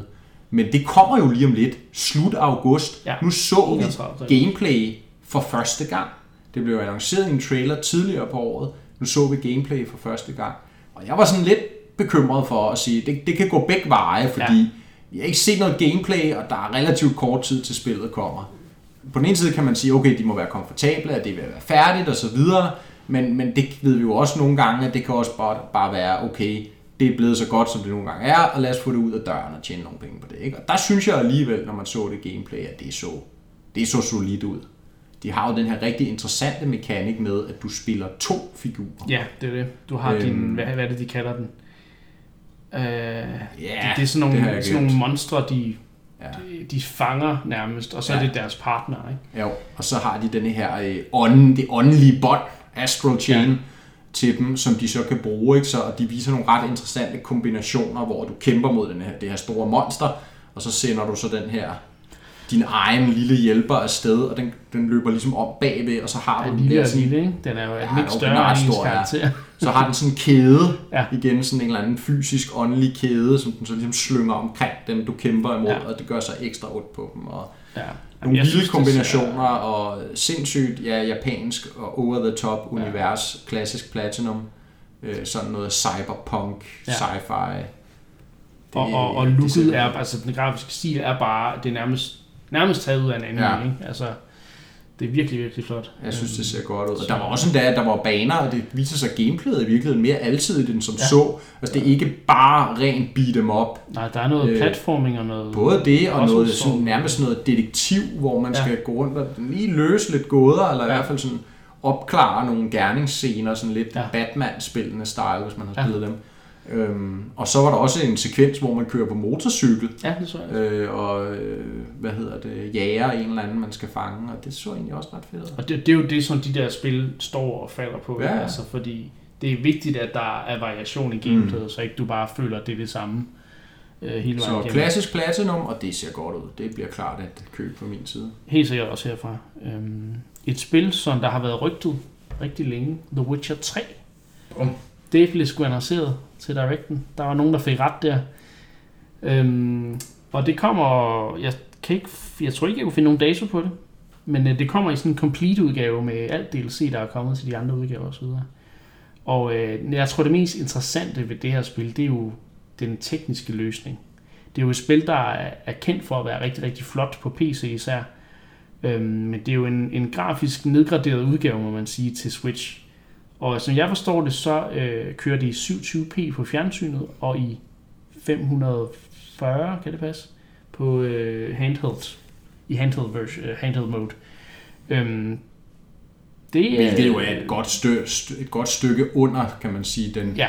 Speaker 2: Men det kommer jo lige om lidt, slut august.
Speaker 1: Ja.
Speaker 2: Nu så vi
Speaker 1: 31.
Speaker 2: gameplay for første gang. Det blev annonceret i en trailer tidligere på året. Nu så vi gameplay for første gang. Og jeg var sådan lidt bekymret for at sige, det, det kan gå begge veje, fordi ja. vi har ikke set noget gameplay, og der er relativt kort tid til spillet kommer. På den ene side kan man sige, okay, de må være komfortable, at det vil være færdigt og så videre, men, men det ved vi jo også nogle gange, at det kan også bare, bare være, okay, det er blevet så godt, som det nogle gange er, og lad os få det ud af døren og tjene nogle penge på det. Ikke? Og der synes jeg alligevel, når man så det gameplay, at det så, det så solidt ud. De har jo den her rigtig interessante mekanik med, at du spiller to figurer.
Speaker 1: Ja, det er det. Du har
Speaker 2: Øhm.
Speaker 1: din... Hvad, hvad er det, de kalder den? Øh,
Speaker 2: Ja,
Speaker 1: det, det er sådan
Speaker 2: det
Speaker 1: nogle,
Speaker 2: jeg
Speaker 1: sådan nogle monstre, de,
Speaker 2: Ja.
Speaker 1: de, de fanger nærmest, og så ja. er
Speaker 2: Ja.
Speaker 1: det deres partner, ikke?
Speaker 2: Jo, og så har de denne her øh, ånden, det åndelige bånd, Astral Chain, ja. til dem, som de så kan bruge. Ikke? Så, og de viser nogle ret interessante kombinationer, hvor du kæmper mod den her, det her store monster, og så sender du så den her din egen lille hjælper afsted, og den, den løber ligesom op bagved, og så har
Speaker 1: Ja,
Speaker 2: du den der sådan,
Speaker 1: lille, ikke? Den er jo
Speaker 2: Ja,
Speaker 1: ja, lidt større end
Speaker 2: stor, ja.
Speaker 1: karakter.
Speaker 2: så har den sådan en kæde,
Speaker 1: Ja.
Speaker 2: igen sådan en eller anden fysisk, åndelig kæde, som den så ligesom slynger omkring dem, du kæmper imod,
Speaker 1: Ja.
Speaker 2: og det gør så ekstra ondt på dem, og
Speaker 1: Ja.
Speaker 2: nogle
Speaker 1: jeg
Speaker 2: vilde
Speaker 1: synes, det
Speaker 2: kombinationer og sindssygt ja, japansk og over-the-top univers, klassisk Platinum, øh, sådan noget cyberpunk,
Speaker 1: Ja.
Speaker 2: sci-fi.
Speaker 1: og, og, og looket er, altså den grafiske stil er bare, det er nærmest, nærmest taget ud af en anime,
Speaker 2: Ja.
Speaker 1: ikke? Altså, det er virkelig, virkelig flot.
Speaker 2: Jeg synes, det ser godt ud. Og der var også en dag, at der var baner, og det viser sig, gameplayet i virkeligheden mere alsidigt end som
Speaker 1: Ja.
Speaker 2: så. Altså, det er ikke bare rent beat em up.
Speaker 1: Nej, der er noget
Speaker 2: Øh,
Speaker 1: platforming og noget...
Speaker 2: Både det og noget, sådan, nærmest noget detektiv, hvor man
Speaker 1: Ja.
Speaker 2: skal gå rundt og lige løse lidt gåder, eller i
Speaker 1: Ja.
Speaker 2: hvert fald sådan opklare nogle gerningsscener, sådan lidt
Speaker 1: Ja.
Speaker 2: Batman-spillende style, hvis man har
Speaker 1: Ja.
Speaker 2: spillet dem. Øhm, og så var der også en sekvens, hvor man kører på motorcykel,
Speaker 1: Ja, det så jeg.
Speaker 2: øh, og øh, hvad hedder det, jager en eller anden, man skal fange, og det så egentlig også ret fedt.
Speaker 1: Og det, det er jo det, som de der spil står og falder på.
Speaker 2: Ja.
Speaker 1: Altså, fordi det er vigtigt, at der er variation i gameplayet, mm. så ikke du bare føler, at det er det samme øh, hele vejen
Speaker 2: Så
Speaker 1: igennem.
Speaker 2: klassisk platinum, og det ser godt ud. Det bliver klart et køb på min side.
Speaker 1: Helt sikkert også herfra. Øhm, et spil, som der har været rygtet rigtig længe, The Witcher 3.
Speaker 2: Bum.
Speaker 1: Det blev sgu annonceret til Directen. Der var nogen, der fik ret der. Øhm, og det kommer, jeg, kan ikke, jeg tror ikke, jeg kunne finde nogen dato på det, men øh, det kommer i sådan en complete udgave med alt DLC, der er kommet til de andre udgaver osv. Og øh, jeg tror, det mest interessante ved det her spil, det er jo den tekniske løsning. Det er jo et spil, der er, kendt for at være rigtig, rigtig flot på PC især. Øhm, men det er jo en, en grafisk nedgraderet udgave, må man sige, til Switch. Og som jeg forstår det, så øh, kører det i 27p på fjernsynet, og i 540, kan det passe, på øh, handheld, i handheld, version, øh, handheld mode. Øhm, det
Speaker 2: Hvilket jo er et godt, stø, st- et godt stykke under, kan man sige, den
Speaker 1: Ja.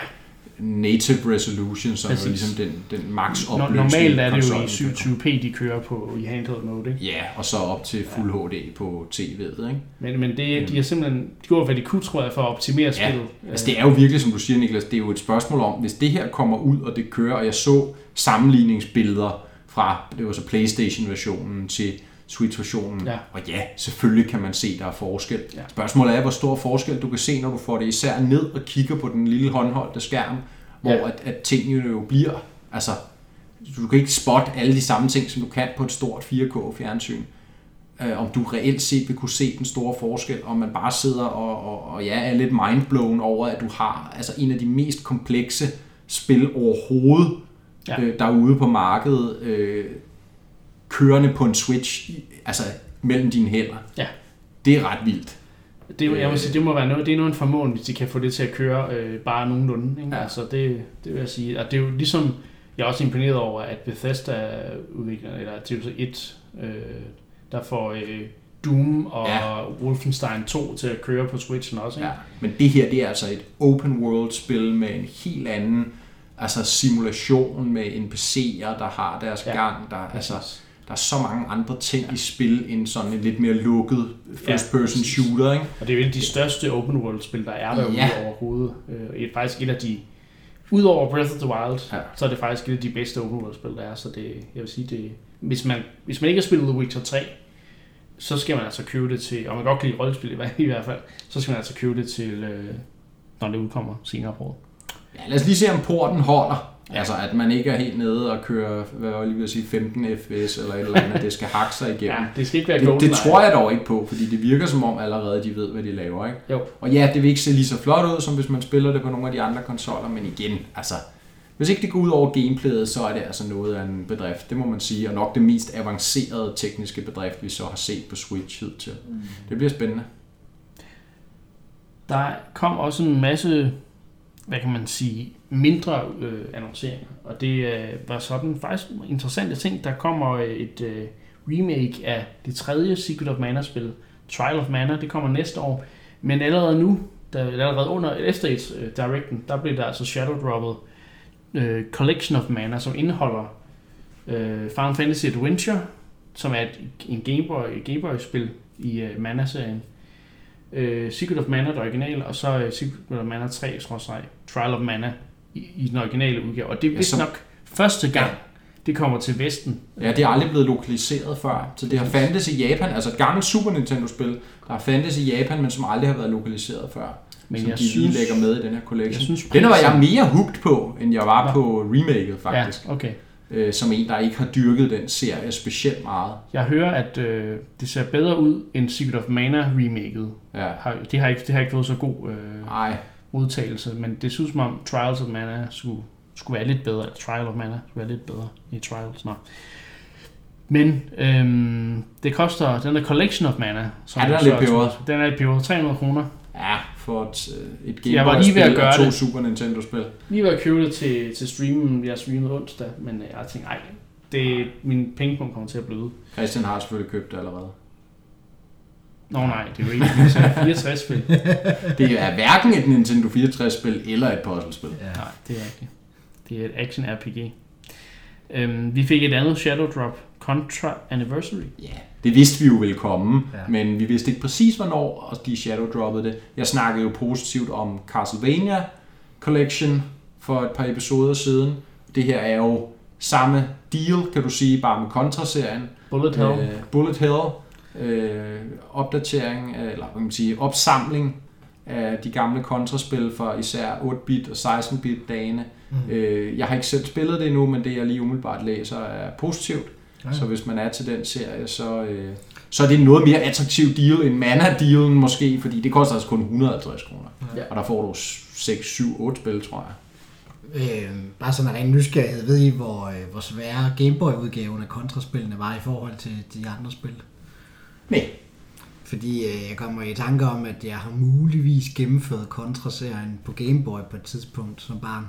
Speaker 2: Native resolution, som er
Speaker 1: Præcis.
Speaker 2: jo ligesom den, den max opløsning.
Speaker 1: Normalt er det jo i
Speaker 2: konsollen kan
Speaker 1: 27p, de kører på i handheld mode, ikke?
Speaker 2: Ja, og så op til fuld HD på tv'et, ikke?
Speaker 1: Men, men det, de har simpelthen de gjort, hvad de kunne, tror jeg, for at optimere
Speaker 2: Ja,
Speaker 1: spillet.
Speaker 2: Altså det er jo virkelig, som du siger, Niklas, det er jo et spørgsmål om, hvis det her kommer ud, og det kører, og jeg så sammenligningsbilleder fra, det var så Playstation-versionen til Switch-versionen,
Speaker 1: Ja.
Speaker 2: og ja, selvfølgelig kan man se, der er forskel.
Speaker 1: Ja.
Speaker 2: Spørgsmålet er, hvor stor forskel du kan se, når du får det især ned og kigger på den lille håndholdte skærm, hvor
Speaker 1: Ja.
Speaker 2: at, at tingene jo bliver, altså, du kan ikke spotte alle de samme ting, som du kan på et stort 4K-fjernsyn. Øh, om du reelt set vil kunne se den store forskel, om man bare sidder og, og, og ja, er lidt mindblown over, at du har altså en af de mest komplekse spil overhovedet
Speaker 1: ja.
Speaker 2: øh, derude på markedet, øh, kørende på en Switch, altså mellem dine hænder.
Speaker 1: Ja.
Speaker 2: Det er ret vildt.
Speaker 1: Det, jeg må sige, det må være noget, det er noget en formåen, hvis de kan få det til at køre øh, bare nogenlunde. Ikke? Ja. Altså det, det vil jeg sige. Og det er jo ligesom, jeg er også imponeret over, at Bethesda udvikler, eller er så et, øh, der får øh, Doom og ja. Wolfenstein 2 til at køre på Switchen også. Ikke?
Speaker 2: Ja. Men det her, det er altså et open world spil med en helt anden altså simulation med NPC'er, der har deres
Speaker 1: Ja,
Speaker 2: gang. Der, altså. Der er så mange andre ting ja. i spil end sådan en lidt mere lukket first person shooter, ikke?
Speaker 1: Og det er jo et af de største open world spil, der er derude
Speaker 2: Ja.
Speaker 1: overhovedet. Øh, et, faktisk et af de, udover Breath of the Wild, ja. Så er det faktisk et af de bedste open world spil, der er. Så det, jeg vil sige, det, hvis, man, hvis man ikke har spillet The Witcher 3, så skal man altså købe det til, og man godt kan lide rollespil i hvert- i hvert fald, så skal man altså købe det til, øh, når det udkommer senere på året.
Speaker 2: Ja, lad os lige se, om porten holder.
Speaker 1: Ja.
Speaker 2: Altså, at man ikke er helt nede og kører, hvad var lige ved at sige, 15 fps eller et eller andet, det skal hakke sig igennem.
Speaker 1: Ja, det skal ikke være
Speaker 2: Det, det tror jeg dog ikke på, fordi det virker som om allerede de ved, hvad de laver, ikke?
Speaker 1: Jo.
Speaker 2: Og ja, det vil ikke se lige så flot ud, som hvis man spiller det på nogle af de andre konsoller, men igen, altså, hvis ikke det går ud over gameplayet, så er det altså noget af en bedrift, det må man sige, og nok det mest avancerede tekniske bedrift, vi så har set på Switch hidtil. Mm. Det bliver spændende.
Speaker 1: Der kom også en masse, hvad kan man sige, mindre øh, annonceringer. Og det øh, var sådan faktisk interessante ting. Der kommer øh, et øh, remake af det tredje Secret of Mana-spil, Trial of Mana. Det kommer næste år. Men allerede nu, der, allerede under efter et øh, Directen, der blev der altså shadow droppet øh, Collection of Mana, som indeholder øh, Final Fantasy Adventure, som er et, en Game Boy, Game Boy-spil i øh, Mana-serien øh, Secret of Mana, det originale, og så øh, Secret of Mana 3, tror jeg, Trial of Mana i, i den originale udgave. Og det er
Speaker 2: Ja,
Speaker 1: vist
Speaker 2: så-
Speaker 1: nok første gang,
Speaker 2: Ja.
Speaker 1: det kommer til Vesten.
Speaker 2: Ja, det er aldrig blevet lokaliseret før. Så det har fandtes i Japan, altså et gammelt Super Nintendo-spil, der har fandtes i Japan, men som aldrig har været lokaliseret før.
Speaker 1: Men
Speaker 2: som
Speaker 1: jeg
Speaker 2: de
Speaker 1: synes,
Speaker 2: lige lægger med i den her collection.
Speaker 1: jeg synes
Speaker 2: den var jeg mere hooked på, end jeg var
Speaker 1: Nå.
Speaker 2: på remaket faktisk.
Speaker 1: Ja, okay.
Speaker 2: Øh, som en, der ikke har dyrket den serie specielt meget.
Speaker 1: Jeg hører, at øh, det ser bedre ud end Secret of Mana remaket.
Speaker 2: Ja.
Speaker 1: Det, har ikke, det har ikke fået så god øh,
Speaker 2: Nej,
Speaker 1: modtagelse, men det synes som om Trials of Mana skulle, skulle være lidt bedre, Trial of Mana skulle være lidt bedre i Trials. Nå. Men øhm, det koster, den der Collection of Mana, som
Speaker 2: Ja, den er lidt peberet.
Speaker 1: Den er lidt peberet, 300 kroner.
Speaker 2: Ja, for et, øh, et Game
Speaker 1: Jeg var
Speaker 2: Boy
Speaker 1: lige ved at
Speaker 2: spil og to
Speaker 1: det.
Speaker 2: Super Nintendo-spil.
Speaker 1: Lige var at købe det til, til streamen, jeg streamede onsdag, men øh, jeg tænkte, ej, det, min pengepunkt kommer til at bløde.
Speaker 2: Christian har selvfølgelig købt det allerede.
Speaker 1: Nå nej, det er jo ikke et Nintendo 64-spil.
Speaker 2: Det er hverken et Nintendo 64-spil eller et puzzlespil.
Speaker 3: Ja.
Speaker 1: Nej, det er ikke. Det er et action RPG. Øhm, vi fik et andet Shadow Drop, Contra Anniversary.
Speaker 2: Ja, det vidste vi jo ville komme,
Speaker 3: Ja.
Speaker 2: ja. men vi vidste ikke præcis hvornår, og de shadow droppede det. Jeg snakkede jo positivt om Castlevania Collection for et par episoder siden. Det her er jo samme deal, kan du sige, bare med Contra-serien.
Speaker 1: Bullet Hell.
Speaker 2: Øh, Bullet Hell, øh, opdatering, eller kan man sige, opsamling af de gamle kontraspil fra især 8-bit og 16-bit dagene. Mm. Øh, jeg har ikke selv spillet det endnu, men det jeg lige umiddelbart læser er positivt.
Speaker 3: Ja.
Speaker 2: Så hvis man er til den serie, så, øh, så er det en noget mere attraktiv deal end Mana-dealen måske, fordi det koster altså kun 150 kroner.
Speaker 1: Ja.
Speaker 2: Og der får du 6, 7, 8 spil, tror jeg.
Speaker 3: Øh, bare sådan en ren nysgerrighed. Ved I, hvor, øh, hvor svære Gameboy-udgaven af kontraspillene var i forhold til de andre spil?
Speaker 2: Nej,
Speaker 3: Fordi øh, jeg kommer i tanke om, at jeg har muligvis gennemført kontraserien på Gameboy på et tidspunkt som barn.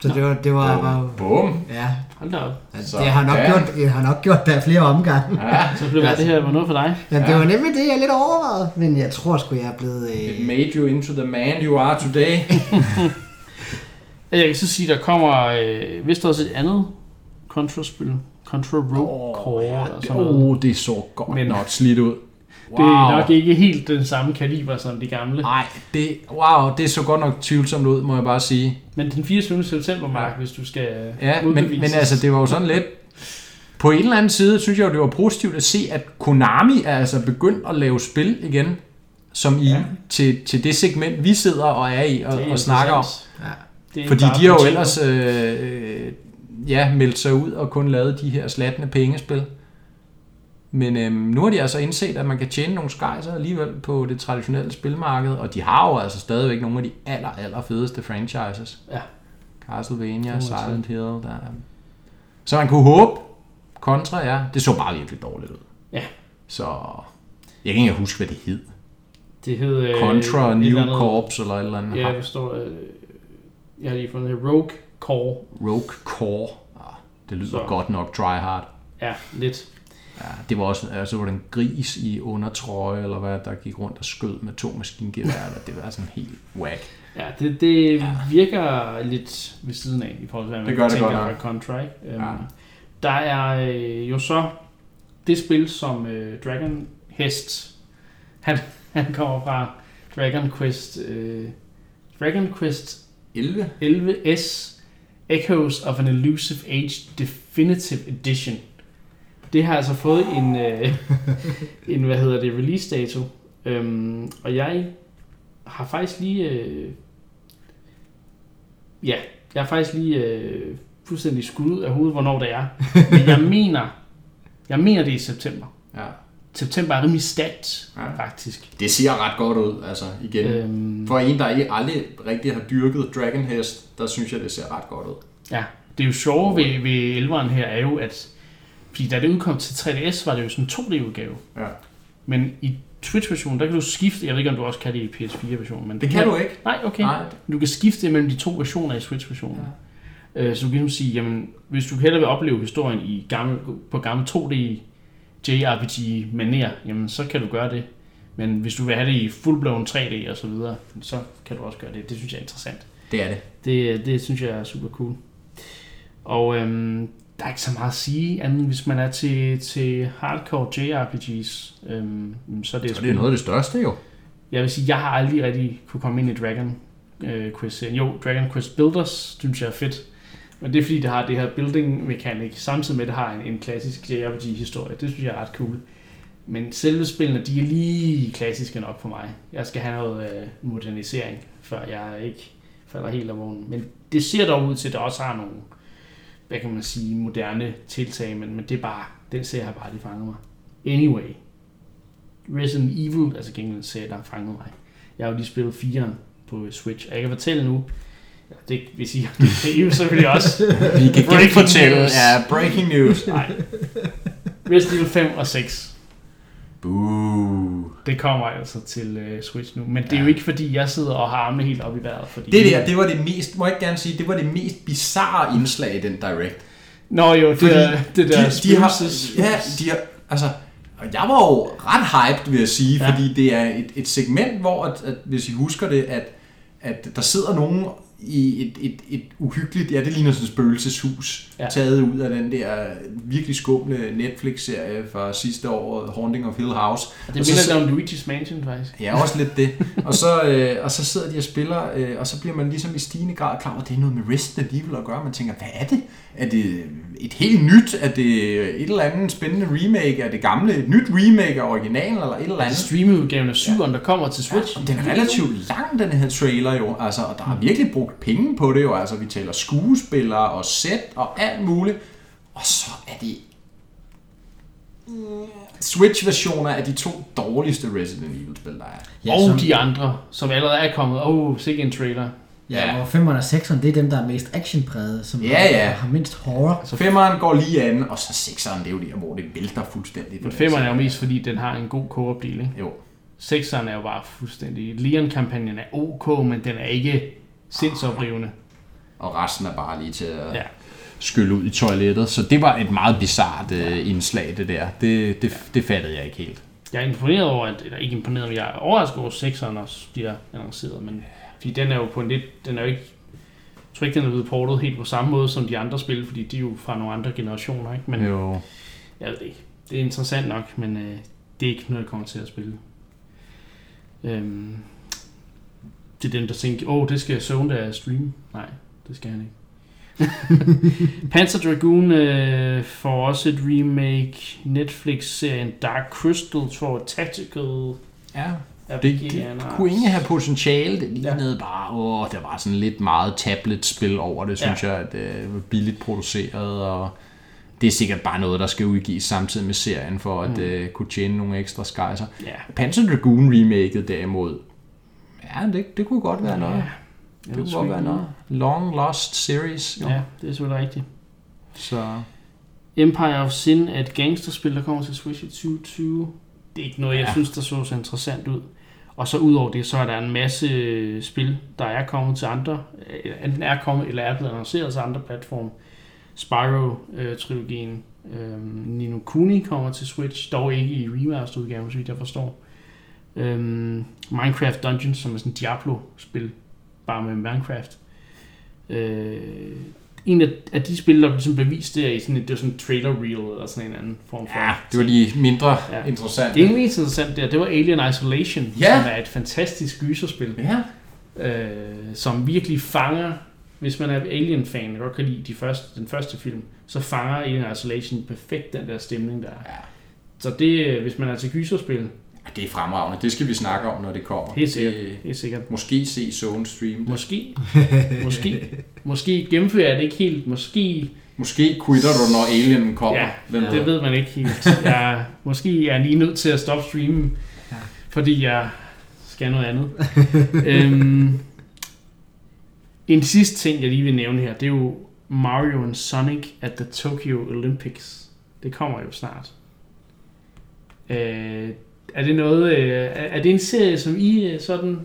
Speaker 3: Så det var, det var, var
Speaker 2: bum.
Speaker 3: ja,
Speaker 1: Hold da op.
Speaker 3: altså,
Speaker 2: Så,
Speaker 3: det har nok
Speaker 2: ja.
Speaker 3: gjort, jeg har nok gjort der flere omgange.
Speaker 2: Ja,
Speaker 1: Så blev det det her var noget for dig.
Speaker 3: Ja, det var nemlig det, jeg lidt overvejede. Men jeg tror sgu, jeg er blevet...
Speaker 2: it
Speaker 3: Øh,
Speaker 2: made you into the man you are today.
Speaker 1: Jeg kan så sige, der kommer øh, vist også et andet Contra-spil. Contra Rogue Core.
Speaker 2: ja, det, oh, det så godt
Speaker 1: Men-
Speaker 2: nok slidt ud.
Speaker 1: Det er nok ikke helt den samme kaliber som de gamle.
Speaker 2: Nej, det, wow, det så godt nok tvivlsomt ud, må jeg bare sige.
Speaker 1: Men den 24. september, Mark, hvis du skal
Speaker 2: Ja, men, men altså, det var jo sådan lidt... På en eller anden side, synes jeg jo, det var positivt at se, at Konami er altså begyndt at lave spil igen, som i,
Speaker 1: Ja.
Speaker 2: ja. til, til det segment, vi sidder og er i og,
Speaker 1: er
Speaker 2: og snakker om.
Speaker 3: ja.
Speaker 2: Fordi de har jo ellers øh, øh, ja, meldt sig ud og kun lavet de her slattende pengespil. Men øhm, nu har de altså indset, at man kan tjene nogle skejser alligevel på det traditionelle spilmarked, og de har jo altså stadigvæk nogle af de aller, aller fedeste franchises.
Speaker 1: Ja.
Speaker 2: Castlevania, Silent Hill. Der... er- Så man kunne håbe, kontra, ja, det så bare virkelig dårligt ud.
Speaker 1: Ja.
Speaker 2: Så jeg kan ikke huske, hvad det hed.
Speaker 1: Det hed... Øh,
Speaker 2: Contra,
Speaker 1: et
Speaker 2: New
Speaker 1: eller andet-
Speaker 2: Corps eller et eller andet.
Speaker 1: Ja, jeg forstår. Øh, jeg har lige fundet det. Rogue Core.
Speaker 2: Rogue Core. Ah, det lyder
Speaker 1: Så.
Speaker 2: godt nok try hard.
Speaker 1: Ja, lidt.
Speaker 2: Ja, det var også, altså var det en gris i undertrøje, eller hvad, der gik rundt og skød med to maskingeværer, det var sådan helt whack.
Speaker 1: Ja, det, det ja. virker lidt ved siden af, i forhold til, hvad man
Speaker 2: Det gør det
Speaker 1: tænker
Speaker 2: godt nok.
Speaker 1: Contra. Øhm,
Speaker 2: Ja.
Speaker 1: Der er øh, jo så det spil, som øh, Dragon Hest, han, han kommer fra Dragon Quest, øh, Dragon Quest
Speaker 2: 11?
Speaker 1: 11S Echoes of an Elusive Age Definitive Edition. Det har altså fået en, øh, en hvad hedder det, release dato. Øhm, og jeg har faktisk lige... Øh, ja, jeg har faktisk lige øh, fuldstændig skudt ud af hovedet, hvornår det er. Men jeg mener, jeg mener det er i september.
Speaker 2: Ja.
Speaker 1: September er rimelig stærkt,
Speaker 2: Ja.
Speaker 1: faktisk.
Speaker 2: Det ser ret godt ud, altså igen. Øh.
Speaker 1: Øhm,
Speaker 2: For en, der ikke aldrig rigtig har dyrket Dragon Hest, der synes jeg, det ser ret godt ud.
Speaker 1: Ja, det er jo sjove ved, ved 11'eren her er jo, at fordi da det udkom til 3DS, var det jo sådan en 2D-udgave.
Speaker 2: Ja.
Speaker 1: Men i Switch-versionen, der kan du skifte, jeg ved ikke, om du også kan det i PS4-versionen, men
Speaker 2: Det kan du ikke.
Speaker 1: Nej, okay.
Speaker 2: Nej.
Speaker 1: Du kan skifte mellem de to versioner i Switch-versionen. Ja. Øh, så du kan ligesom sige, jamen, hvis du hellere vil opleve historien i gammel, på gammel 2D JRPG-manér, jamen, så kan du gøre det. Men hvis du vil have det i full-blown 3D og så videre, så kan du også gøre det. Det synes jeg er interessant.
Speaker 2: Det er det.
Speaker 1: Det, det synes jeg er super cool. Og øhm, der er ikke så meget at sige, andet hvis man er til, til hardcore JRPGs, øhm, så er det,
Speaker 2: Så det er noget af det største jo.
Speaker 1: Jeg vil sige, jeg har aldrig rigtig kunne komme ind i Dragon øh, Quest. Jo, Dragon Quest Builders synes jeg er fedt. Men det er fordi, det har det her building mechanic, samtidig med, at det har en, en klassisk JRPG-historie. Det synes jeg er ret cool. Men selve spillene, de er lige klassiske nok for mig. Jeg skal have noget øh, modernisering, før jeg ikke falder helt af vognen. Men det ser dog ud til, at det også har nogle, hvad kan man sige, moderne tiltag, men, men det er bare, den serie har bare lige fanget mig. Anyway, Resident Evil, altså gengæld en serie, der har fanget mig. Jeg har jo lige spillet 4'eren på Switch, og jeg kan fortælle nu, det vil sige, det er jo selvfølgelig også.
Speaker 2: Vi kan
Speaker 1: Breaking
Speaker 2: genfortælle, ja, breaking news.
Speaker 1: Nej. Resident Evil 5 og 6.
Speaker 2: Boo.
Speaker 1: Det kommer altså til uh, Switch nu. Men det er
Speaker 2: Ja.
Speaker 1: jo ikke fordi, jeg sidder og har armene helt op i vejret. Fordi
Speaker 2: Det der, det var det mest, må jeg ikke gerne sige, det var det mest bizarre indslag i den Direct.
Speaker 1: Nå jo, det,
Speaker 2: Fordi
Speaker 1: der, det der
Speaker 2: de, de har, ja, de har, altså, og jeg var jo ret hyped, vil jeg sige,
Speaker 1: ja.
Speaker 2: fordi det er et, et segment, hvor, at, at, hvis I husker det, at, at der sidder nogen i et, et, et uhyggeligt, ja, det ligner sådan et spøgelseshus,
Speaker 1: Ja.
Speaker 2: ja. taget ud af den der virkelig skumle Netflix-serie fra sidste år, Haunting of Hill House.
Speaker 1: Det
Speaker 2: Og
Speaker 1: minder lidt om Luigi's Mansion, faktisk.
Speaker 2: Ja, også lidt det. Og så, øh, og så sidder de og spiller, øh, og så bliver man ligesom i stigende grad klar over, at det er noget med Resident Evil at gøre. Man tænker, hvad er det? Er det et helt nyt? Er det et eller andet spændende remake? Er det gamle et nyt remake af originalen, eller et eller andet?
Speaker 1: streamingudgaven af 7'eren, der kommer til Switch.
Speaker 2: Ja, den er relativt lang, den her trailer jo, altså, og der er virkelig brugt penge på det jo, altså vi taler skuespillere og sæt og alt muligt, og så er det Switch-versioner af de to dårligste Resident Evil-spil, der er.
Speaker 3: Ja,
Speaker 1: og
Speaker 3: som-
Speaker 1: de andre, som allerede er kommet. Åh, oh, sikke en trailer.
Speaker 3: Ja,
Speaker 2: Ja.
Speaker 3: og 5'eren og 6'eren, det er dem, der er mest actionpræget, som
Speaker 2: Ja,
Speaker 3: har,
Speaker 2: ja.
Speaker 3: har mindst horror.
Speaker 2: Så femmeren går lige an, og så sekseren, det er jo der, hvor det vælter fuldstændig.
Speaker 1: Men 5'eren er jo mest, fordi den har en god co-op-del, ikke?
Speaker 2: Jo.
Speaker 1: 6'eren er jo bare fuldstændig... Leon-kampagnen er ok, men den er ikke sindsoprivende.
Speaker 2: Og resten er bare lige til at
Speaker 1: Ja.
Speaker 2: skylle ud i toilettet. Så det var et meget bizart øh, indslag, det der. Det, det, det fattede jeg ikke helt.
Speaker 1: Jeg er imponeret over, at, eller ikke imponeret, men jeg er overrasket over, at 6'eren også bliver annonceret, men fordi den er jo på en lidt, den er jo ikke, jeg tror ikke, den er blevet portet helt på samme måde som de andre spil, fordi de er jo fra nogle andre generationer, ikke? Men
Speaker 2: Jo.
Speaker 1: jeg ved det ikke. Det er interessant nok, men øh, det er ikke noget, jeg kommer til at spille. Øhm, det er dem, der tænker, åh, oh, det skal Zone der streame. Nej, det skal han ikke. Panzer Dragoon øh, får også et remake. Netflix-serien Dark Crystal får tactical
Speaker 2: Ja, det, det
Speaker 1: Anna.
Speaker 2: kunne ikke have potentiale. Det lignede bare, åh, der var sådan lidt meget tablet-spil over det, synes
Speaker 1: Ja.
Speaker 2: jeg, at det var billigt produceret, og det er sikkert bare noget, der skal udgives samtidig med serien, for at
Speaker 1: mm.
Speaker 2: uh, kunne tjene nogle ekstra skejser.
Speaker 1: Ja.
Speaker 2: Panzer Dragoon remaket derimod, ja, det, det kunne godt være noget.
Speaker 1: Ja,
Speaker 2: Det kunne godt være noget. Long Lost Series. Jo.
Speaker 1: Ja, det er selvfølgelig rigtigt.
Speaker 2: Så
Speaker 1: Empire of Sin er et gangsterspil, der kommer til Switch i 2020. Det er ikke noget, jeg
Speaker 2: Ja.
Speaker 1: synes, der så så interessant ud. Og så udover det, så er der en masse spil, der er kommet til andre, øh, enten er kommet eller er blevet annonceret til andre platforme. Spyro-trilogien, øh, Nino Kuni kommer til Switch, dog ikke i remastered-udgaven, så vidt jeg forstår. Øh, Minecraft Dungeons, som er sådan et Diablo-spil, bare med Minecraft. Øh, en af, af de spil, der ligesom bevist det er i sådan et, det var sådan en trailer reel eller sådan en anden form for.
Speaker 2: ja, det var lige mindre
Speaker 1: Ja.
Speaker 2: interessant.
Speaker 1: Det er egentlig interessant der, det var Alien Isolation,
Speaker 2: Ja.
Speaker 1: som er et fantastisk gyserspil,
Speaker 2: Ja,
Speaker 1: øh, som virkelig fanger, hvis man er Alien-fan, og godt kan lide de første, den første film, så fanger Alien Isolation perfekt den der stemning der. er.
Speaker 2: Ja.
Speaker 1: Så det, øh, hvis man er til gyserspil,
Speaker 2: det er fremragende. Det skal vi snakke om, når det kommer.
Speaker 1: helt sikkert,
Speaker 2: Det,
Speaker 1: helt sikkert.
Speaker 2: måske se Zone Stream.
Speaker 1: Måske, måske, måske gennemfører jeg det ikke helt, måske
Speaker 2: Måske quitter du, når alienen kommer.
Speaker 1: Ja,
Speaker 2: Hvem
Speaker 1: det
Speaker 2: ved?
Speaker 1: ved man ikke helt. Jeg, måske er jeg lige nødt til at stoppe streamen,
Speaker 3: Ja.
Speaker 1: fordi jeg skal noget andet. øhm, en sidste ting, jeg lige vil nævne her, det er jo Mario and Sonic at the Tokyo Olympics. Det kommer jo snart. Øh, er det noget, øh, er det en serie, som I øh, sådan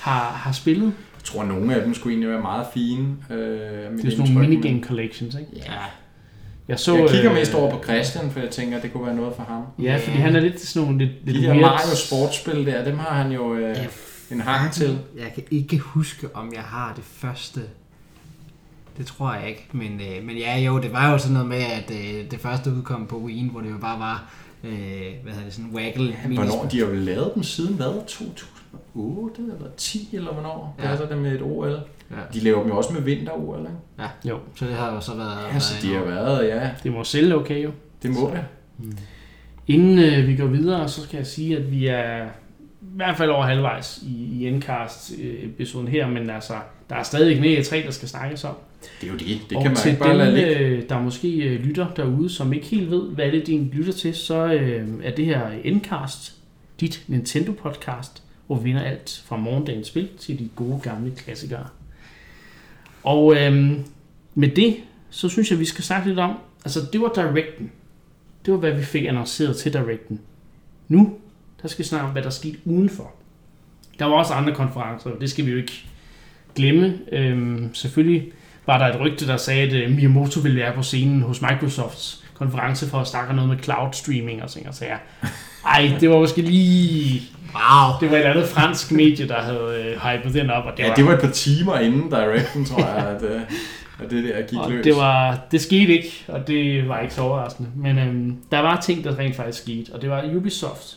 Speaker 1: har, har spillet?
Speaker 2: Jeg tror, at nogle af dem skulle egentlig være meget fine. Øh,
Speaker 1: Det er sådan nogle minigame collections, ikke?
Speaker 2: Ja.
Speaker 1: Jeg,
Speaker 2: Så, jeg kigger
Speaker 1: øh,
Speaker 2: mest over på Christian, for jeg tænker, at det kunne være noget for ham.
Speaker 1: Ja, fordi han er lidt sådan nogle lidt, lidt
Speaker 2: De der
Speaker 1: weird-
Speaker 2: Mario sportsspil der, dem har han jo øh, en hang til.
Speaker 3: Jeg kan ikke huske, om jeg har det første. Det tror jeg ikke. Men, øh, men ja, jo, det var jo sådan noget med, at øh, det første udkom på Wien, hvor det jo bare var, øh, hvad hedder det, sådan waggle
Speaker 2: Hvornår? De har jo lavet dem siden hvad? 2008 eller 10 eller hvornår?
Speaker 3: Ja.
Speaker 2: Ja. Passer det med et OL?
Speaker 3: Ja.
Speaker 2: De laver dem jo også med vinter-OL, ikke?
Speaker 3: Ja,
Speaker 1: Jo,
Speaker 3: så det har jo så været...
Speaker 2: Ja, så de har været, ja.
Speaker 1: det må sælge okay jo.
Speaker 2: Det må det.
Speaker 1: Inden øh, vi går videre, så skal jeg sige, at vi er i hvert fald over halvvejs i, i Endcast-episoden her, men altså, der er stadig mere E3, der skal snakkes om.
Speaker 2: Det er jo det. Det
Speaker 1: og
Speaker 2: kan man
Speaker 1: til
Speaker 2: ikke bare lade ligge.
Speaker 1: øh, der måske øh, lytter derude, som ikke helt ved, hvad det er, de lytter til, så øh, er det her Endcast, dit Nintendo-podcast, hvor vi vinder alt fra morgendagens spil til de gode gamle klassikere. Og øhm, med det, så synes jeg, vi skal snakke lidt om, altså det var Directen. Det var, hvad vi fik annonceret til Directen. Nu, der skal vi snakke om, hvad der skete udenfor. Der var også andre konferencer, og det skal vi jo ikke glemme. Øhm, selvfølgelig var der et rygte, der sagde, at øh, Miyamoto ville være på scenen hos Microsofts konference for at snakke noget med cloud streaming og ting og sager. Ej, det var måske lige...
Speaker 3: Wow.
Speaker 1: Det var et andet fransk medie, der havde øh, hypet den op, og det
Speaker 2: Ja,
Speaker 1: var...
Speaker 2: det var et par timer inden Directen, tror jeg, at, øh, at det der gik
Speaker 1: Og
Speaker 2: løs.
Speaker 1: det, var, det skete ikke, og det var ikke så overraskende. Men øhm, der var ting, der rent faktisk skete, og det var Ubisoft.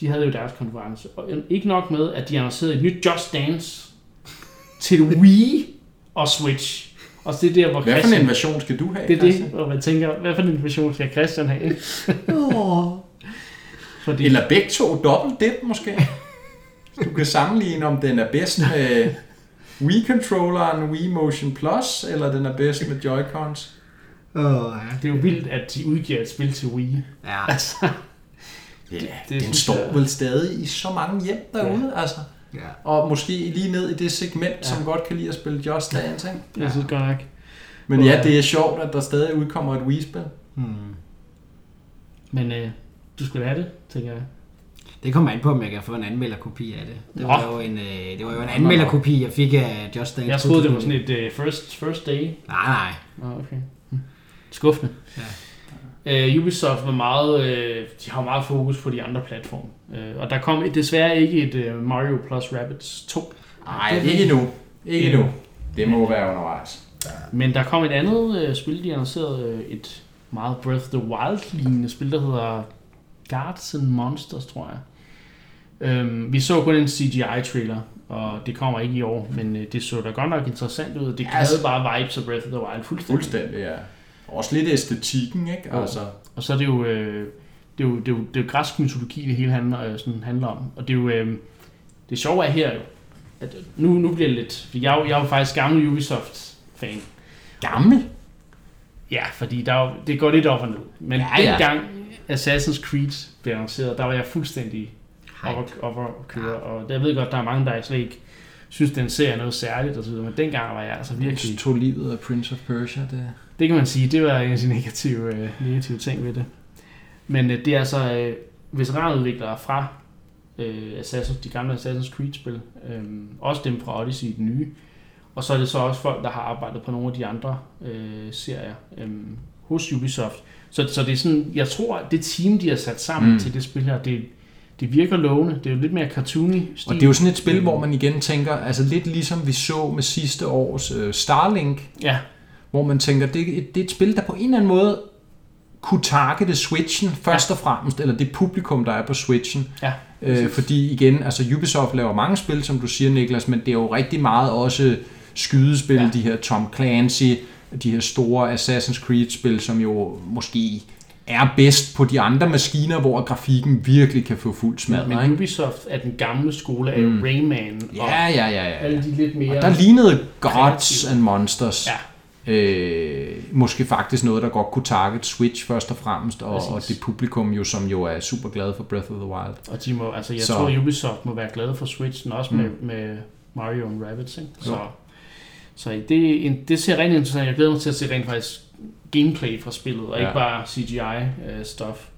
Speaker 1: De havde jo deres konference. Og ikke nok med, at de annoncerede et nyt Just Dance til Wii og Switch. Og det er der, hvor
Speaker 2: Hvad for
Speaker 1: Christian...
Speaker 2: en version skal du have,
Speaker 1: det er det,
Speaker 2: Christian?
Speaker 1: hvor man tænker, hvad for en version skal Christian have? Fordi,
Speaker 2: Eller begge to dobbelt dip måske? Du kan sammenligne, om den er bedst med Wii-controlleren Wii Motion Plus, eller den er bedst med Joy-Cons.
Speaker 3: Åh, ja.
Speaker 1: det er jo vildt, at de udgiver et spil til Wii.
Speaker 3: Ja.
Speaker 1: Altså,
Speaker 2: Ja,
Speaker 1: det
Speaker 2: den
Speaker 1: synes
Speaker 2: står
Speaker 1: jeg-
Speaker 2: vel stadig i så mange hjem derude, ja. altså.
Speaker 3: Ja.
Speaker 2: Og måske lige ned i det segment, ja.
Speaker 1: Ja.
Speaker 2: som godt kan lide at spille Just Dance, ikke?
Speaker 1: jeg synes godt nok.
Speaker 2: Men ja, det er sjovt, at der stadig udkommer et Wii-spil.
Speaker 3: Hmm.
Speaker 1: Men øh, du skulle have det, tænker jeg.
Speaker 3: Det kommer an på, om jeg kan få en anmelderkopi af det. Det var jo en, øh, det var jo en anmelderkopi, jeg fik af Just Dance.
Speaker 1: Jeg troede, det var
Speaker 3: 2009.
Speaker 1: sådan et uh, first, first day.
Speaker 3: Nej, nej.
Speaker 1: Nå, okay. Hm. Skuffende. Ja. Uh, Ubisoft var meget, uh, de har meget fokus på de andre platforme. Uh, og der kom desværre ikke et uh, Mario plus Rabbids 2.
Speaker 2: Nej, ikke endnu. Ikke endnu. Det må være undervejs.
Speaker 1: Men der kom et andet uh, spil, de annoncerede, uh, et meget Breath of the Wild-lignende spil, der hedder Guards and Monsters, tror jeg. Um, vi så kun en CGI-trailer, og det kommer ikke i år, men uh, det så da godt nok interessant ud. Det
Speaker 2: Ja,
Speaker 1: havde
Speaker 2: altså-
Speaker 1: bare vibes af Breath of the Wild fuldstændig.
Speaker 2: Fuldstændig, ja. Også lidt æstetikken, ikke?
Speaker 1: Jo.
Speaker 2: Altså,
Speaker 1: Og så er det jo, øh, det er jo, det er jo, det er jo græsk mytologi, det hele handler, øh, sådan handler om. Og det er jo, øh, det sjove er her jo, at nu, nu bliver det lidt, for jeg, er jo- jeg er jo faktisk gammel Ubisoft-fan.
Speaker 2: gammel.
Speaker 1: Ja, fordi der er jo, det går lidt op og ned. Men
Speaker 2: Ja,
Speaker 1: ja,
Speaker 2: ja.
Speaker 1: dengang Assassin's Creed blev annonceret, der var jeg fuldstændig op, og, op og køre. Og jeg ved godt, der er mange, der slet ikke synes, den serie er noget særligt og så videre, men dengang var jeg altså virkelig...
Speaker 2: tog livet af Prince of Persia, det...
Speaker 1: Det kan man sige, det var en af de negative, øh, negative ting ved det. Men øh, det er altså øh, veteranudviklere fra øh, Assassin's, de gamle Assassin's Creed-spil. Øh, også dem fra Odyssey, den nye. Og så er det så også folk, der har arbejdet på nogle af de andre øh, serier øh, hos Ubisoft. Så, så det er sådan, jeg tror, at det team, de har sat sammen
Speaker 2: Mm.
Speaker 1: til det spil her, det, det virker lovende. Det er jo lidt mere cartoony stil.
Speaker 2: Og det er jo sådan et spil, hvor man igen tænker, altså lidt ligesom vi så med sidste års øh, Starlink,
Speaker 1: Ja,
Speaker 2: hvor man tænker, det, et- det er et spil, der på en eller anden måde kunne targete Switchen først og fremmest, eller det publikum, der er på Switchen.
Speaker 1: ja.
Speaker 2: Øh, fordi igen, altså Ubisoft laver mange spil, som du siger, Niklas, men det er jo rigtig meget også skydespil, ja.
Speaker 1: Ja.
Speaker 2: de her Tom Clancy, de her store Assassin's Creed-spil, som jo måske er bedst på de andre maskiner, hvor grafikken virkelig kan få fuld smad.
Speaker 1: Men
Speaker 2: ikke?
Speaker 1: Ubisoft er den gamle skole af
Speaker 2: Mm.
Speaker 1: Rayman og
Speaker 2: Ja, ja, ja, ja.
Speaker 1: alle de lidt mere...
Speaker 2: Og der lignede Gods
Speaker 1: kreative.
Speaker 2: and Monsters.
Speaker 1: Ja.
Speaker 2: Øh, måske faktisk noget, der godt kunne target Switch først og fremmest, og,
Speaker 1: Præcis.
Speaker 2: og det publikum jo, som jo er super glade for Breath of the Wild.
Speaker 1: Og de må, altså jeg
Speaker 2: Så-
Speaker 1: tror, Ubisoft må være glade for Switchen, også med,
Speaker 2: Mm.
Speaker 1: med Mario and Rabbids, ikke? Så,
Speaker 2: Jo.
Speaker 1: så det, en, det ser rigtig interessant. Jeg glæder mig til at se rent faktisk gameplay fra spillet, og
Speaker 2: Ja.
Speaker 1: ikke bare CGI-stuff.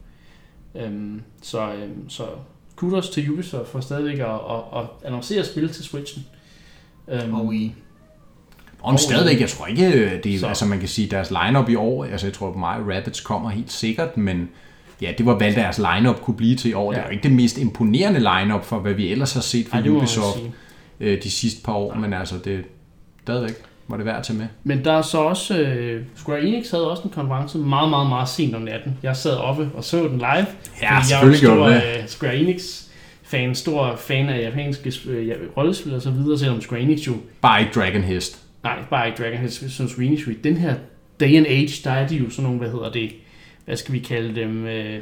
Speaker 1: Um, så, um, så kudos til Ubisoft for stadigvæk at, at, at annoncere spil til Switchen. Um,
Speaker 3: Og i
Speaker 2: Oh, stadigvæk, jeg tror ikke, øh, det er,
Speaker 1: Så.
Speaker 2: altså man kan sige, deres lineup i år, altså jeg tror, at Mario Rabbids kommer helt sikkert, men ja, det var hvad deres lineup kunne blive til i år. Ja. Det er jo ikke det mest imponerende lineup for, hvad vi ellers har set fra
Speaker 1: det
Speaker 2: Ubisoft øh, de sidste par år, men altså det stadigvæk var det værd at tage med.
Speaker 1: Men der er så også... Øh, Square Enix havde også en konference meget, meget, meget sent om natten. Jeg sad oppe og så den live.
Speaker 2: Ja,
Speaker 1: fordi jeg er
Speaker 2: selvfølgelig
Speaker 1: stor
Speaker 2: du
Speaker 1: øh, Square Enix fan, stor fan af japanske øh, rollespil og så videre, selvom Square Enix jo,
Speaker 2: Bare ikke Dragon Heist.
Speaker 1: Nej, bare ikke Dragon Head, som Square Enix jo, i den her day and age, der er de jo sådan nogle, hvad hedder det, hvad skal vi kalde dem, øh,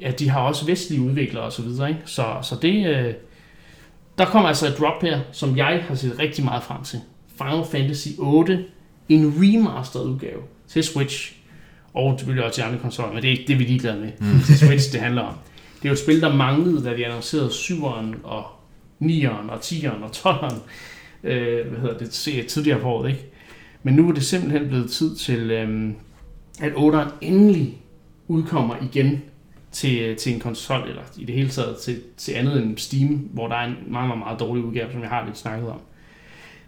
Speaker 1: ja, de har også vestlige udviklere og så videre, ikke? Så, så det, øh, der kommer altså et drop her, som jeg har set rigtig meget frem til. Final Fantasy 8, en remastered udgave til Switch, og selvfølgelig også til andre konsoller, men det er ikke det, vi er ligeglade med. Mm. til Switch, det handler om. Det er jo et spil, der manglede, da de annoncerede 7'eren og 9'eren og 10'eren og 12'eren øh, hvad hedder det, se tidligere på året, ikke? Men nu er det simpelthen blevet tid til, øh, at 8'eren endelig udkommer igen til, øh, til en konsol, eller i det hele taget til, til andet end Steam, hvor der er en meget, meget, meget dårlig udgave, som jeg har lidt snakket om.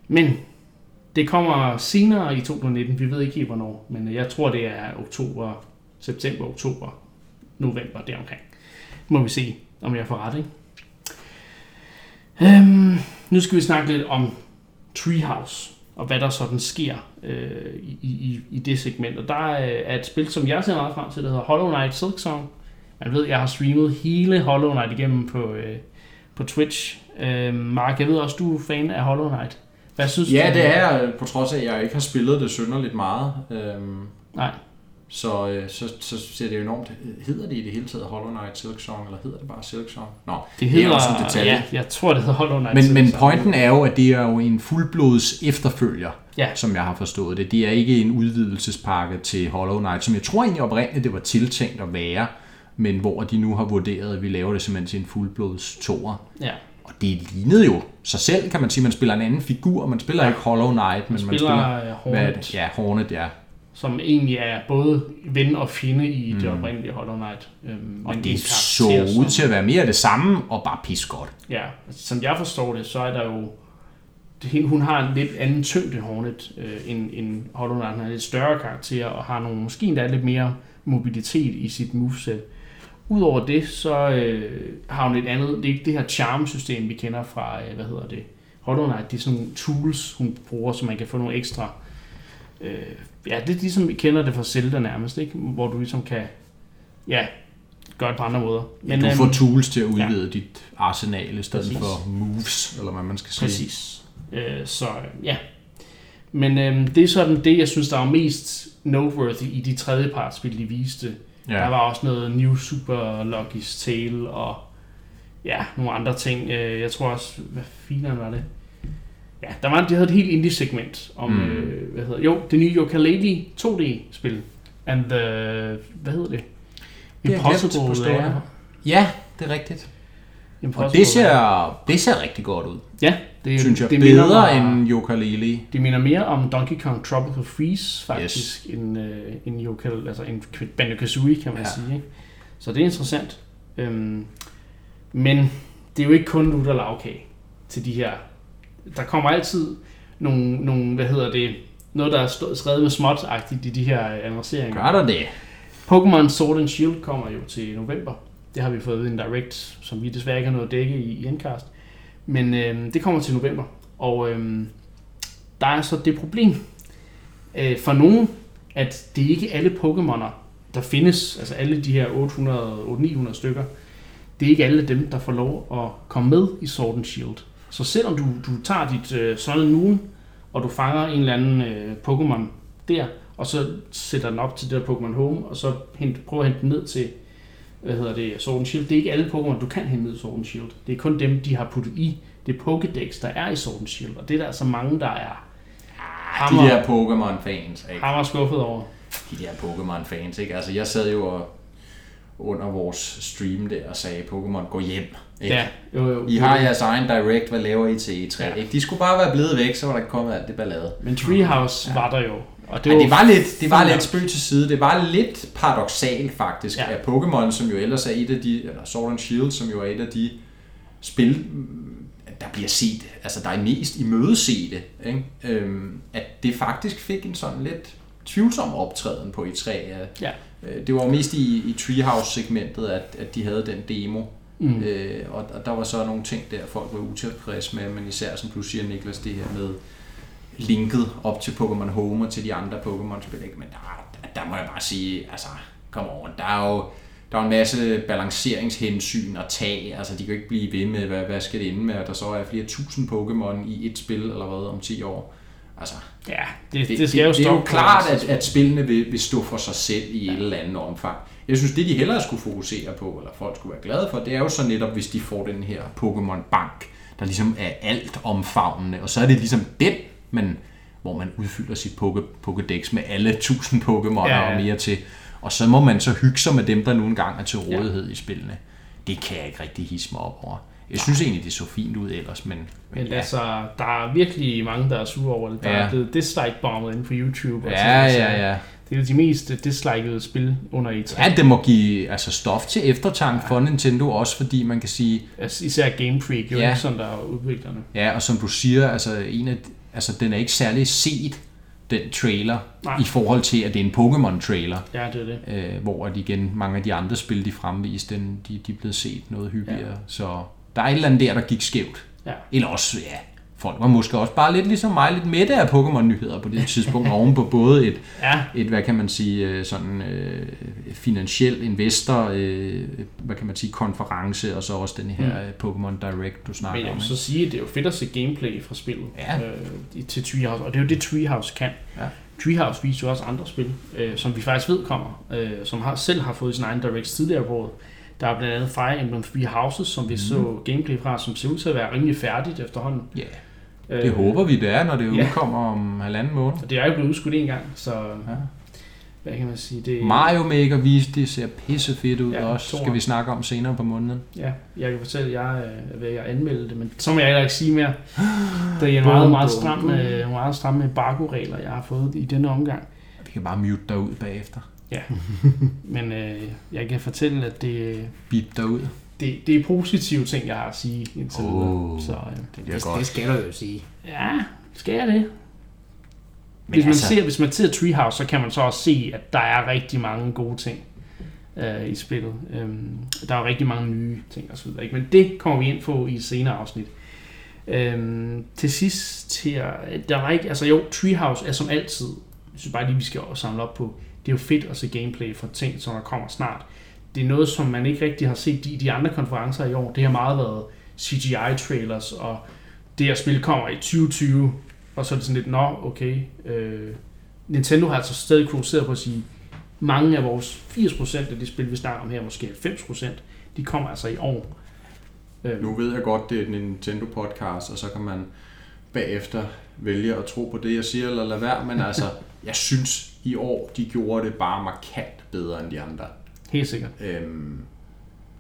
Speaker 1: Men det kommer senere i 2019, vi ved ikke helt hvornår, men øh, jeg tror det er oktober, september, oktober, november deromkring. Må vi se, om jeg får ret, ikke? Øhm, nu skal vi snakke lidt om Treehouse, og hvad der sådan sker øh, i, i, i det segment. Og der er et spil, som jeg ser meget frem til, der hedder Hollow Knight Silk Song. Man ved, jeg har streamet hele Hollow Knight igennem på, øh, på Twitch. Øh, Mark, jeg ved også, du er fan af Hollow Knight. Hvad synes
Speaker 2: Ja,
Speaker 1: du?
Speaker 2: det er jeg, på trods af, at jeg ikke har spillet det synderligt meget. Øhm,
Speaker 1: Nej,
Speaker 2: så, øh, så, så ser det enormt... Hedder det i det hele taget Hollow Knight Silk Song, eller hedder det bare Silk Song? Nå,
Speaker 1: det hedder...
Speaker 2: det er også en detalje.
Speaker 1: ja, jeg tror, det hedder Hollow Knight
Speaker 2: Men,
Speaker 1: Silk
Speaker 2: men pointen er jo, at det er jo en fuldblods efterfølger,
Speaker 1: Ja.
Speaker 2: som jeg har forstået det. Det er ikke en udvidelsespakke til Hollow Knight, som jeg tror egentlig oprindeligt, det var tiltænkt at være, men hvor de nu har vurderet, at vi laver det simpelthen til en fuldblods toer.
Speaker 1: Ja,
Speaker 2: Og det lignede jo sig selv, kan man sige. Man spiller en anden figur. Man spiller ikke Hollow Knight, men man
Speaker 1: spiller,
Speaker 2: spiller...
Speaker 1: øh,
Speaker 2: hvad
Speaker 1: Hornet.
Speaker 2: det? Ja, Hornet, ja.
Speaker 1: Som egentlig er både ven og fjende i det
Speaker 2: Mm.
Speaker 1: oprindelige Hollow Knight. Øhm,
Speaker 2: Og
Speaker 1: men
Speaker 2: det så ud til at være mere af det samme, og bare pis godt.
Speaker 1: Ja, altså, som jeg forstår det, så er der jo... det- Hun har en lidt anden tyngde Hornet øh, end, end Hollow Knight. Hun har en lidt større karakter og har nogle, måske endda lidt mere mobilitet i sit moveset. Udover det, så øh, har hun et andet, det er ikke det her charm-system, vi kender fra, øh, hvad hedder det, Hollow Knight. Det er sådan nogle tools, hun bruger, så man kan få nogle ekstra... Øh, ja, det er ligesom vi kender det fra Zelda nærmest, ikke? Hvor du ligesom kan, ja, gøre det på andre måder.
Speaker 2: Men, du
Speaker 1: øhm,
Speaker 2: får tools til at udvide ja. dit arsenal i stedet
Speaker 1: Præcis.
Speaker 2: for moves, eller hvad man skal sige.
Speaker 1: Præcis. Øh, så ja. Men øh, det er sådan det, jeg synes, der er mest noteworthy i de tredjepartsspil, de viste. Ja. Der var også noget New Super Lucky's Tale og ja, nogle andre ting. Øh, jeg tror også, hvad filen var det? Ja, der var, de havde et helt indie-segment om,
Speaker 2: Mm.
Speaker 1: øh, hvad hedder Jo, det nye Yooka-Laylee 2D-spil. And the, hvad hedder det?
Speaker 2: Det jeg glemt på ja, det er rigtigt. Og
Speaker 1: Impossible
Speaker 2: det
Speaker 1: Lair.
Speaker 2: ser, det ser rigtig godt ud,
Speaker 1: ja, det,
Speaker 2: synes jeg.
Speaker 1: det
Speaker 2: Det
Speaker 1: minder
Speaker 2: bedre
Speaker 1: mig-
Speaker 2: end Yooka-Laylee.
Speaker 1: Det minder mere om Donkey Kong Tropical Freeze, faktisk, yes. end, øh, end Yoko, altså en Banjo-Kazooie, kan man
Speaker 2: Ja.
Speaker 1: ja. sige. Ikke? Så det er interessant. Øhm, men det er jo ikke kun nu, der lavkage til de her. Der kommer altid nogle, nogle hvad hedder det, noget, der er stå- skrevet med småt-agtigt i de her annonceringer.
Speaker 2: Gør der det?
Speaker 1: Pokémon Sword and Shield kommer jo til november. Det har vi fået en direct, som vi desværre ikke har noget at dække i, i Endcast. Men øh, det kommer til november. Og øh, der er så det problem øh, for nogen, at det er ikke alle Pokémoner, der findes, altså alle de her 800-900 stykker, det er ikke alle dem, der får lov at komme med i Sword and Shield. Så selvom du, du tager dit øh, Sun and Moon, og du fanger en eller anden øh, Pokémon der, og så sætter den op til det der Pokémon Home, og så hent, prøver at hente den ned til, hvad hedder det, Sword and Shield. Det er ikke alle Pokémon, du kan hente ned i Sword and Shield. Det er kun dem, de har puttet i det Pokédex, der er i Sword and Shield. Og det er der altså mange, der er
Speaker 2: De
Speaker 1: hammer,
Speaker 2: der Pokémon-fans, ikke?
Speaker 1: hammer skuffet over.
Speaker 2: De der Pokémon-fans, ikke? Altså, jeg sad jo og under vores stream der og sagde, Pokémon, gå hjem. Ikke?
Speaker 1: Ja, jo, jo.
Speaker 2: I har jeres egen direct, hvad laver I til E3?
Speaker 1: Ja.
Speaker 2: Ikke? De skulle bare være blevet væk, så var der ikke kommet alt det ballade.
Speaker 1: Men Treehouse ja. var der jo. Og
Speaker 2: Det, ja, det var lidt, det var lidt spøg til side. Det var lidt paradoxalt faktisk,
Speaker 1: Ja.
Speaker 2: at Pokémon, som jo ellers er et af de, eller Sword and Shield, som jo er et af de spil, der bliver set, altså der er mest imødesete, ikke? Øhm, at det faktisk fik en sådan lidt tvivlsom optræden på E3. At,
Speaker 1: Ja.
Speaker 2: Øh, Det var mest i, i Treehouse-segmentet, at, at de havde den demo.
Speaker 1: Mm.
Speaker 2: Øh, og, og der var så nogle ting der, folk var utilfredse med, men især som du siger, Niklas, det her med linket op til Pokémon Home og til de andre Pokémon-spil. Men der, der, der må jeg bare sige, altså, kom over, der er jo der er en masse balanceringshensyn at tage. Altså, de kan jo ikke blive ved med, hvad, hvad skal det ende med, at der så er flere tusind Pokémon i et spil, eller hvad, om 10 år. Altså,
Speaker 1: Ja, det,
Speaker 2: det,
Speaker 1: det skal jo
Speaker 2: det, det er jo klart, at, at spillene vil, vil stå for sig selv i et eller andet omfang. Jeg synes, det de hellere skulle fokusere på, eller folk skulle være glade for, det er jo så netop, hvis de får den her Pokémon-bank, der ligesom er alt omfavnende, og så er det ligesom den, man, hvor man udfylder sit Poké, Pokédex med alle 1000 Pokémon
Speaker 1: Ja,
Speaker 2: ja,
Speaker 1: ja.
Speaker 2: og mere til, og så må man så hygge sig med dem, der nu engang er til rådighed ja. i spillene. Det kan jeg ikke rigtig hisse mig op over. Jeg synes egentlig, det så fint ud ellers, men,
Speaker 1: Men
Speaker 2: ja.
Speaker 1: altså, der er virkelig mange, der er sure over det. Der
Speaker 2: Ja.
Speaker 1: er blevet dislike-bommet inde på YouTube. Og
Speaker 2: Ja,
Speaker 1: sådan, så
Speaker 2: ja, ja.
Speaker 1: Det er de mest dislikede spil under E3.
Speaker 2: Ja, det må give altså, stof til eftertanke for Nintendo, også fordi man kan sige,
Speaker 1: Altså, Især Game Freak, jo
Speaker 2: Ja.
Speaker 1: ikke sådan, der er udviklerne.
Speaker 2: ja, og som du siger, altså, en af, altså, den er ikke særlig set, den trailer,
Speaker 1: Nej.
Speaker 2: i forhold til, at det er en Pokémon-trailer,
Speaker 1: Ja, det er det.
Speaker 2: øh, hvor at igen mange af de andre spil, de fremviste, den, de, de er blevet set noget hyppigere.
Speaker 1: Ja.
Speaker 2: Ja. Så der er et eller andet der, der gik skævt.
Speaker 1: Ja.
Speaker 2: Eller også, ja, folk var måske også bare lidt ligesom mig, lidt mætte af Pokémon-nyheder på det tidspunkt, oven på både et,
Speaker 1: Ja,
Speaker 2: et, hvad kan man sige, øh, sådan øh, finansiel investor, øh, hvad kan man sige, konference, og så også den her mm. Pokémon Direct, du snakker
Speaker 1: men jeg
Speaker 2: om.
Speaker 1: vil
Speaker 2: ikke?
Speaker 1: så sige, at det er jo fedt at se gameplay fra spillet
Speaker 2: Ja.
Speaker 1: øh, til Treehouse, og det er jo det, Treehouse kan.
Speaker 2: Ja.
Speaker 1: Treehouse viser jo også andre spil, øh, som vi faktisk ved kommer, øh, som har, selv har fået sin egen Directs tidligere på året. Der er blandt andet Fire Emblem Three Houses, som vi
Speaker 2: Mhm.
Speaker 1: så gameplay fra, som ser ud til at være rimelig færdigt efterhånden.
Speaker 2: Ja,
Speaker 1: Øh,
Speaker 2: det håber vi, det er, når det
Speaker 1: ja.
Speaker 2: udkommer om halvanden måned.
Speaker 1: Og det er jo blevet udskudt en gang, så
Speaker 2: Ja.
Speaker 1: hvad kan man sige? Det,
Speaker 2: Mario Maker viste, det ser pisse fedt ud
Speaker 1: Ja,
Speaker 2: også, skal vi snakke om senere på måneden.
Speaker 1: Ja, jeg kan fortælle, at jeg øh, er ved at anmelde det, men så må jeg heller ikke sige mere. Det er en meget, meget stram, øh, meget stramme embargo-regler, jeg har fået i denne omgang.
Speaker 2: Vi kan bare mute dig ud bagefter.
Speaker 1: Men øh, jeg kan fortælle, at det,
Speaker 2: Beep dig ud.
Speaker 1: det, det er positive ting, jeg har at sige indtil videre.
Speaker 2: Åh.
Speaker 1: Så øh,
Speaker 2: Det bliver
Speaker 3: Det,
Speaker 2: godt.
Speaker 3: det skal du jo sige.
Speaker 1: ja, skal jeg det?
Speaker 2: Men
Speaker 1: Hvis man,
Speaker 2: altså,
Speaker 1: ser, hvis man ser Treehouse, så kan man så også se, at der er rigtig mange gode ting øh, i spillet. Øhm, der er rigtig mange nye ting og så videre. Ikke? Men det kommer vi ind på i et senere afsnit. Øhm, til sidst, her, der var ikke, altså jo, Treehouse er som altid, jeg synes bare lige, vi skal samle op på, det er jo fedt at se gameplay for ting, som der kommer snart. Det er noget, som man ikke rigtig har set i de andre konferencer i år. Det har meget været CGI-trailers, og det her spil kommer i 2020, og så er det sådan lidt, nå, okay. Øh, Nintendo har altså stadig fokuseret på at sige, mange af vores 80% af de spil, vi snakker om her, måske 90%, de kommer altså i år. Øh,
Speaker 2: Nu ved jeg godt, det er en Nintendo podcast, og så kan man bagefter vælge at tro på det, jeg siger, eller lade være. Men altså, jeg synes i år, de gjorde det bare markant bedre end de andre.
Speaker 1: Helt sikkert.
Speaker 2: Øhm,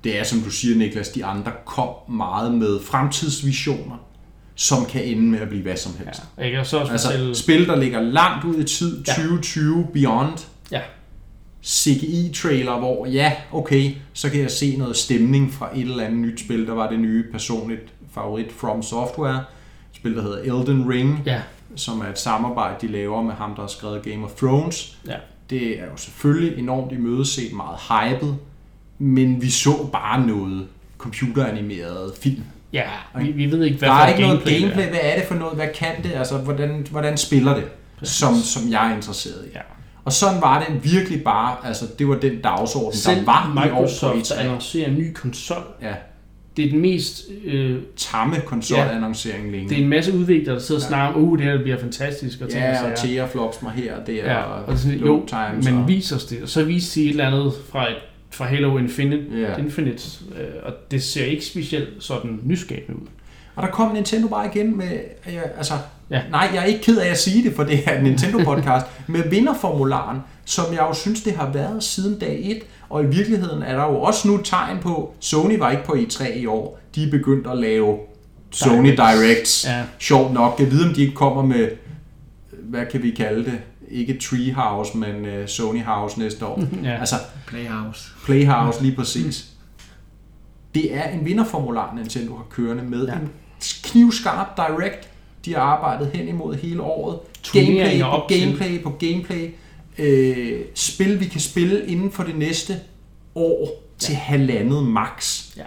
Speaker 2: det er, som du siger, Niklas, de andre kom meget med fremtidsvisioner, som kan ende med at blive hvad som
Speaker 1: Ja.
Speaker 2: helst.
Speaker 1: Og Jeg kan så også
Speaker 2: Altså,
Speaker 1: fortælle...
Speaker 2: spil, der ligger langt ud i tid,
Speaker 1: Ja.
Speaker 2: 2020, Beyond,
Speaker 1: Ja.
Speaker 2: CGI-trailer, hvor ja, okay, så kan jeg se noget stemning fra et eller andet nyt spil. Der var det nye personligt favorit From Software, et spil, der hedder Elden Ring,
Speaker 1: Ja,
Speaker 2: som er et samarbejde, de laver med ham, der har skrevet Game of Thrones.
Speaker 1: ja.
Speaker 2: Det er jo selvfølgelig enormt imødeset, meget hyped, men vi så bare noget computeranimeret film.
Speaker 1: Ja, vi, vi ved ikke, hvad
Speaker 2: Der er ikke noget
Speaker 1: gameplay,
Speaker 2: Hvad er det for noget? Hvad kan det? Altså, hvordan, hvordan spiller det?
Speaker 1: Præcis.
Speaker 2: Som, som jeg er interesseret i.
Speaker 1: Ja.
Speaker 2: Og sådan var det virkelig bare, altså det var den dagsorden,
Speaker 1: Selv
Speaker 2: der var i år på
Speaker 1: Microsoft
Speaker 2: E3.
Speaker 1: annoncerer en ny konsol.
Speaker 2: Ja,
Speaker 1: Det er den mest... Øh,
Speaker 2: tamme konsolannoncering længe.
Speaker 1: det er en masse udviklere, der sidder og
Speaker 2: Ja.
Speaker 1: snakker uh, det her bliver fantastisk. Og ting
Speaker 2: ja, og teraflops mig her og der,
Speaker 1: Ja,
Speaker 2: og,
Speaker 1: og det er sådan, jo,
Speaker 2: times
Speaker 1: men
Speaker 2: og,
Speaker 1: vis os det. Og så viste de et eller andet fra, et, fra Halo Infinite,
Speaker 2: Ja.
Speaker 1: Infinite øh, og det ser ikke specielt sådan nyskabende ud.
Speaker 2: Og der kom Nintendo bare igen med, ja, altså,
Speaker 1: Ja.
Speaker 2: nej, jeg er ikke ked af at sige det, for det er en Nintendo-podcast, med vinderformularen, som jeg jo synes, det har været siden dag 1, og i virkeligheden er der jo også nu tegn på, Sony var ikke på E3 i år, de er begyndt at lave Sony
Speaker 1: Directs.
Speaker 2: Directs.
Speaker 1: Ja.
Speaker 2: Sjovt nok, jeg ved, om de ikke kommer med, hvad kan vi kalde det, ikke Treehouse, men uh, Sony House næste år.
Speaker 1: Ja.
Speaker 2: Altså,
Speaker 3: Playhouse.
Speaker 2: Playhouse lige præcis. Det er en vinderformular, Nintendo har kørende med
Speaker 1: ja.
Speaker 2: en knivskarp direct. De har arbejdet hen imod hele året. Gameplay på gameplay på gameplay. Øh, spil, vi kan spille inden for det næste år til halvandet max.
Speaker 1: Ja.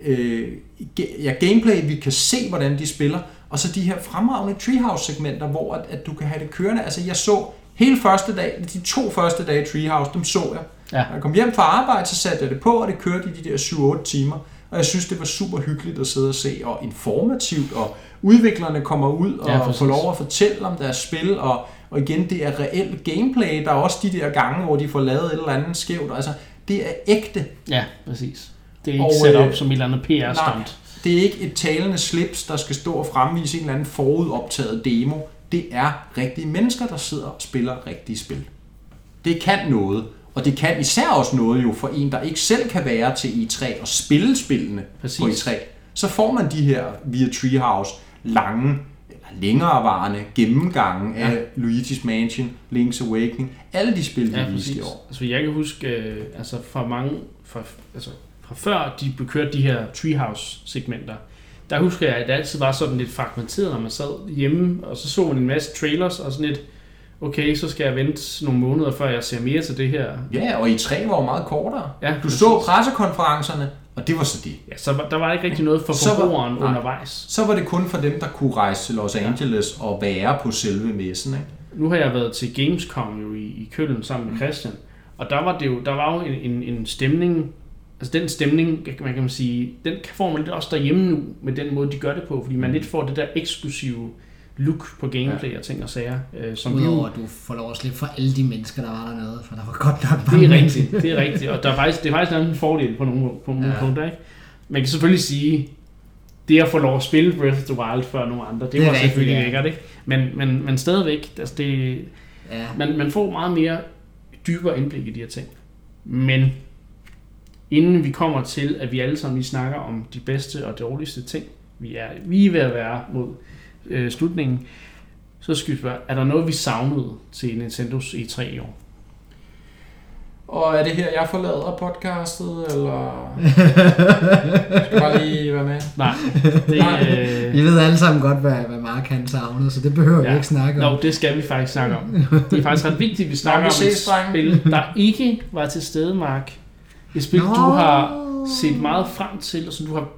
Speaker 2: Øh, ja, gameplay, vi kan se, hvordan de spiller. Og så de her fremragende Treehouse-segmenter, hvor at, at du kan have det kørende. Altså, jeg så hele første dag, de to første dage i Treehouse, dem så jeg.
Speaker 1: Ja.
Speaker 2: Når jeg kom hjem fra arbejde, så satte jeg det på, og det kørte i de der 7-8 timer. Og jeg synes, det var super hyggeligt at sidde og se, og informativt, og udviklerne kommer ud og
Speaker 1: Ja,
Speaker 2: får lov at fortælle om deres spil, og, og igen, det er reelt gameplay. Der er også de der gange, hvor de får lavet et eller andet skævt. Altså, det er ægte.
Speaker 1: ja, præcis. Det er ikke
Speaker 2: Og,
Speaker 1: sat op
Speaker 2: øh,
Speaker 1: som et eller andet PR-stunt.
Speaker 2: det er ikke et talende slips, der skal stå og fremvise en eller anden forudoptaget demo. Det er rigtige mennesker, der sidder og spiller rigtige spil. Det kan noget, Og det kan især også noget jo for en, der ikke selv kan være til E3 og spille spillene
Speaker 1: Præcis.
Speaker 2: på E3. Så får man de her via Treehouse lange eller længerevarende gennemgange ja. af Luigi's Mansion, Link's Awakening, alle de spil, de
Speaker 1: Ja,
Speaker 2: viste i år.
Speaker 1: Altså, jeg kan huske, øh, altså fra mange, fra, altså fra før de bekørte de her Treehouse-segmenter, der husker jeg, at det altid var sådan lidt fragmenteret, når man sad hjemme, og så så man en masse trailers, og sådan lidt, okay, så skal jeg vente nogle måneder, før jeg ser mere til det her.
Speaker 2: Ja, og E3 var jo meget kortere.
Speaker 1: Ja,
Speaker 2: Du
Speaker 1: præcis.
Speaker 2: så pressekonferencerne, og det var så det.
Speaker 1: Ja, så var, der var ikke rigtig noget for
Speaker 2: Så var-
Speaker 1: forbrugeren
Speaker 2: nej.
Speaker 1: undervejs.
Speaker 2: Så var det kun for dem, der kunne rejse til Los Angeles og være på selve messen. Ikke?
Speaker 1: Nu har jeg været til Gamescom jo i, i Køln sammen
Speaker 2: Mm.
Speaker 1: med Christian, og der var, det jo, der var jo en, en, en stemning, altså den stemning, man kan man sige, den får man lidt også derhjemme nu, med den måde, de gør det på, fordi man
Speaker 2: Mm.
Speaker 1: lidt får det der eksklusive look på gameplay og ting og sager, øh, som
Speaker 3: Udover at du får lov at slippe for alle de mennesker, der var dernede, for der var godt nok
Speaker 1: det
Speaker 3: mange
Speaker 1: er
Speaker 3: mennesker.
Speaker 1: rigtigt, det er rigtigt, og der er faktisk, det er faktisk en fordel på nogle, på nogle
Speaker 3: Ja.
Speaker 1: ja. punkter, ikke? Man kan selvfølgelig sige, det at få lov at spille Breath of the Wild før nogle andre, det,
Speaker 3: Det er
Speaker 1: var
Speaker 3: rigtigt,
Speaker 1: selvfølgelig
Speaker 3: ja.
Speaker 1: lækkert, ikke? Men, men, men stadigvæk, altså det,
Speaker 3: Ja.
Speaker 1: man, man får meget mere dybere indblik i de her ting. Men inden vi kommer til, at vi alle sammen lige snakker om de bedste og dårligste ting, vi er, vi er ved at være mod øh, slutningen, så skal vi spørge, er der noget, vi savnede til Nintendos E3 i år?
Speaker 2: Og er det her, jeg forlader podcastet, eller skal jeg bare lige være med?
Speaker 1: Nej, det, øh,
Speaker 3: Vi ved alle sammen godt, hvad, hvad Mark han savnede, så det behøver ja. Vi ikke snakke om.
Speaker 1: Nå, det skal vi faktisk snakke om. Det er faktisk ret vigtigt, at vi snakker
Speaker 2: vi
Speaker 1: om et spil, der ikke var til stede, Mark. Et spil,
Speaker 3: Nå.
Speaker 1: du har set meget frem til, og som du har,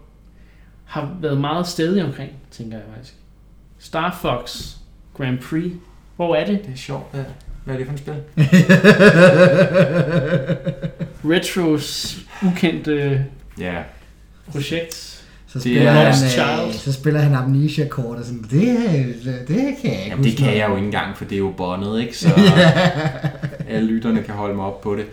Speaker 1: har været meget stedig omkring, tænker jeg faktisk. Star Fox Grand Prix. Hvor er det?
Speaker 2: Det er sjovt. Hvad, hvad er det for et spil?
Speaker 1: Retros ukendte
Speaker 2: Ja,
Speaker 1: projekt.
Speaker 3: Så
Speaker 2: Det
Speaker 3: spiller,
Speaker 2: er
Speaker 3: han, øh,
Speaker 1: Child.
Speaker 3: så spiller han Amnesia-kort og sådan, det, det, det kan jeg ikke
Speaker 2: Jamen, det kan
Speaker 3: noget
Speaker 2: jeg jo ikke engang, for det er jo båndet, ikke? Så alle lytterne kan holde mig op på det.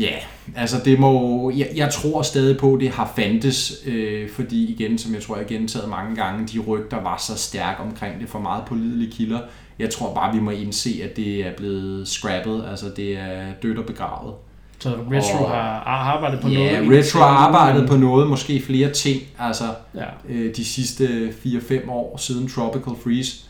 Speaker 2: Ja, altså det må... Jeg, jeg tror stadig på, at det har fandtes, øh, fordi igen, som jeg tror, jeg har gentaget mange gange, de rygter var så stærke omkring det for meget pålidelige kilder. Jeg tror bare, vi må indse, at det er blevet scrappet, altså det er dødt og begravet.
Speaker 1: Så Retro
Speaker 2: Og-
Speaker 1: har arbejdet på
Speaker 2: Ja,
Speaker 1: noget.
Speaker 2: Retro har arbejdet på noget, måske flere ting, altså
Speaker 1: Ja.
Speaker 2: øh, de sidste 4-5 år siden Tropical Freeze,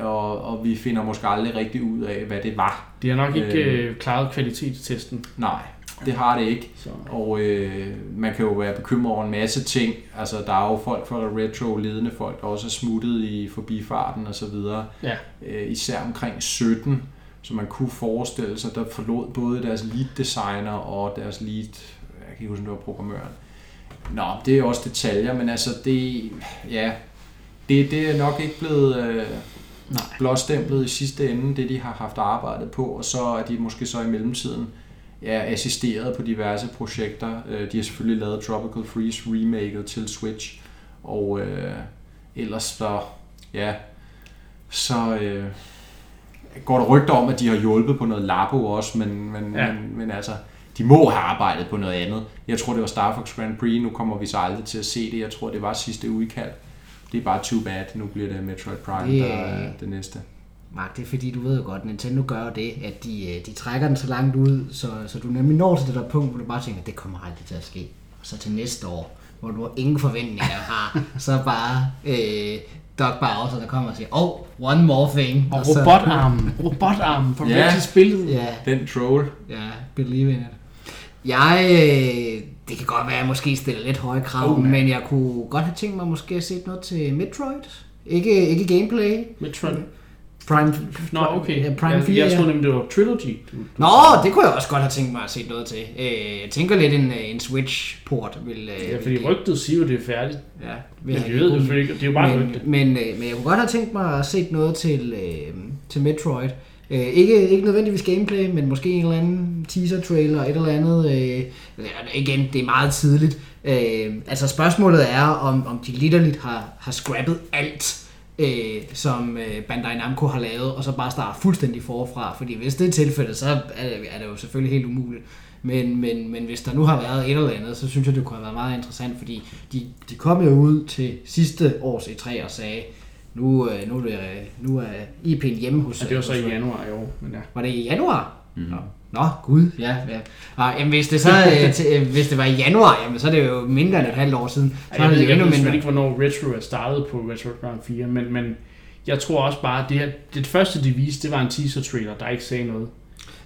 Speaker 2: og, og vi finder måske aldrig rigtig ud af, hvad det var.
Speaker 1: De har nok ikke
Speaker 2: Øh.
Speaker 1: øh, klaret kvalitetstesten.
Speaker 2: Nej, det har det ikke.
Speaker 1: Så.
Speaker 2: Og øh, man kan jo være bekymret over en masse ting. Altså, der er jo folk fra Retro, ledende folk, der også er smuttet i forbifarten og så videre.
Speaker 1: Ja.
Speaker 2: Øh, især omkring 17, så man kunne forestille sig, der forlod både deres lead designer og deres lead, jeg kan ikke huske, om det var programmøren. Nå, det er også detaljer, men altså, det, ja, det, det er nok ikke blevet øh,
Speaker 1: Nej.
Speaker 2: blåstemplet i sidste ende, det de har haft arbejdet på, og så er de måske så i mellemtiden ja, assisteret på diverse projekter. Øh, De har selvfølgelig lavet Tropical Freeze remaket til Switch, og øh, ellers så, ja, så øh, går der rygter om, at de har hjulpet på noget Labo også, men, men,
Speaker 1: Ja.
Speaker 2: men, men altså, de må have arbejdet på noget andet. Jeg tror, det var Star Fox Grand Prix, nu kommer vi så aldrig til at se det. Jeg tror, det var sidste udkald. Det er bare too bad. Nu bliver det Metroid Prime,
Speaker 3: Det
Speaker 2: der
Speaker 3: er-
Speaker 2: er det næste.
Speaker 3: Mark, det er fordi, du ved jo godt, Nintendo gør det, at de, øh, de trækker den så langt ud, så, så du nemlig når til det der punkt, hvor du bare tænker, det kommer aldrig til at ske. Og så til næste år, hvor du ingen forventninger har, så bare øh, Doc Bowser, der kommer og siger, oh, one more thing.
Speaker 1: Og
Speaker 3: så,
Speaker 1: robotarmen. Robotarmen
Speaker 2: Ja.
Speaker 1: ja. spillet.
Speaker 3: Ja,
Speaker 2: Den troll.
Speaker 3: ja, believe in it. Jeg, øh, det kan godt være, at jeg måske stiller lidt høje krav,
Speaker 1: Oh,
Speaker 3: oh,
Speaker 1: man.
Speaker 3: men jeg kunne godt have tænkt mig måske at se noget til Metroid. Ikke, ikke gameplay.
Speaker 1: Metroid.
Speaker 3: Prime,
Speaker 1: Nå, okay.
Speaker 3: Ja, Prime
Speaker 1: jeg,
Speaker 3: 4,
Speaker 1: jeg
Speaker 3: ja.
Speaker 1: troede nemlig, det var Trilogy. Du, du
Speaker 3: Nå, det kunne jeg også godt have tænkt mig at se noget til. Øh, jeg tænker lidt, en, øh, en Switch-port vil... Øh,
Speaker 1: Ja,
Speaker 3: vil
Speaker 1: fordi
Speaker 3: give-
Speaker 1: rygtet siger jo, det er færdigt.
Speaker 3: Ja,
Speaker 1: Men
Speaker 3: have
Speaker 1: vi ved det. Det er jo bare
Speaker 3: men,
Speaker 1: rygte.
Speaker 3: men, øh, men jeg kunne godt have tænkt mig at se noget til, øh, til Metroid. Øh, ikke, ikke nødvendigvis gameplay, men måske en eller anden teaser-trailer, et eller andet. Øh, igen, det er meget tidligt. Øh, altså spørgsmålet er, om, om de litterligt har, har scrappet alt, øh, som øh, Bandai Namco har lavet, og så bare starter fuldstændig forfra. Fordi hvis det er tilfældet, så er det, er det jo selvfølgelig helt umuligt. Men, men, men hvis der nu har været et eller andet, så synes jeg, det kunne have været meget interessant, fordi de, de kom jo ud til sidste års E3 og sagde, nu, øh, nu, er, det, nu er IP'en hjemme hos...
Speaker 1: Ja, det var så
Speaker 3: hos-
Speaker 1: i januar i år. Men ja.
Speaker 3: Var det i januar? Mm. Nå, gud, ja. ja. Og, jamen, hvis, det så, øh, til, øh, hvis det var i januar, jamen, så er det jo mindre end et halvt år siden. Så
Speaker 1: jeg
Speaker 3: er
Speaker 1: ved,
Speaker 3: det
Speaker 1: ikke, jeg
Speaker 3: endnu
Speaker 1: ved
Speaker 3: mindre.
Speaker 1: ikke, hvornår Retro er startet på Retro Ground 4, men, men jeg tror også bare, at det, her, det første, de viste, det var en teaser-trailer, der ikke sagde noget.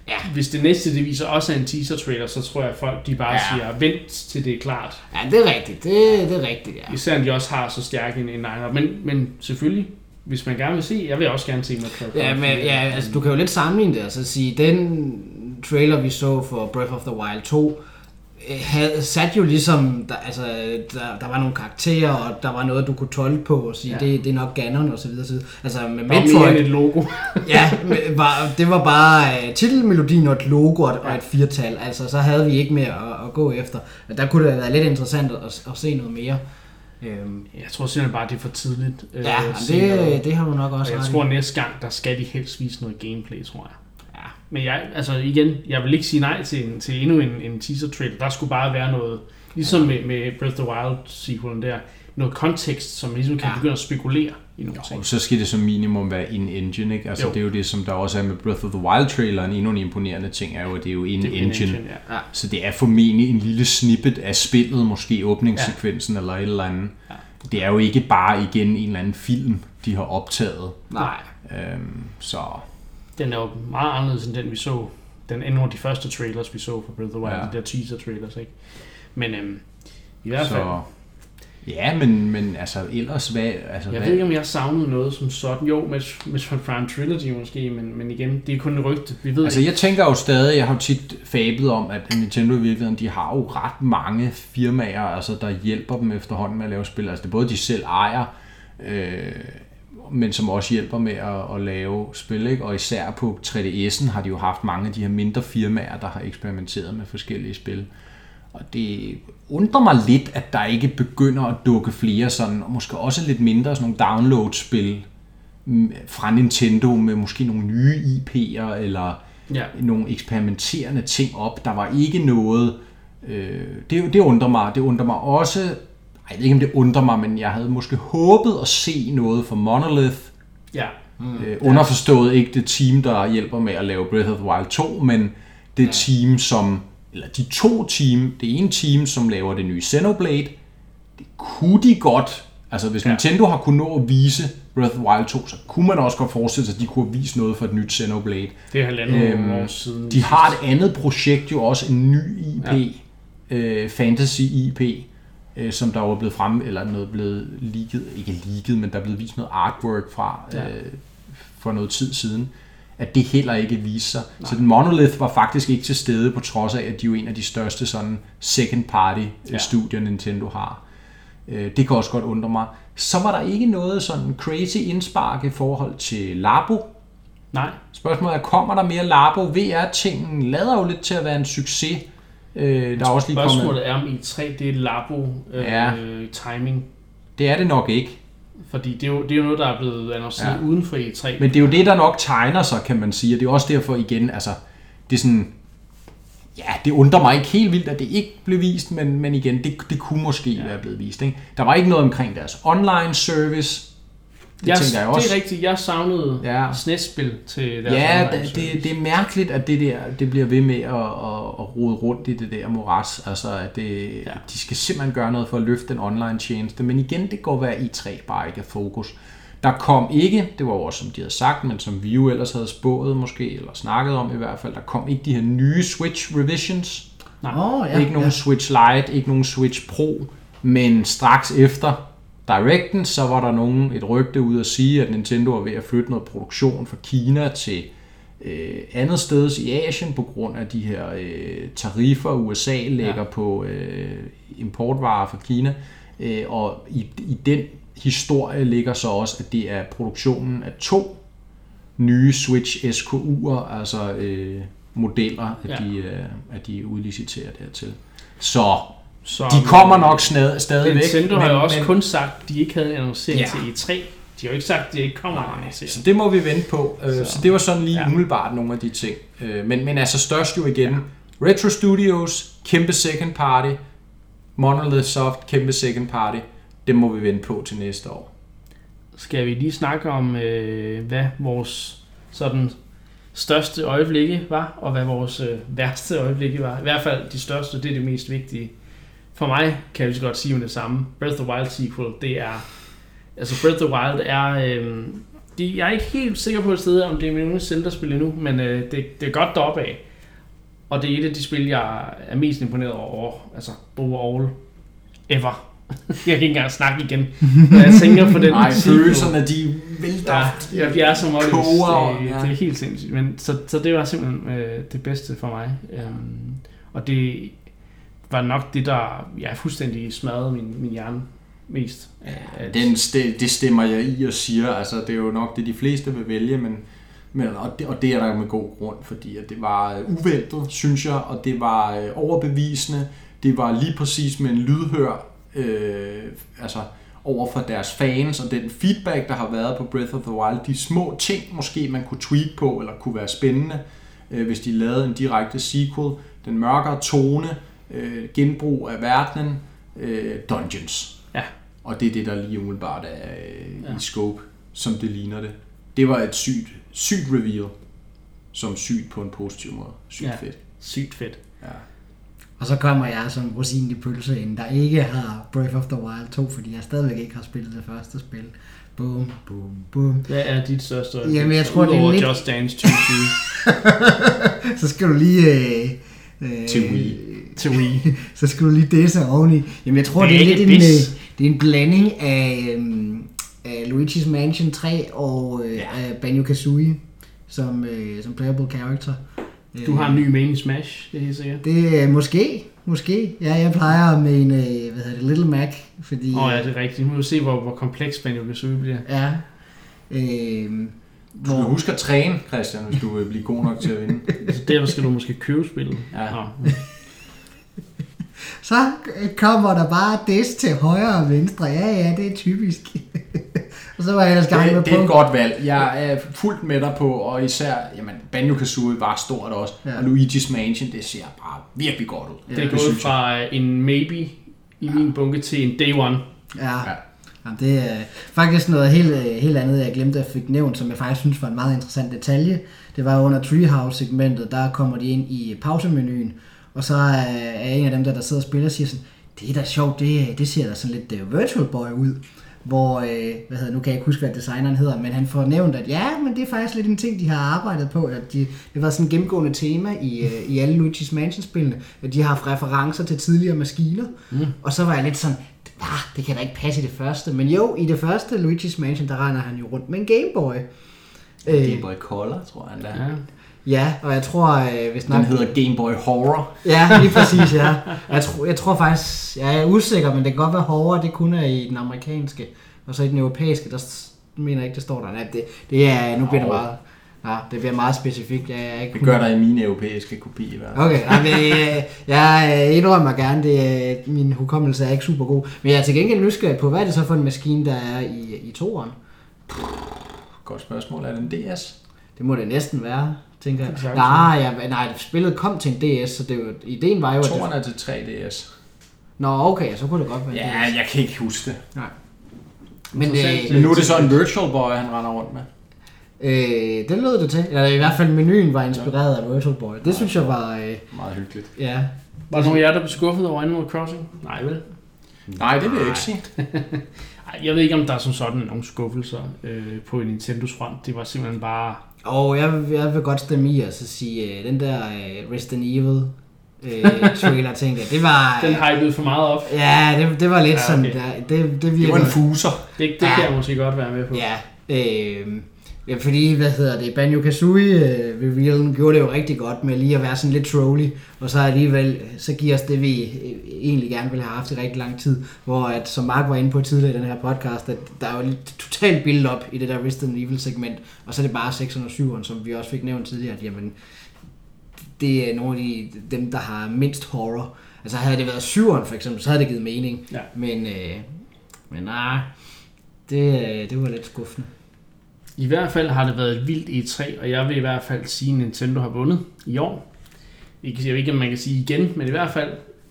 Speaker 3: Ja.
Speaker 1: Hvis det næste, det viser også er en teaser-trailer, så tror jeg, at folk de bare
Speaker 3: Ja.
Speaker 1: ja. siger, vent til det er klart.
Speaker 3: Ja, det er rigtigt. Det, det er rigtigt, ja.
Speaker 1: Især når de også har så stærk en, en line Men, men selvfølgelig, hvis man gerne vil se, jeg vil også gerne se Ground
Speaker 3: Ja, men,
Speaker 1: 4.
Speaker 3: ja, altså, du kan jo lidt sammenligne det, altså sige, den trailer, vi så for Breath of the Wild 2, øh, havde, sat jo ligesom, der, altså, der, der var nogle karakterer, og der var noget, du kunne tolke på, og sige,
Speaker 1: Ja.
Speaker 3: det, det er nok Ganon, og så videre, så videre. Altså med Metroid,
Speaker 1: end et logo.
Speaker 3: ja, men var, det var bare uh, titelmelodien og et logo og, og et firtal, altså så havde vi ikke mere at, at gå efter. Men der kunne det have været lidt interessant at, at se noget mere. Øhm,
Speaker 1: Jeg tror simpelthen bare, det er for tidligt. øh,
Speaker 3: ja, det, det har du nok
Speaker 1: Og
Speaker 3: også
Speaker 1: jeg
Speaker 3: ret i.
Speaker 1: tror, at næste gang, der skal de helst vise noget gameplay, tror jeg. Men jeg, altså igen, jeg vil ikke sige nej til, en, til endnu en, en teaser-trailer. Der skulle bare være noget, ligesom med, med Breath of the Wild sequelen der, noget kontekst, som ligesom kan
Speaker 3: Ja.
Speaker 1: begynde at spekulere i nogle ting.
Speaker 2: Og så skal det som minimum være in engine, ikke? Altså
Speaker 1: Jo.
Speaker 2: det er jo det, som der også er med Breath of the Wild traileren. Endnu en imponerende ting er jo, at det er jo in
Speaker 1: Det er en
Speaker 2: engine.
Speaker 1: engine, ja.
Speaker 3: Ja.
Speaker 2: Så det er formentlig en lille snippet af spillet, måske åbningssekvensen ja. eller et eller andet.
Speaker 1: Ja.
Speaker 2: Det er jo ikke bare igen en eller anden film, de har optaget.
Speaker 3: Nej.
Speaker 2: Øhm, så
Speaker 1: Den er jo meget anderledes end den, vi så. Den er nogle af de første trailers, vi så for Breath of the Wild,
Speaker 2: Ja.
Speaker 1: de der teaser-trailers, ikke? Men øhm, i hvert fald,
Speaker 2: så ja, men, men altså ellers hvad... Altså,
Speaker 1: jeg
Speaker 2: hvad
Speaker 1: ved ikke, om jeg savnet noget som sådan. Jo, med, med Prime Trilogy måske, men, men igen, det er kun et rygte. Vi ved
Speaker 2: Altså
Speaker 1: ikke.
Speaker 2: jeg tænker jo stadig, jeg har jo tit fablet om, at Nintendo i virkeligheden, de har jo ret mange firmaer, altså der hjælper dem efterhånden med at lave spil. Altså det er både de selv ejer, øh, men som også hjælper med at, at lave spil. Ikke? Og især på 3DS'en har de jo haft mange af de her mindre firmaer, der har eksperimenteret med forskellige spil. Og det undrer mig lidt, at der ikke begynder at dukke flere sådan, og måske også lidt mindre sådan nogle download-spil mm, fra Nintendo med måske nogle nye IP'er, eller
Speaker 1: Ja.
Speaker 2: nogle eksperimenterende ting op. Der var ikke noget... Øh, det, det undrer mig. Det undrer mig også... Jeg ved ikke, om det undrer mig, men jeg havde måske håbet at se noget fra Monolith.
Speaker 1: Ja,
Speaker 2: Mm, øh, underforstået ikke det team, der hjælper med at lave Breath of the Wild 2, men det ja. team, som... Eller de to team. Det ene team, som laver det nye Xenoblade. Det kunne de godt... Altså, hvis
Speaker 1: Ja.
Speaker 2: ja. Nintendo har kunnet nå at vise Breath of the Wild 2, så kunne man også godt forestille sig, at de kunne have vist noget for et nyt Xenoblade.
Speaker 1: det er halvandet
Speaker 2: Øhm,
Speaker 1: år siden.
Speaker 2: De har et andet projekt, jo også en ny IP,
Speaker 1: Ja.
Speaker 2: ja. øh, fantasy IP, øh, som der var blevet frem, eller noget blevet leaget, ikke leaget, men der er blevet vist noget artwork fra
Speaker 1: Ja.
Speaker 2: øh, for noget tid siden, at det heller ikke viser sig. Så den Monolith var faktisk ikke til stede, på trods af, at de er jo en af de største sådan second party
Speaker 1: Ja.
Speaker 2: ja. studier, Nintendo har. Øh, Det kan også godt undre mig. Så var der ikke noget sådan crazy indspark i forhold til Labo,
Speaker 1: Nej,
Speaker 2: Spørgsmålet er, kommer der mere Labo? VR-tingen lader jo lidt til at være en succes. Øh, der er også lige kommet...
Speaker 1: spørgsmålet er om i3, det er labo øh,
Speaker 2: Ja.
Speaker 1: timing.
Speaker 2: Det er det nok ikke.
Speaker 1: Fordi det er, jo, det er jo noget, der er blevet annonceret
Speaker 2: ja.
Speaker 1: uden for E3.
Speaker 2: Men det er jo det, der nok tegner sig, kan man sige. Og det er også derfor igen, altså, det er sådan... Ja, det undrer mig ikke helt vildt, at det ikke blev vist, men, men igen, det, det kunne måske ja. være blevet vist. Ikke? Der var ikke noget omkring deres online service. Det
Speaker 1: jeg,
Speaker 2: tænker jeg også.
Speaker 1: Det er rigtigt, jeg savnede
Speaker 2: Ja.
Speaker 1: SNES-spil til deres
Speaker 2: Ja,
Speaker 1: online
Speaker 2: det, det, det er mærkeligt, at det der det bliver ved med at, at, at rode rundt i det der moras. Altså, at det, ja. De skal simpelthen gøre noget for at løfte den online tjeneste. Men igen, det går være i 3 bare ikke er fokus. Der kom ikke, det var jo også som de havde sagt, men som vi jo ellers havde spået måske, eller snakket om i hvert fald, der kom ikke de her nye Switch revisions.
Speaker 3: Åh,
Speaker 2: Ja, ikke nogen ja. Switch Lite, ikke nogen Switch Pro, men straks efter Directen, så var der nogen et rygte ud at sige, at Nintendo var ved at flytte noget produktion fra Kina til øh, andet sted i Asien på grund af de her øh, tariffer, USA lægger ja. på øh, importvarer fra Kina. Øh, og i, i den historie ligger så også, at det er produktionen af to nye Switch SKU'er, altså øh, modeller, at,
Speaker 1: Ja.
Speaker 2: de, øh, at de udliciterer dertil. Så
Speaker 1: Så,
Speaker 2: de kommer nok snad, stadigvæk.
Speaker 1: Nintendo har jo også
Speaker 2: men,
Speaker 1: kun sagt, at de ikke havde en annoncering
Speaker 2: Ja.
Speaker 1: til E3. De har jo ikke sagt, at de ikke kommer
Speaker 2: Nej, så det må vi vente på. Så,
Speaker 1: Så-
Speaker 2: så det var sådan lige
Speaker 1: Ja.
Speaker 2: umiddelbart nogle af de ting. Øh, Men, men altså størst jo igen. Ja. Retro Studios, kæmpe second party. Monolith Soft, kæmpe second party. Det må vi vente på til næste år.
Speaker 1: Skal vi lige snakke om, øh, hvad vores sådan største øjeblikke var, og hvad vores øh, værste øjeblikke var. I hvert fald de største, det er det mest vigtige. For mig kan jeg så godt sige med det samme. Breath of the Wild sequel, det er... Altså Breath of the Wild er... Øh, de, jeg er ikke helt sikker på et sted, om det er min Zelda-spil endnu, men øh, det, det er godt deroppe af. Og det er et af de spil, jeg er mest imponeret over, altså overall, ever. jeg kan ikke engang snakke igen, når jeg tænker på den
Speaker 2: Nej, følelserne, de vælter.
Speaker 1: Ja, jeg, jeg er som Ollys.
Speaker 2: Koger,
Speaker 1: Det,
Speaker 2: ja.
Speaker 1: det er helt sindssygt. Men, så, så det var simpelthen øh, det bedste for mig. Um, og det var nok det, der ja, fuldstændig smadrede min, min hjerne mest. At-
Speaker 2: Den, st- det stemmer jeg i og siger. Altså, det er jo nok det, de fleste vil vælge, men, men og, det, og det er der med god grund, fordi at det var øh, uventet, synes jeg, og det var øh, overbevisende. Det var lige præcis med en lydhør, øh, altså over for deres fans, og den feedback, der har været på Breath of the Wild, de små ting måske, man kunne tweak på, eller kunne være spændende, øh, hvis de lavede en direkte sequel. Den mørkere tone, øh, genbrug af verdenen, øh, dungeons.
Speaker 1: Ja.
Speaker 2: Og det er det, der lige umiddelbart er øh,
Speaker 1: Ja.
Speaker 2: i scope, som det ligner det. Det var et sygt, sygt reveal, som sygt på en positiv måde. Sygt
Speaker 1: Ja.
Speaker 2: fedt.
Speaker 1: Sygt fedt.
Speaker 2: Ja.
Speaker 3: Og så kommer jeg som rosinen i pølseenden, der ikke har Breath of the Wild 2, fordi jeg stadigvæk ikke har spillet det første spil. Boom, boom, boom.
Speaker 1: Hvad er dit største
Speaker 3: Jamen, jeg tror, det er lidt-
Speaker 1: Just Dance 2020
Speaker 3: Så skal du lige... Øh, øh,
Speaker 2: Til Wii.
Speaker 1: til Wii.
Speaker 3: så skal du lige disse oveni. Jamen, jeg tror,
Speaker 1: Det er
Speaker 3: lidt en, øh, det er en blanding af, øhm, af Luigi's Mansion 3 og øh,
Speaker 2: Ja.
Speaker 3: Banjo-Kazooie som, øh, som playable character.
Speaker 1: Du har en ny main Smash, det er helt sikkert.
Speaker 3: Det er måske, måske. Ja, jeg plejer med en, øh, hvad hedder det, Little Mac, fordi...
Speaker 1: Åh oh, ja, det er rigtigt. Nu må vi se, hvor, hvor kompleks Banjo Kazooie bliver.
Speaker 3: Ja. Øh,
Speaker 2: Du skal huske at træne, Christian, hvis du vil blive god nok til at vinde.
Speaker 1: Så derfor skal du måske købe spillet.
Speaker 2: Ja.
Speaker 3: Så kommer der bare des til højre og venstre. Ja, ja, det er typisk. og så var jeg ellers gang med
Speaker 2: Det, det er et godt valg. Jeg er fuldt med dig på, og især, jamen, Banjo-Kazooie var stort også.
Speaker 3: Ja.
Speaker 2: Ja. Og Luigi's Mansion, det ser bare virkelig godt ud.
Speaker 1: Det er gået fra en maybe i min bunke til en day one.
Speaker 3: Ja.
Speaker 2: Ja.
Speaker 3: Jamen, det er faktisk noget helt, øh, helt andet, jeg glemte at fik nævnt, som jeg faktisk synes var en meget interessant detalje. Det var under Treehouse-segmentet, der kommer de ind i pausemenuen, og så er, er en af dem, der, der sidder og spiller, siger sådan, det er da sjovt, det, det ser da sådan lidt uh, Virtual Boy ud. Hvor, øh, hvad hedder, nu kan jeg ikke huske, hvad designeren hedder, men han får nævnt, at ja, men det er faktisk lidt en ting, de har arbejdet på. At de, det var sådan et gennemgående tema i, øh, i alle Luigi's Mansion-spillene, at de har haft referencer til tidligere maskiner. Mm. Og så var jeg lidt sådan, ah, det kan da ikke passe i det første. Men jo, i det første Luigi's Mansion, der render han jo rundt med en Game Boy. Øh,
Speaker 2: Game Boy Color, tror jeg endda.
Speaker 1: Ja.
Speaker 3: ja, og jeg tror, øh, hvis nok...
Speaker 2: Den hedder Game Boy Horror.
Speaker 3: Ja, lige præcis, ja. Jeg tror, jeg tror faktisk, jeg er usikker, men det kan godt være hårdere, det kun er i den amerikanske. Og så i den europæiske, der mener jeg ikke, det står der. Nej, det, det er, nu bliver det meget, ja, det bliver meget specifikt. Jeg er ikke
Speaker 2: Det gør der i min europæiske kopi i hvert fald.
Speaker 3: Okay, nej, men, øh, jeg øh, indrømmer gerne, det, øh, min hukommelse er ikke super god. Men jeg er til gengæld nysgerrig på, hvad er det så for en maskine, der er i, i toeren?
Speaker 2: Godt spørgsmål. Er det en DS?
Speaker 3: Det må det næsten være, tænker jeg.
Speaker 1: Det kan
Speaker 3: Nej, jeg, nej, spillet kom til en DS, så det var, ideen var jo,
Speaker 2: Toren er til 3DS.
Speaker 3: Nå, okay, så kunne det godt være
Speaker 2: Ja,
Speaker 3: DS.
Speaker 2: jeg kan ikke huske det.
Speaker 3: Nej. Men øh,
Speaker 2: Men nu er det så en Virtual Boy, han render rundt med.
Speaker 3: Øh, det lød det til. Eller i hvert fald menuen var inspireret af Virtual Boy. Det synes jeg var, øh,
Speaker 2: Meget hyggeligt.
Speaker 3: ja.
Speaker 1: Var der nogen af jer, der blev skuffet over Animal Crossing? Nej, vel?
Speaker 2: Nej, det vil jeg ikke sige.
Speaker 1: Jeg ved ikke, om der er som sådan nogle skuffelser øh, på Nintendos front. Det var simpelthen bare...
Speaker 3: Og jeg, vil- jeg vil godt stemme i og så sige, øh, den der øh, Resident Evil øh, trailer, tænkte jeg, det var...
Speaker 1: Den hypede for meget op.
Speaker 3: Ja, det, det var lidt
Speaker 1: Ja,
Speaker 3: sådan,
Speaker 1: okay.
Speaker 3: der, det, det
Speaker 2: Det
Speaker 3: virker...
Speaker 2: var en fuser.
Speaker 1: Det, det
Speaker 3: Ja.
Speaker 1: kan jeg måske godt være med på.
Speaker 3: Ja, øh, ja, fordi, hvad hedder det, Banjo-Kazooie øh, revealen gjorde det jo rigtig godt med lige at være sådan lidt trolly, og så alligevel, så giver os det, vi øh, egentlig gerne ville have haft i rigtig lang tid, hvor at, som Mark var inde på tidligere i den her podcast, at der er jo lidt totalt build op i det der Resident Evil segment, og så er det bare 607'eren, som vi også fik nævnt tidligere, at jamen, det er nogle af de, dem, der har mindst horror. Altså havde det været 7'eren for eksempel, så havde det givet mening,
Speaker 1: Ja.
Speaker 3: men, øh, men nej, det, øh, det var lidt skuffende.
Speaker 1: I hvert fald har det været et vildt E3, og jeg vil i hvert fald sige, at Nintendo har vundet i år. Jeg ved ikke, om man kan sige igen, men i hvert fald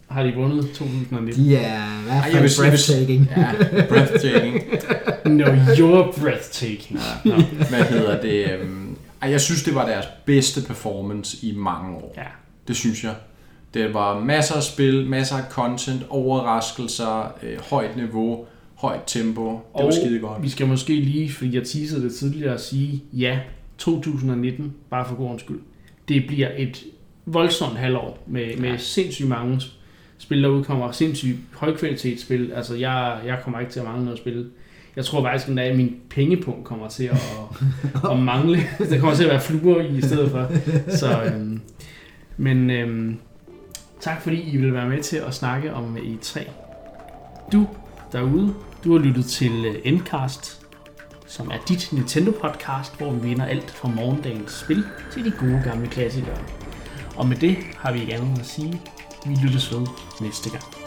Speaker 1: har de vundet 2019.
Speaker 3: De er i hvert fald breathtaking.
Speaker 2: Ja, breathtaking.
Speaker 1: No, you're breathtaking.
Speaker 2: Ja. Hvad hedder det? øhm, Ej, jeg synes, det var deres bedste performance i mange år.
Speaker 1: Ja.
Speaker 2: Det synes jeg. Det var masser af spil, masser af content, overraskelser, øh, højt niveau, højt tempo. Det var
Speaker 1: Og
Speaker 2: skide godt.
Speaker 1: vi skal måske lige, fordi jeg teasede det tidligere, sige, ja, 2019, bare for god skyld, det bliver et voldsomt halvår med, med sindssygt mange spil, der udkommer, sindssygt højkvalitetsspil. Altså, jeg, jeg kommer ikke til at mangle noget spil. Jeg tror faktisk, at min pengepunkt kommer til at, at mangle. Der kommer til at være fluer i i stedet for. Så, øhm, men øhm, tak fordi I vil være med til at snakke om E3. Du derude, du har lyttet til øh, Endcast, som er dit Nintendo-podcast, hvor vi vinder alt fra morgendagens spil til de gode gamle klassikere. Og med det har vi ikke andet at sige. Vi lyttes ved næste gang.